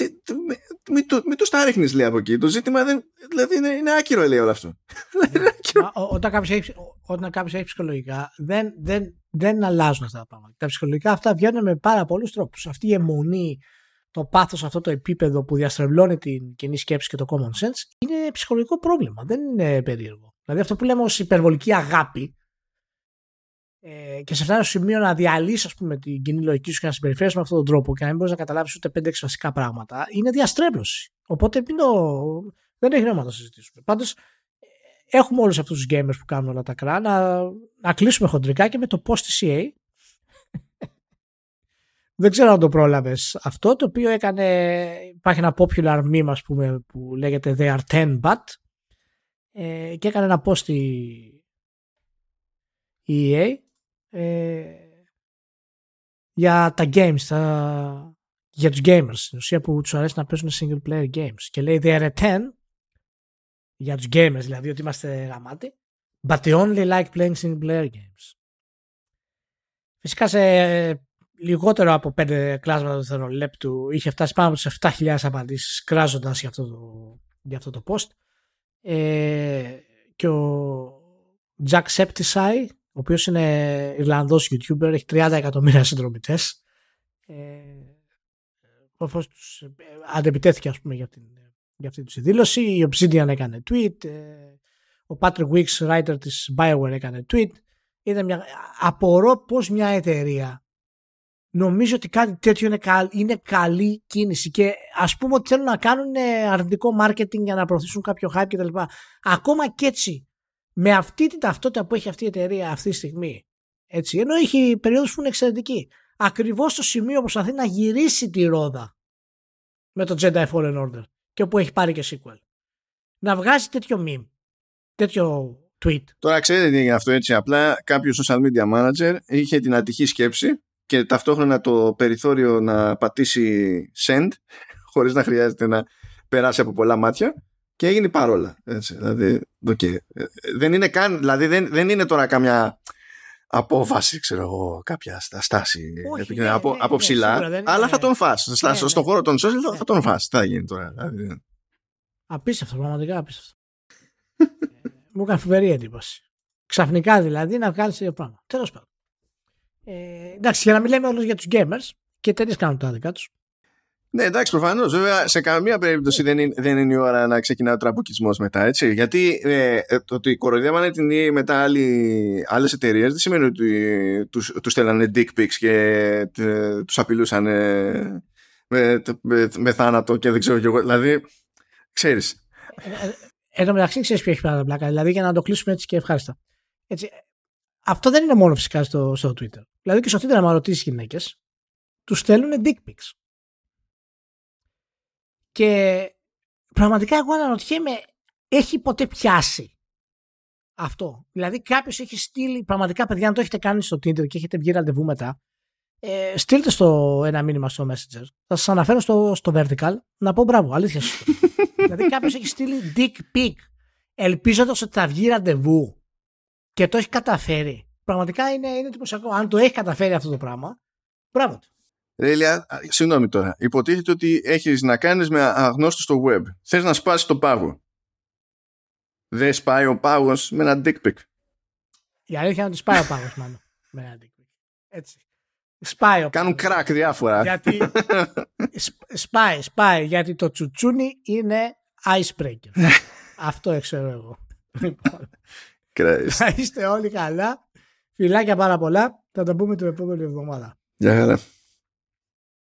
μην το, μη το στα ρίχνει λέει από εκεί. Το ζήτημα δεν, δηλαδή είναι, είναι άκυρο λέει όλο αυτό. όταν κάποιος έχει, όταν κάποιος έχει ψυχολογικά δεν, δεν, δεν αλλάζουν αυτά τα πράγματα. Τα ψυχολογικά αυτά βγαίνουν με πάρα πολλούς τρόπους. Αυτή η αιμονή, το πάθος αυτό το επίπεδο που διαστρεβλώνει την κοινή σκέψη και το common sense είναι ψυχολογικό πρόβλημα. Δεν είναι περίεργο. Δηλαδή αυτό που λέμε ως υπερβολική αγάπη ε, και σε φτάνει στο σημείο να διαλύσεις την κοινή λογική σου και να συμπεριφέρεις με αυτόν τον τρόπο και να μην μπορείς να καταλάβεις ούτε 5-6 βασικά πράγματα, είναι διαστρέβλωση. Οπότε δεν έχει νόημα να το συζητήσουμε. Πάντως, έχουμε όλους αυτούς τους gamers που κάνουν όλα τα κρά να, να κλείσουμε χοντρικά και με το post CA. δεν ξέρω αν το πρόλαβες αυτό, το οποίο έκανε. Υπάρχει ένα popular meme, ας πούμε, που λέγεται They are 10 but. Ε, και έκανε ένα post η EA ε, για τα games, τα, για τους gamers, στην ουσία που τους αρέσει να παίζουν single player games. Και λέει they are 10 για τους gamers, δηλαδή ότι είμαστε γαμάτοι, but they only like playing single player games. Φυσικά σε λιγότερο από 5 κλάσματα του δευτερολέπτου είχε φτάσει πάνω από τις 7.000 απαντήσεις κράζοντας για αυτό το, για αυτό το post. Ε, και ο Jack Septisai ο οποίος είναι Ιρλανδός YouTuber, έχει 30 εκατομμύρια συνδρομητές. Ε, τους ε, αντεπιτέθηκε ας πούμε για, την, για αυτή τη δήλωση. Η Obsidian έκανε tweet. Ε, ο Patrick Wicks, writer της Bioware, έκανε tweet. Ήταν μια, απορώ πως μια εταιρεία νομίζω ότι κάτι τέτοιο είναι, είναι καλή κίνηση και ας πούμε ότι θέλουν να κάνουν αρνητικό marketing για να προωθήσουν κάποιο hype κτλ. Ακόμα και έτσι με αυτή την ταυτότητα που έχει αυτή η εταιρεία αυτή τη στιγμή, έτσι, ενώ έχει περίοδους που είναι εξαιρετική, ακριβώς στο σημείο που προσπαθεί να γυρίσει τη ρόδα με το Jedi Fallen Order και όπου έχει πάρει και sequel. Να βγάζει τέτοιο meme, τέτοιο tweet. Τώρα ξέρετε τι έγινε αυτό έτσι, απλά κάποιος social media manager είχε την ατυχή σκέψη και ταυτόχρονα το περιθώριο να πατήσει send χωρίς να χρειάζεται να περάσει από πολλά μάτια και έγινε παρόλα. Έτσι, δηλαδή, okay. Ε, δεν είναι καν, δηλαδή δεν, δεν είναι τώρα καμιά απόφαση, ξέρω εγώ, κάποια στάση Όχι, ναι, από, ναι, από ναι, ψηλά, σίγουρα, δεν αλλά είναι. θα τον φας. Στα, Ναι, Στον ναι. χώρο των social θα, Ναι. θα τον φας. Τι θα γίνει τώρα. Δηλαδή. Απίστευτο, πραγματικά απίστευτο. Ε, Μου έκανε φοβερή εντύπωση. Ξαφνικά δηλαδή να βγάλεις τέτοιο πράγμα. Τέλος πάντων. Ε, εντάξει, για να μην λέμε όλους για τους gamers και εταιρείε κάνουν τα δικά τους. Ναι, εντάξει, προφανώς. Βέβαια, σε καμία περίπτωση δεν είναι, δεν είναι η ώρα να ξεκινάει ο τραμπουκισμός μετά, έτσι. Γιατί ε, ε, το ότι κοροϊδεύανε την EA μετά άλλες εταιρείες δεν σημαίνει ότι τους τους στέλνανε dick pics και ε, τους απειλούσαν ε, με, με, με θάνατο και δεν ξέρω κι εγώ. Δηλαδή, ξέρεις. Ε, Εν τω μεταξύ, ξέρεις ποιος έχει πάρα πλάκα. Δηλαδή, για να το κλείσουμε έτσι και ευχάριστα. Έτσι, ε, αυτό δεν είναι μόνο φυσικά στο, στο Twitter. Δηλαδή, και στο Twitter, άμα ρωτήσεις γυναίκες, τους στέλνουν dick pics. Και πραγματικά εγώ αναρωτιέμαι, έχει ποτέ πιάσει αυτό; Δηλαδή, κάποιος έχει στείλει, πραγματικά παιδιά, αν το έχετε κάνει στο Tinder και έχετε βγει ραντεβού μετά, ε, στείλτε στο ένα μήνυμα στο Messenger. Θα σας αναφέρω στο, στο Vertical να πω μπράβο, αλήθεια σου. δηλαδή, κάποιος έχει στείλει dick pic ελπίζοντας ότι θα βγει ραντεβού και το έχει καταφέρει. Πραγματικά είναι, είναι εντυπωσιακό. Αν το έχει καταφέρει αυτό το πράγμα, μπράβο του. Ρε Ηλία, α, συγγνώμη τώρα. Υποτίθεται ότι έχεις να κάνεις με αγνώστους στο web. Θες να σπάσεις τον πάγο. Δεν σπάει ο πάγος με ένα dick pic. Η αλήθεια είναι ότι σπάει ο πάγος μάλλον. με ένα dick pic. Έτσι. Σπάει ο Κάνουν πάγος. κράκ διάφορα. Γιατί σπ- σπάει, σπάει. Γιατί το τσουτσούνι είναι icebreaker. Αυτό ξέρω εγώ. Λοιπόν, Christ. θα είστε όλοι καλά. Φιλάκια πάρα πολλά. Θα τα πούμε την επόμενη εβδομάδα. Γεια χαρά.